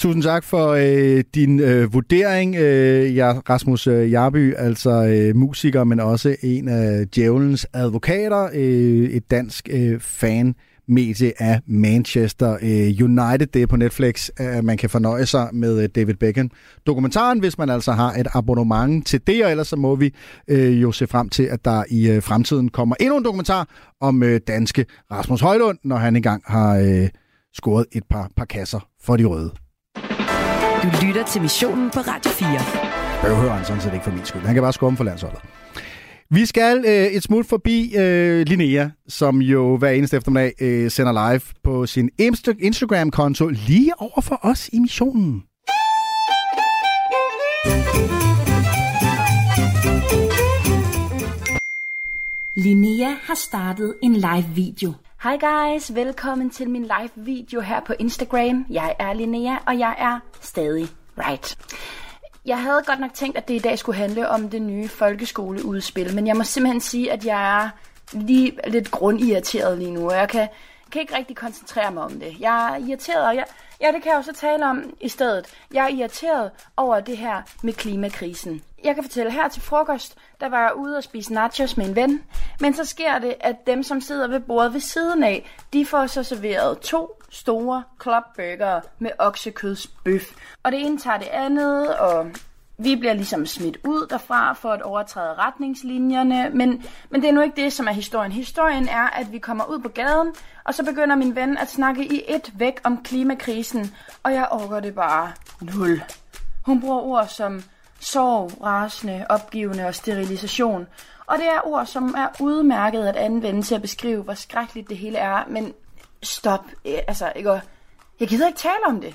Tusind tak for øh, din øh, vurdering, øh, ja, Rasmus øh, Jarby, altså øh, musiker, men også en af djævelens advokater, øh, et dansk øh, fan medie af Manchester øh, United. Det er på Netflix, at man kan fornøje sig med øh, David Beckham. Dokumentaren, hvis man altså har et abonnement til det, og ellers så må vi øh, jo se frem til, at der i øh, fremtiden kommer endnu en dokumentar om øh, danske Rasmus Højlund, når han engang har øh, scoret et par, par kasser for de røde. Du lytter til missionen på Radio 4. Behøver han sådan set ikke for min skyld. Han kan bare score for landsholdet. Vi skal øh, et smut forbi øh, Linnea, som jo hver eneste eftermiddag øh, sender live på sin Insta- Instagram-konto lige over for os i missionen. Linnea har startet en live video. Hej guys, velkommen til min live video her på Instagram. Jeg er Linnea, og jeg er stadig right. Jeg havde godt nok tænkt, at det i dag skulle handle om det nye folkeskoleudspil, men jeg må simpelthen sige, at jeg er lige lidt grundirriteret lige nu, og jeg kan, kan ikke rigtig koncentrere mig om det. Jeg er irriteret, og jeg, ja, det kan jeg jo så tale om i stedet. Jeg er irriteret over det her med klimakrisen. Jeg kan fortælle, her til frokost, der var jeg ude og spise nachos med en ven, men så sker det, at dem, som sidder ved bordet ved siden af, de får så serveret to store clubburgere med oksekødsbøf. Og det ene tager det andet, og vi bliver ligesom smidt ud derfra for at overtræde retningslinjerne, men, men det er nu ikke det, som er historien. Historien er, at vi kommer ud på gaden, og så begynder min ven at snakke i et væk om klimakrisen, og jeg overgår det bare nul. Hun bruger ord som sorg, rasende, opgivende og sterilisation. Og det er ord, som er udmærket at anvende til at beskrive, hvor skrækkeligt det hele er, men stop. Eh, altså, ikke? jeg gider ikke tale om det.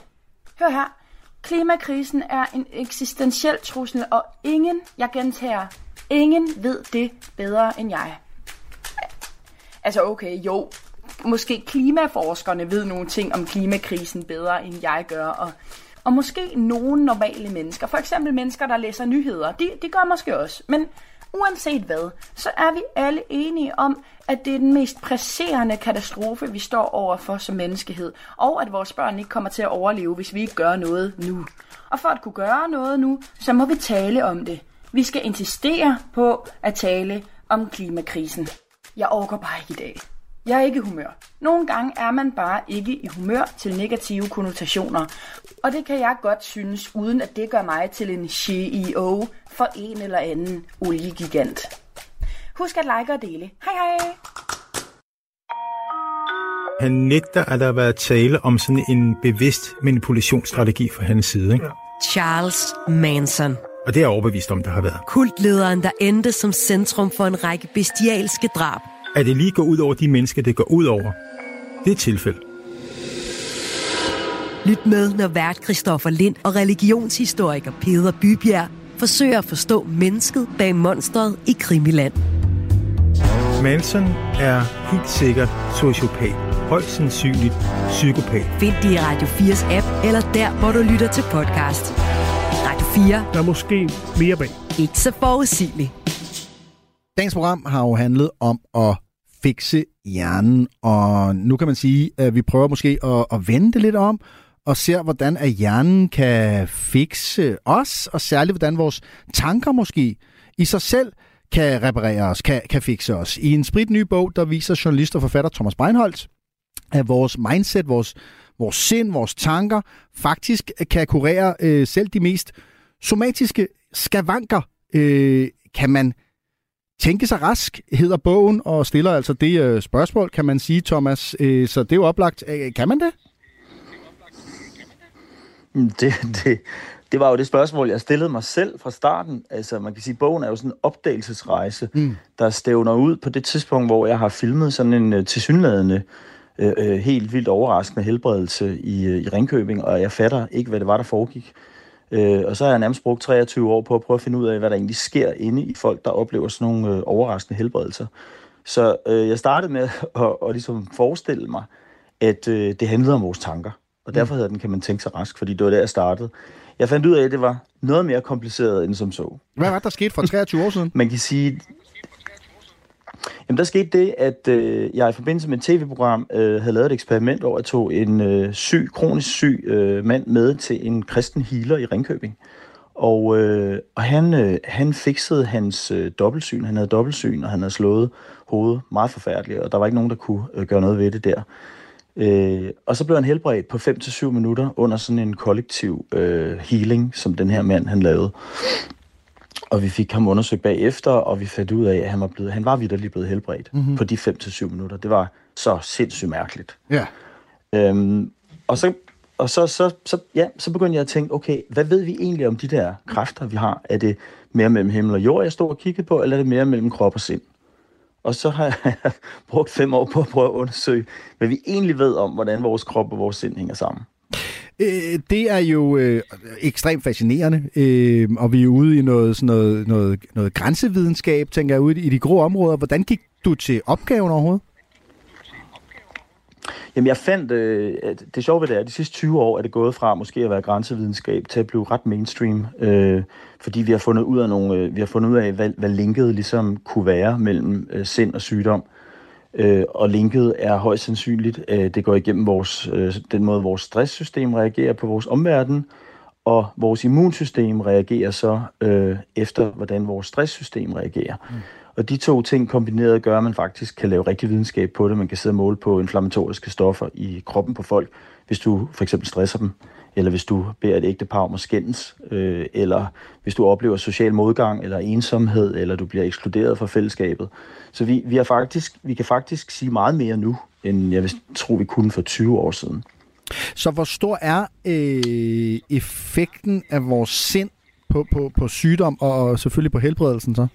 Hør her. Klimakrisen er en eksistentiel trussel, og ingen, jeg gentager, ingen ved det bedre end jeg. Altså okay, jo, måske klimaforskerne ved nogle ting om klimakrisen bedre end jeg gør, og, og måske nogle normale mennesker, for eksempel mennesker, der læser nyheder, de, de gør måske også. Men uanset hvad, så er vi alle enige om, at det er den mest presserende katastrofe, vi står overfor som menneskehed, og at vores børn ikke kommer til at overleve, hvis vi ikke gør noget nu. Og for at kunne gøre noget nu, så må vi tale om det. Vi skal insistere på at tale om klimakrisen. Jeg overgår bare ikke i dag. Jeg er ikke i humør. Nogle gange er man bare ikke i humør til negative konnotationer. Og det kan jeg godt synes, uden at det gør mig til en CEO for en eller anden oliegigant. Husk at like og dele. Hej hej! Han nægter, at der har været tale om sådan en bevidst manipulationsstrategi fra hans side. Ikke? Charles Manson. Og det er jeg overbevist om, der har været. Kultlederen, der endte som centrum for en række bestialske drab. At det lige går ud over de mennesker, det går ud over, det er et tilfælde. Lyt med, når vært Christoffer Lind og religionshistoriker Peter Bybjerg forsøger at forstå mennesket bag monstret i Krimiland. Manson er helt sikkert sociopat. Højst sandsynligt psykopat. Find det i Radio 4's app, eller der, hvor du lytter til podcast. Radio 4. Der er måske mere bag. Ikke så forudsigeligt. Dagens program har jo handlet om at fikse hjernen, og nu kan man sige, at vi prøver måske at, at vende det lidt om, og ser, hvordan at hjernen kan fikse os, og særligt, hvordan vores tanker måske i sig selv kan reparere os, kan, kan fikse os. I en sprit ny bog, der viser journalist og forfatter Thomas Breinholt, at vores mindset, vores, vores sind, vores tanker, faktisk kan kurere øh, selv de mest somatiske skavanker. Øh, kan man tænke sig rask, hedder bogen, og stiller altså det øh, spørgsmål, kan man sige, Thomas. Øh, så det er jo oplagt. Øh, kan man det? Mm, Det, det, det var jo det spørgsmål, jeg stillede mig selv fra starten. Altså, man kan sige, at bogen er jo sådan en opdagelsesrejse, mm. der stævner ud på det tidspunkt, hvor jeg har filmet sådan en tilsyneladende, uh, helt vildt overraskende helbredelse i, i Ringkøbing, og jeg fatter ikke, hvad det var, der foregik. Uh, og så har jeg nærmest brugt 23 år på at prøve at finde ud af, hvad der egentlig sker inde i folk, der oplever sådan nogle uh, overraskende helbredelser. Så uh, jeg startede med *laughs* at, at ligesom forestille mig, at uh, det handlede om vores tanker. Og derfor hedder den, kan man tænke sig rask, fordi det var der, jeg startede. Jeg fandt ud af, at det var noget mere kompliceret end som så. Hvad var der sket for 23 år siden? Man kan sige... Jamen, der skete det, at øh, jeg i forbindelse med et tv-program øh, havde lavet et eksperiment, hvor jeg tog en øh, syg, kronisk syg øh, mand med til en kristen healer i Ringkøbing. Og, øh, og han, øh, han fikset hans øh, dobbeltsyn. Han havde dobbeltsyn, og han havde slået hovedet meget forfærdeligt, og der var ikke nogen, der kunne øh, gøre noget ved det der. Øh, og så blev han helbredt på 5-7 minutter under sådan en kollektiv øh, healing, som den her mand han lavede. Og vi fik ham undersøgt bagefter, og vi fandt ud af, at han var, blevet, han var vidderligt blevet helbredt Mhm. mm-hmm. på de 5-7 minutter. Det var så sindssygt mærkeligt. Ja. Øhm, og så, og så, så, så, ja, så begyndte jeg at tænke, okay, hvad ved vi egentlig om de der kræfter, vi har? Er det mere mellem himmel og jord, jeg står og kigger på, eller er det mere mellem krop og sind? Og så har jeg *laughs* brugt fem år på at prøve at undersøge, hvad vi egentlig ved om, hvordan vores krop og vores sind hænger sammen. Øh, det er jo øh, ekstremt fascinerende, øh, og vi er ude i noget, sådan noget, noget, noget grænsevidenskab, tænker jeg, ude i de grå områder. Hvordan gik du til opgaven overhovedet? Jamen jeg fandt, øh, at det sjove ved det er, at de sidste 20 år er det gået fra måske at være grænsevidenskab til at blive ret mainstream, øh, fordi vi har fundet ud af nogle, øh, vi har fundet ud af, hvad, hvad linket ligesom kunne være mellem øh, sind og sygdom. Øh, og linket er højst sandsynligt, øh, det går igennem vores, øh, den måde, vores stresssystem reagerer på vores omverden, og vores immunsystem reagerer så øh, efter, hvordan vores stresssystem reagerer. Mm. Og de to ting kombineret gør, at man faktisk kan lave rigtig videnskab på det. Man kan sidde og måle på inflammatoriske stoffer i kroppen på folk, hvis du for eksempel stresser dem, eller hvis du beder et ægtepar om at skændes, øh, eller hvis du oplever social modgang eller ensomhed, eller du bliver ekskluderet fra fællesskabet. Så vi, vi, har faktisk, vi kan faktisk sige meget mere nu, end jeg vil tro, vi kunne for 20 år siden. Så hvor stor er øh, effekten af vores sind på, på, på sygdom og selvfølgelig på helbredelsen så?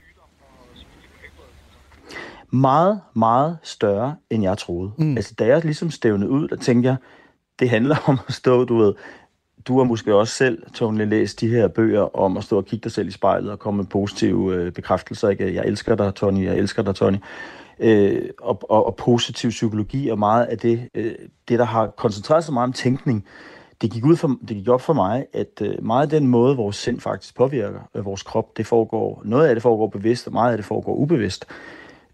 meget, meget større, end jeg troede. Mm. Altså, da jeg ligesom stævnede ud, der tænkte jeg, det handler om at stå, du ved, du har måske også selv, Tony, læst de her bøger om at stå og kigge dig selv i spejlet og komme med positive øh, bekræftelser. Ikke? Jeg elsker dig, Tony, jeg elsker dig, Tony. Øh, og, og, og positiv psykologi og meget af det, øh, det, der har koncentreret sig meget om tænkning, det gik, ud for, det gik op for mig, at øh, meget af den måde, vores sind faktisk påvirker øh, vores krop, det foregår, noget af det foregår bevidst, og meget af det foregår ubevidst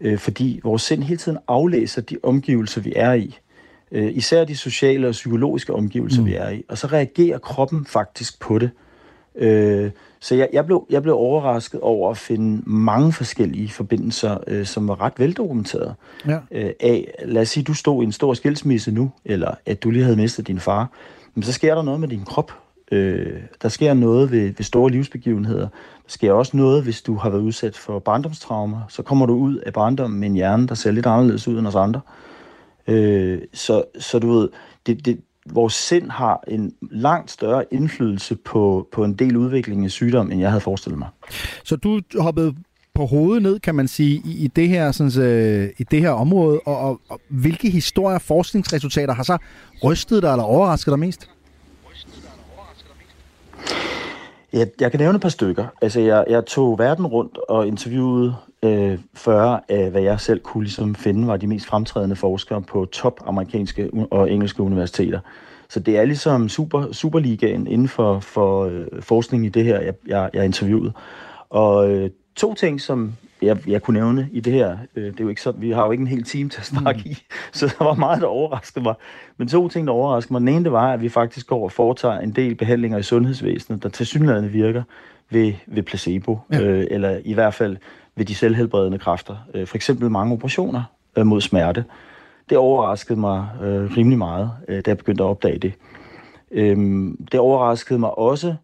øh, fordi vores sind hele tiden aflæser de omgivelser, vi er i. Øh, især de sociale og psykologiske omgivelser, mm. vi er i. Og så reagerer kroppen faktisk på det. Øh, så jeg, jeg, blev, jeg blev overrasket over at finde mange forskellige forbindelser, øh, som var ret veldokumenteret. Ja. Øh, af, lad os sige, du stod i en stor skilsmisse nu, eller at du lige havde mistet din far. Men så sker der noget med din krop. Øh, der sker noget ved, ved store livsbegivenheder. Der sker også noget, hvis du har været udsat for barndomstraumer. Så kommer du ud af barndommen med en hjerne, der ser lidt anderledes ud end os andre. Øh, så, så du ved, det, det, vores sind har en langt større indflydelse på, på en del udvikling af sygdom, end jeg havde forestillet mig. Så du hoppede på hovedet ned, kan man sige, i, i, det, her, sådan, øh, i det her område, og, og, og hvilke historier og forskningsresultater har så rystet dig eller overrasket dig mest? Jeg, jeg kan nævne et par stykker. Altså, jeg, jeg tog verden rundt og interviewede øh, 40 af, hvad jeg selv kunne ligesom finde, var de mest fremtrædende forskere på top amerikanske og engelske universiteter. Så det er ligesom super, Superligaen inden for, for øh, forskning i det her, jeg, jeg, jeg interviewede. Og øh, to ting, som jeg, jeg kunne nævne i det her, øh, det er jo ikke så, vi har jo ikke en hel time til at snakke mm. i, så der var meget, der overraskede mig. Men to ting, der overraskede mig. Den ene, det var, at vi faktisk går og foretager en del behandlinger i sundhedsvæsenet, der til synligheden virker ved, ved placebo, ja. øh, eller i hvert fald ved de selvhelbredende kræfter. Øh, for eksempel mange operationer øh, mod smerte. Det overraskede mig øh, rimelig meget, øh, da jeg begyndte at opdage det. Øh, det overraskede mig også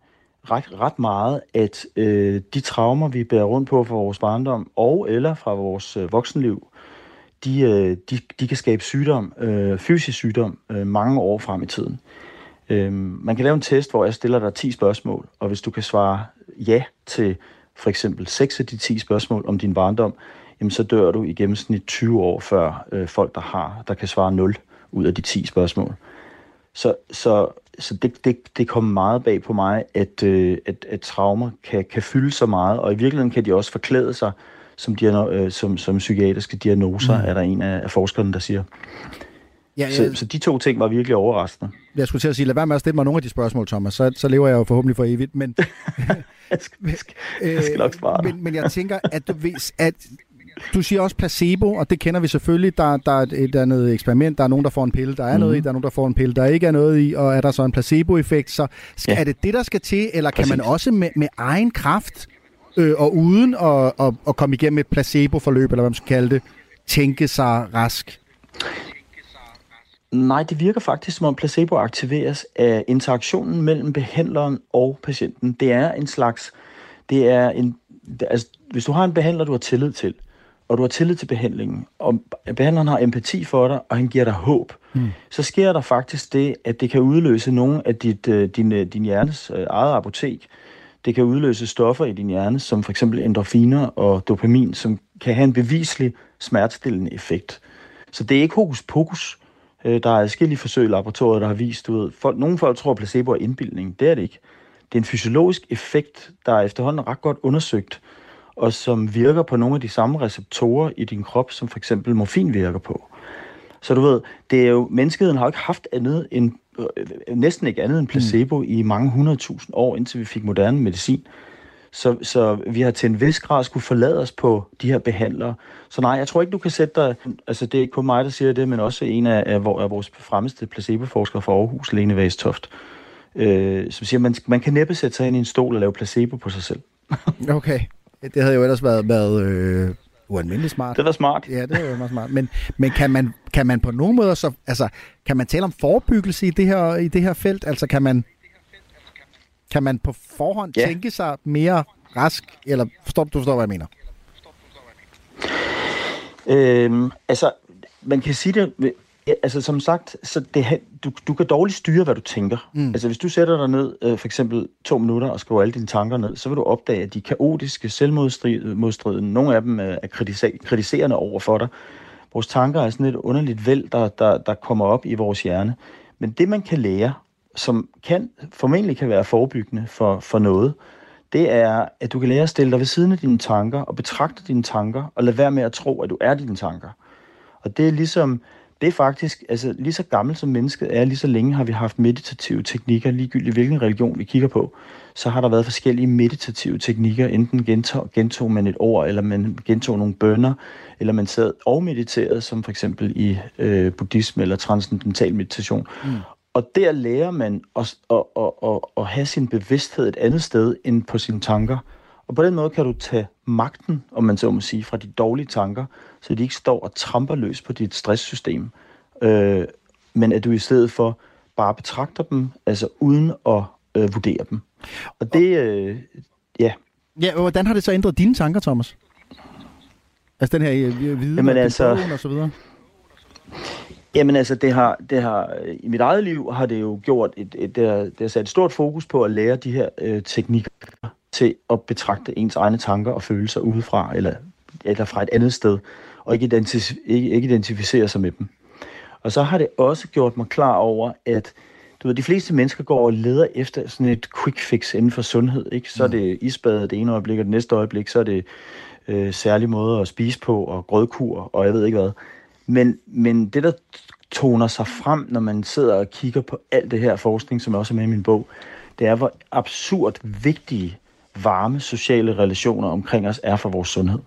ret, ret meget, at øh, de traumer, vi bærer rundt på fra vores barndom og eller fra vores øh, voksenliv, de, øh, de, de kan skabe sygdom, øh, fysisk sygdom, øh, mange år frem i tiden. Øh, man kan lave en test, hvor jeg stiller dig 10 spørgsmål, og hvis du kan svare ja til for eksempel 6 af de 10 spørgsmål om din barndom, jamen så dør du i gennemsnit 20 år før øh, folk, der har, der kan svare 0 ud af de 10 spørgsmål. Så, så, så det, det, det kommer meget bag på mig, at, øh, at, at traumer kan, kan fylde så meget, og i virkeligheden kan de også forklæde sig som, diagno, øh, som, som psykiatriske diagnoser, mm. er der en af, af forskerne, der siger. Ja, ja. Så, så de to ting var virkelig overraskende. Jeg skulle til at sige, lad være med at stille mig nogle af de spørgsmål, Thomas, så, så lever jeg jo forhåbentlig for evigt. Men, *laughs* jeg, skal, jeg, skal, jeg skal nok svare men, men jeg tænker, at, du, hvis, at du siger også placebo, og det kender vi selvfølgelig. Der, der er et andet eksperiment, der er nogen, der får en pille, der er mm. noget i, mhm. der er nogen, der får en pille, der ikke er noget i, og er der så en placeboeffekt, så skal, ja. er det det, der skal til, eller Præcis. kan man også med, med egen kraft øh, og uden at, at, at komme igennem et placeboforløb, eller hvad man skal kalde det, tænke sig rask? Nej, det virker faktisk, som om placebo aktiveres af interaktionen mellem behandleren og patienten. Det er en slags, det er en, altså, hvis du har en behandler, du har tillid til, og du har tillid til behandlingen, og behandleren har empati for dig, og han giver dig håb, mm. så sker der faktisk det, at det kan udløse nogle af dit, uh, din, uh, din hjernes uh, eget apotek. Det kan udløse stoffer i din hjerne, som for eksempel endorfiner og dopamin, som kan have en beviselig smertestillende effekt. Så det er ikke hokus pokus. Der er forskellige forsøg i laboratoriet, der har vist, du ved, folk, nogle folk tror, at placebo er indbildning. Det er det ikke. Det er en fysiologisk effekt, der er efterhånden ret godt undersøgt, og som virker på nogle af de samme receptorer i din krop, som for eksempel morfin virker på. Så du ved, det er jo, menneskeheden har jo ikke haft andet end, øh, næsten ikke andet end placebo mm. i mange hundredtusind år, indtil vi fik moderne medicin. Så, så vi har til en vis grad skulle forlade os på de her behandlere. Så nej, jeg tror ikke, du kan sætte dig... Altså, det er ikke kun mig, der siger det, men også en af, af, af vores fremmeste placeboforskere fra Aarhus, Lene Væstoft, øh, som siger, at man, man kan næppe sætte sig ind i en stol og lave placebo på sig selv. *laughs* okay. Det havde jo ellers været, været øh, ualmindeligt smart. Det var smart. Ja, det var meget smart. Men, men kan, man, kan man på nogen måde så, altså, kan man tale om forebyggelse i det her, i det her felt? Altså, kan man, kan man på forhånd ja. tænke sig mere rask, eller forstår du, forstår, hvad jeg mener? Øhm, altså, man kan sige det Ja, altså som sagt, så det, du, du kan dårligt styre, hvad du tænker. Mm. Altså hvis du sætter dig ned, øh, for eksempel to minutter, og skriver alle dine tanker ned, så vil du opdage, at de kaotiske, selvmodstridende, nogle af dem er, er kritiserende over for dig. Vores tanker er sådan et underligt væld, der, der, der kommer op i vores hjerne. Men det, man kan lære, som kan, formentlig kan være forebyggende for, for noget, det er, at du kan lære at stille dig ved siden af dine tanker, og betragte dine tanker, og lade være med at tro, at du er dine tanker. Og det er ligesom det er faktisk, altså lige så gammelt som mennesket er, lige så længe har vi haft meditative teknikker, ligegyldigt hvilken religion vi kigger på, så har der været forskellige meditative teknikker, enten gentog, gentog man et ord, eller man gentog nogle bønder, eller man sad og mediterede, som for eksempel i øh, buddhisme eller transcendental meditation. Mm. Og der lærer man at, at, at, at, at have sin bevidsthed et andet sted end på sine tanker. Og på den måde kan du tage magten, om man så må sige, fra de dårlige tanker, så de ikke står og tramper løs på dit stresssystem. Øh, men at du i stedet for bare betragter dem, altså uden at øh, vurdere dem. Og det, øh, ja. Ja, hvordan har det så ændret dine tanker, Thomas? Altså den her øh, viden Jamen, altså, og så videre? Jamen altså, det har, det har, i mit eget liv har det jo gjort, et, et, det, har, det har sat et stort fokus på at lære de her øh, teknikker til at betragte ens egne tanker og følelser udefra, eller, eller fra et andet sted, og ikke, identif- ikke, ikke identificere sig med dem. Og så har det også gjort mig klar over, at du ved, de fleste mennesker går og leder efter sådan et quick fix inden for sundhed. Ikke? Så er mm. det isbadet det ene øjeblik, og det næste øjeblik, så er det øh, særlig måde at spise på, og grødkur, og jeg ved ikke hvad. Men, men det, der toner sig frem, når man sidder og kigger på alt det her forskning, som også er med i min bog, det er, hvor absurd vigtige varme sociale relationer omkring os er for vores sundhed.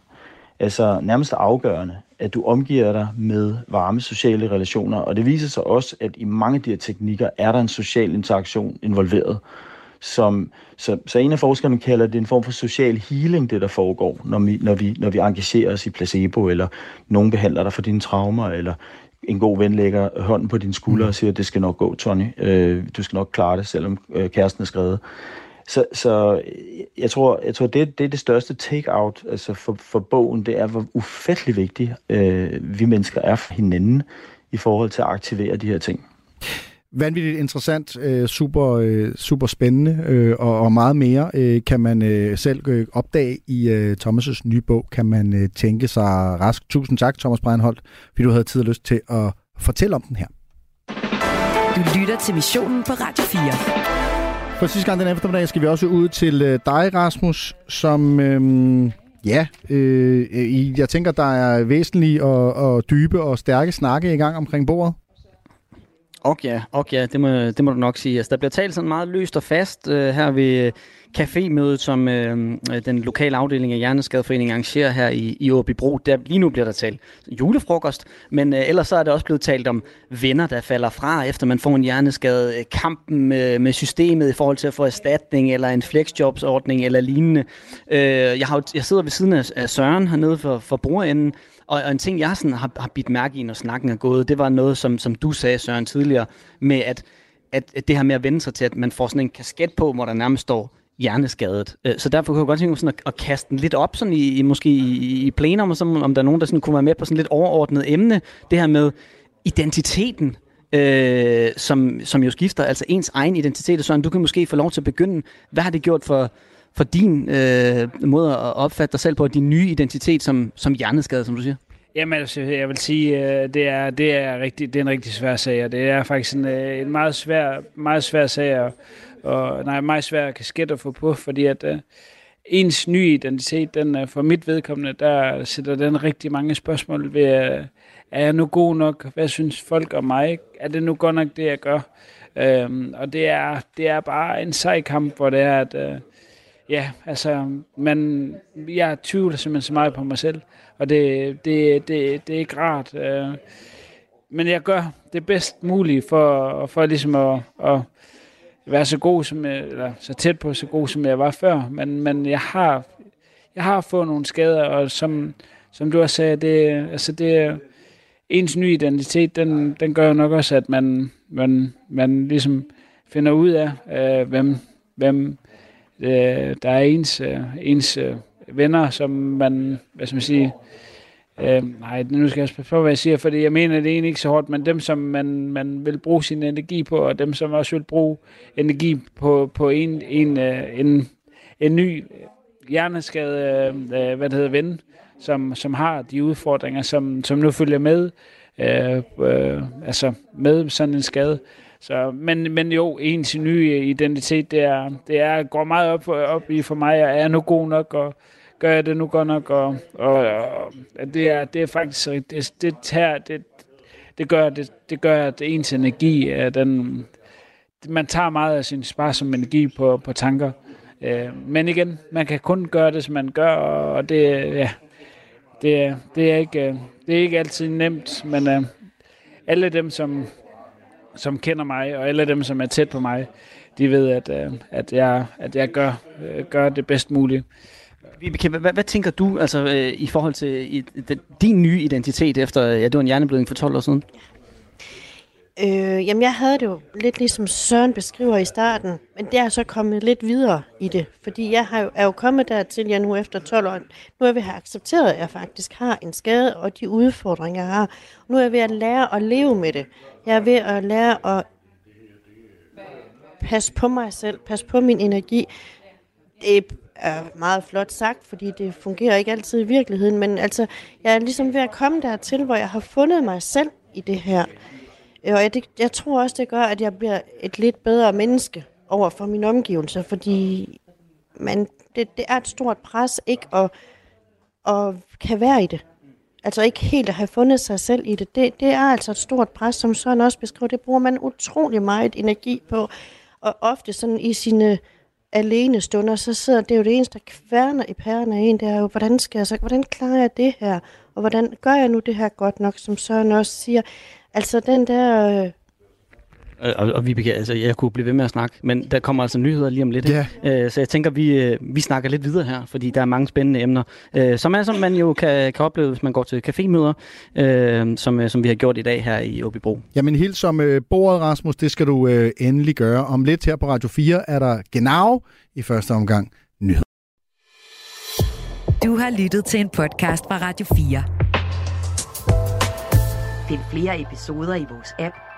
Altså nærmest afgørende, at du omgiver dig med varme sociale relationer, og det viser sig også, at i mange af de her teknikker er der en social interaktion involveret. Som, så, så en af forskerne kalder det en form for social healing, det der foregår, når vi, når vi, når vi engagerer os i placebo, eller nogen behandler dig for dine traumer, eller en god ven lægger hånden på din skulder og siger, det skal nok gå, Tony. Øh, du skal nok klare det, selvom øh, kæresten er skrevet. Så, så jeg tror, jeg tror det, det er det største take-out altså for, for bogen, det er, hvor ufattelig vigtigt øh, vi mennesker er for hinanden i forhold til at aktivere de her ting. Vanvittigt interessant, øh, super, øh, super spændende øh, og, og meget mere øh, kan man øh, selv øh, opdage i øh, Thomas' nye bog, kan man øh, tænke sig rask. Tusind tak, Thomas Breinholt, fordi du havde tid og lyst til at fortælle om den her. Du lytter til missionen på Radio 4. For sidste gang den eftermiddag skal vi også ud til øh, dig, Rasmus, som... Øh, ja, øh, jeg tænker, der er væsentlige og, og dybe og stærke snakke i gang omkring bordet. Og ja, og ja det, må, det må du nok sige. Altså, der bliver talt sådan meget løst og fast øh, her ved øh, cafémødet, som øh, øh, den lokale afdeling af Hjerneskadeforeningen arrangerer her i, i Åbibro. Der, lige nu bliver der talt julefrokost, men øh, ellers så er der også blevet talt om venner, der falder fra, efter man får en hjerneskade. Kampen øh, med, med systemet i forhold til at få erstatning, eller en flexjobsordning, eller lignende. Øh, jeg, har, jeg sidder ved siden af, af Søren hernede for, for brugerenden, og, og en ting, jeg sådan har, har bidt mærke i, når snakken er gået, det var noget, som, som du sagde, Søren, tidligere, med at, at, at det her med at vende sig til, at man får sådan en kasket på, hvor der nærmest står hjerneskadet. Øh, så derfor kunne jeg godt tænke mig sådan at, at kaste den lidt op sådan i, i måske i, i plenum, og sådan, om der er nogen, der sådan kunne være med på sådan lidt overordnet emne. Det her med identiteten, øh, som, som jo skifter, altså ens egen identitet. Så du kan måske få lov til at begynde. Hvad har det gjort for, for din øh, måde at opfatte dig selv på, din nye identitet som, som hjerneskadet, som du siger? Jamen, altså, jeg vil sige, øh, det er, det er, rigtig, det er en rigtig svær sag, og det er faktisk en, øh, en meget svær, meget svær sag og, og nej, meget svær kasket at få på, fordi at uh, ens nye identitet, den for mit vedkommende, der sætter den rigtig mange spørgsmål ved, uh, er jeg nu god nok? Hvad synes folk om mig? Er det nu godt nok det, jeg gør? Uh, og det er, det er bare en sej kamp, hvor det er, at uh, ja, altså, man, jeg tvivler simpelthen så meget på mig selv, og det, det, det, det er ikke rart. Øh, men jeg gør det bedst mulige for, for ligesom at, at være så god som jeg, eller så tæt på så god som jeg var før, men, men jeg har jeg har fået nogle skader, og som, som du også sagde, det, altså det, ens nye identitet, den, den gør nok også, at man, man, man ligesom finder ud af, øh, hvem, hvem øh, der er ens, øh, ens øh, venner, som man, hvad skal man sige, Øh, nej, nu skal jeg passe på, hvad jeg siger, fordi jeg mener det er egentlig ikke så hårdt, men dem, som man, man vil bruge sin energi på, og dem, som også vil bruge energi på, på en, en, øh, en, en ny hjerneskade, øh, hvad det hedder, ven, som, som har de udfordringer, som, som nu følger med, øh, øh, altså med sådan en skade. Så, men, men jo, ens nye identitet, det er, det er går meget op, op i for mig, og er nu god nok, og, gør jeg det nu godt nok, og, og, og det, er, det er faktisk, det, det, tager, det, det, gør, det, det gør, at ens energi, er den, man tager meget af sin sparsom energi på, på tanker. Øh, men igen, man kan kun gøre det, som man gør, og det, ja, det, det, er, ikke, det er ikke altid nemt, men øh, alle dem, som, som kender mig, og alle dem, som er tæt på mig, de ved, at, uh, at, jeg, at jeg gør, uh, gør det bedst muligt. Vibeke, hvad, hvad tænker du altså, øh, i forhold til i, den, din nye identitet efter, ja, det var en hjerneblødning for 12 år siden? Øh, jamen, jeg havde det jo lidt ligesom Søren beskriver i starten, men det er så kommet lidt videre i det, fordi jeg har jo, er jo kommet dertil, jeg nu efter 12 år, nu er vi have accepteret, at jeg faktisk har en skade, og de udfordringer, jeg har. Nu er jeg ved at lære at leve med det. Jeg er ved at lære at passe på mig selv, passe på min energi. Det er meget flot sagt, fordi det fungerer ikke altid i virkeligheden, men altså, jeg er ligesom ved at komme dertil, hvor jeg har fundet mig selv i det her. Og jeg, det, jeg tror også, det gør, at jeg bliver et lidt bedre menneske over for mine omgivelser, fordi man, det, det er et stort pres ikke at, at kan være i det. Altså ikke helt at have fundet sig selv i det. Det, det er altså et stort pres, som Søren også beskriver. Det bruger man utrolig meget energi på. Og ofte sådan i sine alene stunder, så sidder det jo det eneste, der kværner i pærerne af en, det er jo, hvordan skal jeg så, hvordan klarer jeg det her? Og hvordan gør jeg nu det her godt nok, som Søren også siger. Altså den der Øh, og, og Vibeke, altså, jeg kunne blive ved med at snakke, men der kommer altså nyheder lige om lidt. Ja. Øh, så jeg tænker, vi, øh, vi snakker lidt videre her, fordi der er mange spændende emner, øh, som er, som man jo kan, kan opleve, hvis man går til cafémøder, øh, som, øh, som vi har gjort i dag her i Åbibro. Jamen helt som øh, bordet, Rasmus, det skal du øh, endelig gøre. Om lidt her på Radio 4 er der genau i første omgang nyheder. Du har lyttet til en podcast fra Radio 4. Find flere episoder i vores app,